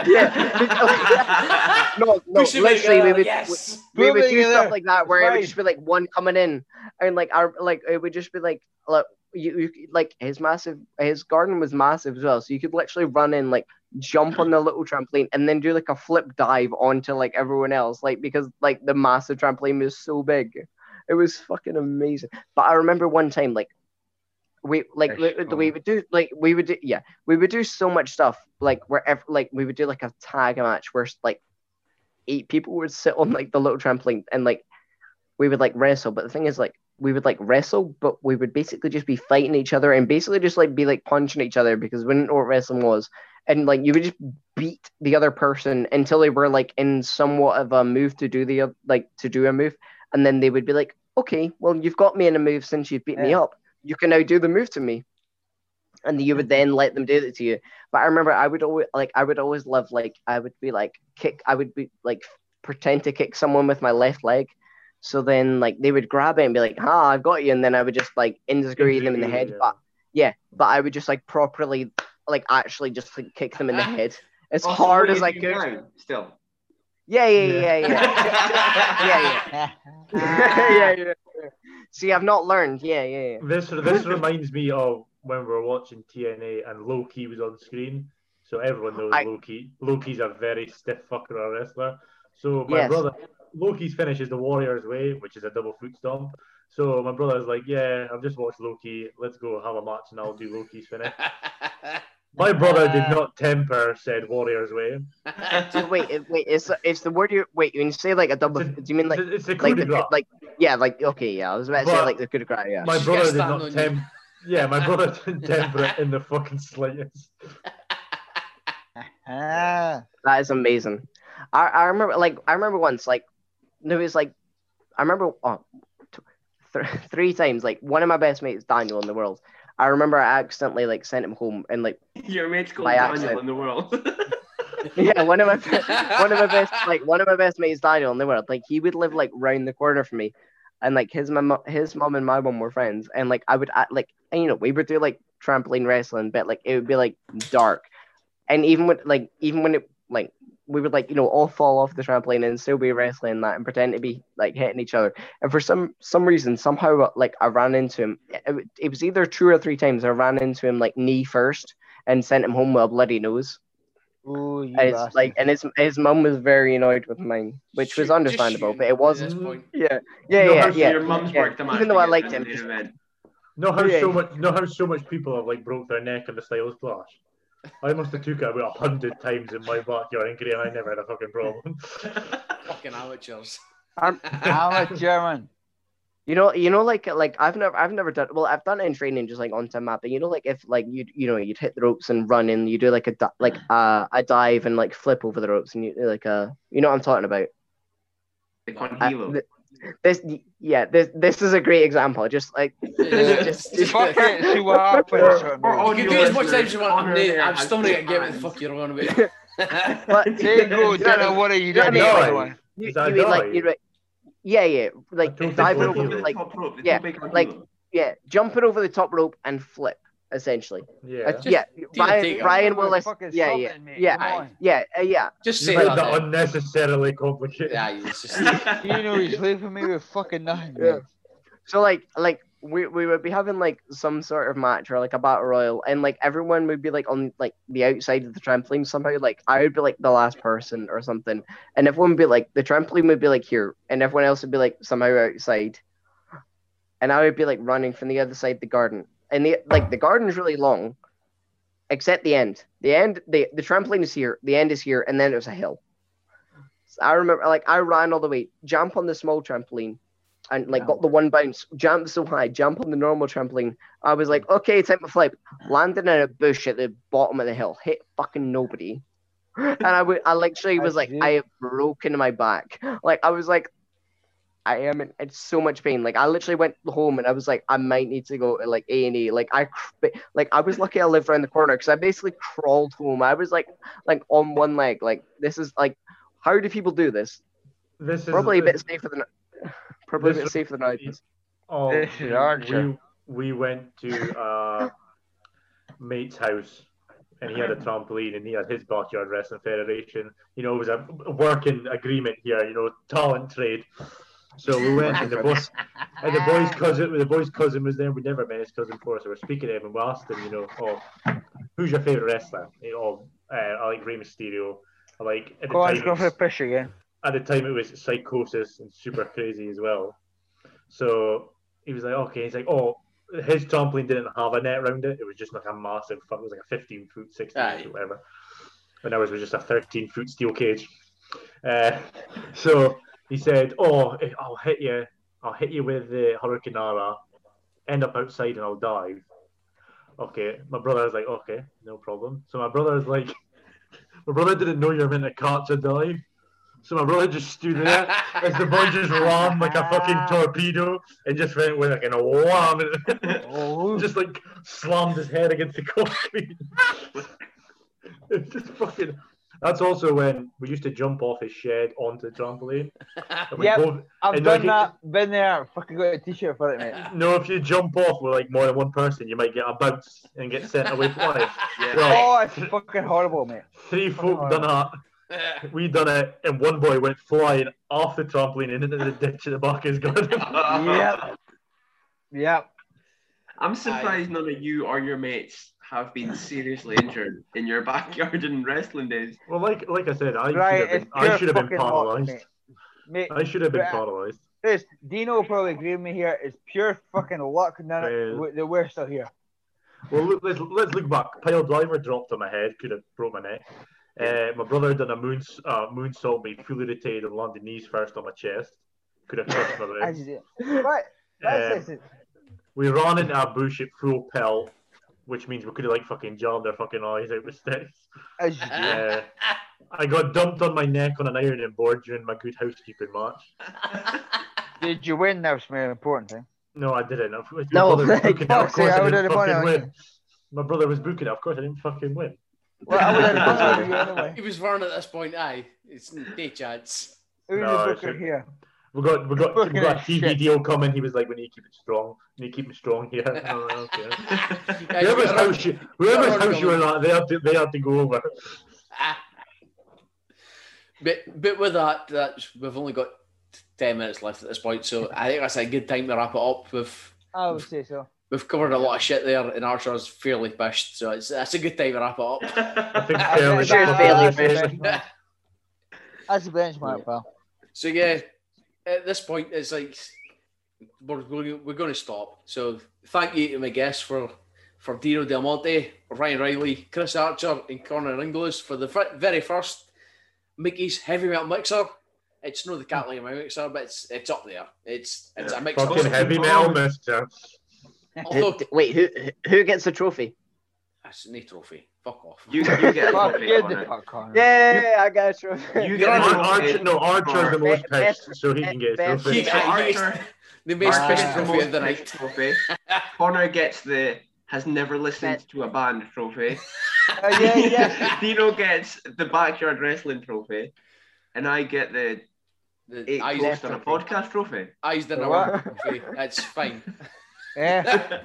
Yeah. no, no, Push him literally in, we would yes. we would do stuff there. like that where it would just be like one coming in and like our like it would just be like look you, you like his massive his garden was massive as well. So you could literally run in like jump on the little trampoline and then do like a flip dive onto like everyone else like because like the massive trampoline was so big. It was fucking amazing. But i remember one time like we like we, we would do like we would do yeah we would do so much stuff like wherever like we would do like a tag match where like eight people would sit on like the little trampoline and like we would like wrestle. But the thing is like we would like wrestle but we would basically just be fighting each other and basically just like be like punching each other because we didn't know what wrestling was. And like you would just beat the other person until they were like in somewhat of a move to do the like to do a move. And then they would be like okay well you've got me in a move since you've beat me up. You can now do the move to me. And you would mm-hmm. then let them do it to you. But i remember i would always like i would always love like i would be like kick i would be like pretend to kick someone with my left leg so then like they would grab it and be like ha i've got you and then i would just like injury them in the head Yeah. but yeah but i would just like properly like actually just like kick them in the head as Also, hard as i could now, Still. yeah yeah yeah yeah yeah yeah yeah, yeah. See, I've not learned. Yeah, yeah, yeah. This this reminds me of when we were watching TNA and Low Ki was on screen. So everyone knows I- Low Ki. Loki's a very stiff fucker of wrestler. So my Yes. brother Low Ki's finish is the Warrior's Way, which is a double foot stomp. So my brother's like, Yeah, I've just watched Low Ki. Let's go have a match and I'll do Low Ki's finish. My brother did not temper said Warrior's Way. So wait, wait, it's it's the word you wait. When you say like a double, It's do you mean like it's, a- it's like de the, like yeah, like okay, yeah. I was about to say like the coup de grace. Yeah. my brother did not temper. Yeah, my brother didn't temper it in the fucking slightest. That is amazing. I, I remember like I remember once like there was like I remember oh, t- th- three times like one of my best mates Daniel in the world. I remember I accidentally like sent him home and like Your mate's called Daniel accident. in the world. yeah one of my one of my best like one of my best mates Daniel in the world. Like he would live like round the corner from me, and like his mom his mom and my mom were friends, and like I would act like and, you know we would do like trampoline wrestling, but like it would be like dark, and even when like even when it like we would like you know all fall off the trampoline and still be wrestling that and pretend to be like hitting each other. And for some some reason somehow like I ran into him. It, it was either two or three times I ran into him like knee first and sent him home with a bloody nose. ooh, you And it's bastard. like, and his his mum was very annoyed with mine, which was understandable, but it wasn't. Yeah, yeah, No, yeah, yeah. Your mum's yeah. worked a match Even though I liked to him, the just- event. Know how Yeah. so much know how so much people have like broke their neck in the Styles Clash. I must have took it about a hundred times in my backyard in Grey and I never had a fucking problem. Fucking amateurs. I'm- I'm a German. You know, you know, like like I've never I've never done well. I've done it in training, just like on time map. But you know, like if like you you know you'd hit the ropes and run and you do like a like uh, a dive and like flip over the ropes and you like a you know what I'm talking about. The Con Uh, Hilo. th- this yeah this this is a great example. Just like Yeah. just, Fuck it, see what happens. Or- You can do as much time as you want. Honor Nate, I'm has still not two gonna get what the hands. fuck you're on about. but There you go, Dana, what are you You know doing? mean? By Like- the way? you, you mean like dive? you know, yeah yeah like I don't dive think over the like top rope, yeah, like- yeah jumping over the top rope and flip essentially. Yeah. Uh, yeah, do Ryan, take it. Ryan Willis. Yeah, yeah, something, yeah, Come yeah, uh, yeah. Just You say made that. that unnecessarily complicated. Yeah, just. You know he's leaving me with fucking nothing. Yeah. So like like we, we would be having like some sort of match or like a battle royal and like everyone would be like on like the outside of the trampoline somehow like I would be like the last person or something and everyone would be like the trampoline would be like here and everyone else would be like somehow outside and I would be like running from the other side of the garden and the like the garden's really long except the end the end the the trampoline is here the end is here and then there's a hill so I remember like I ran all the way jump on the small trampoline and like got the one bounce, jump so high, jump on the normal trampoline. I was like, okay, time to flip. Landed in a bush at the bottom of the hill, hit fucking nobody. And I would, I literally was I like, see. I have broken my back. Like I was like, I am in, in so much pain. Like I literally went home and I was like, I might need to go to like A and E. Like I, like I was lucky I lived around the corner because I basically crawled home. I was like, like on one leg. Like this is like, how do people do this? This is Probably a bit safer than probably a bit safer than ours. Oh, This is Archer. We, we went to uh, mate's house and he had a trampoline and he had his backyard wrestling federation. You know, it was a working agreement here. You know, talent trade. So we went and the boy and the boy's cousin, the boy's cousin was there. We never met his cousin before, so we're speaking to him and we asked him, you know, oh, who's your favorite wrestler? You know, uh, I like Rey Mysterio. I like at the Go on, time go it for a was- push again. at the time it was Psicosis and super crazy as well. So he was like, okay, he's like, oh, his trampoline didn't have a net around it. It was just like a massive, it was like a 15 foot, 16 Aye. foot, whatever. And ours was just a 13 foot steel cage. Uh, so he said, oh, eh, I'll hit you, I'll hit you with the Hurricanrana, end up outside and I'll dive. Okay, my brother was like, okay, no problem. So my brother was like, my brother didn't know you were meant to catch a dive. So my brother just stood there as the boy just ran like a fucking torpedo and just went with like a wham and Oh, just like slammed his head against the concrete. it's just fucking. That's also when we used to jump off his shed onto the trampoline. And we Yep. both- I've done like- that. Been there. Fucking got a t-shirt for it, mate. no, if you jump off with like more than one person, you might get a bounce and get sent away flying. Yeah. Well, Oh, it's fucking horrible, mate. three folk done that. We done it, and one boy went flying off the trampoline and into the ditch at the back of his garden. Yep. Yep. I'm surprised none of you or your mates have been seriously injured in your backyard in wrestling days. Well, like like I said, I Right, should have been, I should have been paralyzed. mate. Mate, I should have been paralyzed. this Dino will probably agree with me here. It's pure fucking luck none of- Yeah. that we're still here. Well, look, let's let's look back. Pile driver dropped on my head, could have broke my neck. Uh, my brother done a moon uh, moonsault, me fully retained and landed knees first on my chest. Could have crushed my I ribs. right. That's Um, it. We ran into a bush at full pelt, which means we could have like fucking jammed our fucking eyes out with sticks. As you do. Uh, I got dumped on my neck on an ironing board during my good housekeeping match. Did you win? That's the most important thing. No, I didn't. My No, brother was booking it. Of fuck's sake, course, I I didn't fucking on win. My brother was booking it. Of course, I didn't fucking win. Well, I would have anyway. he was Verne at this point, aye. It's no chance. Who's No, the booker here? We got we got we got a TV shit. deal coming. He was like, "We need to keep it strong. We need to keep it strong here." Oh, okay. Yeah, Whoever's house you, whoever's house you were at, they had to they had to go over. Ah. But but with that, that's we've only got ten minutes left at this point, so I think that's a good time to wrap it up. We've I would say so. we've covered a lot of shit there, and Archer's fairly pished, so it's that's a good time to wrap it up. I think I fairly. think that's Bailey. the benchmark. That's the benchmark, pal. So yeah, at this point, it's like we're going, we're going to stop. So thank you to my guests for for Dino Del Monte, Ryan Riley, Chris Archer, and Connor Inglis for the very first Mickey's heavy metal mixer. It's not the cat like my mixer, but it's it's up there. It's it's a mixer. Fucking heavy metal, mixer. Although Wait, who who gets the trophy? That's no trophy. Fuck off. You, you get a Fuck, trophy, get Connor. the fuck on. Yeah, I got a trophy. You get a on- trophy. Archer, no, Archer's the most pissed, so he can get his best- trophy. He- he- Archer, the most. Pissed trophy of the night. trophy. Connor gets the has never listened to a band trophy. Uh, yeah, yeah. Dino gets the backyard wrestling trophy, and I get the The eight eyes, on a podcast trophy. eyes didn't trophy. That's fine. Yeah.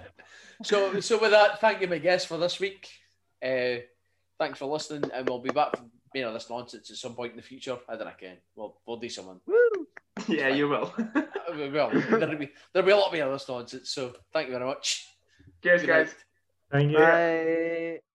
So, so with that, thank you, my guest, for this week. Uh, thanks for listening, and we'll be back from you know this nonsense at some point in the future. I don't know, Ken. We'll we'll do something. yeah, you will. Uh, Well, there'll be there'll be a lot more of this nonsense. So, thank you very much. Cheers, Good guys. night. Thank you. Bye.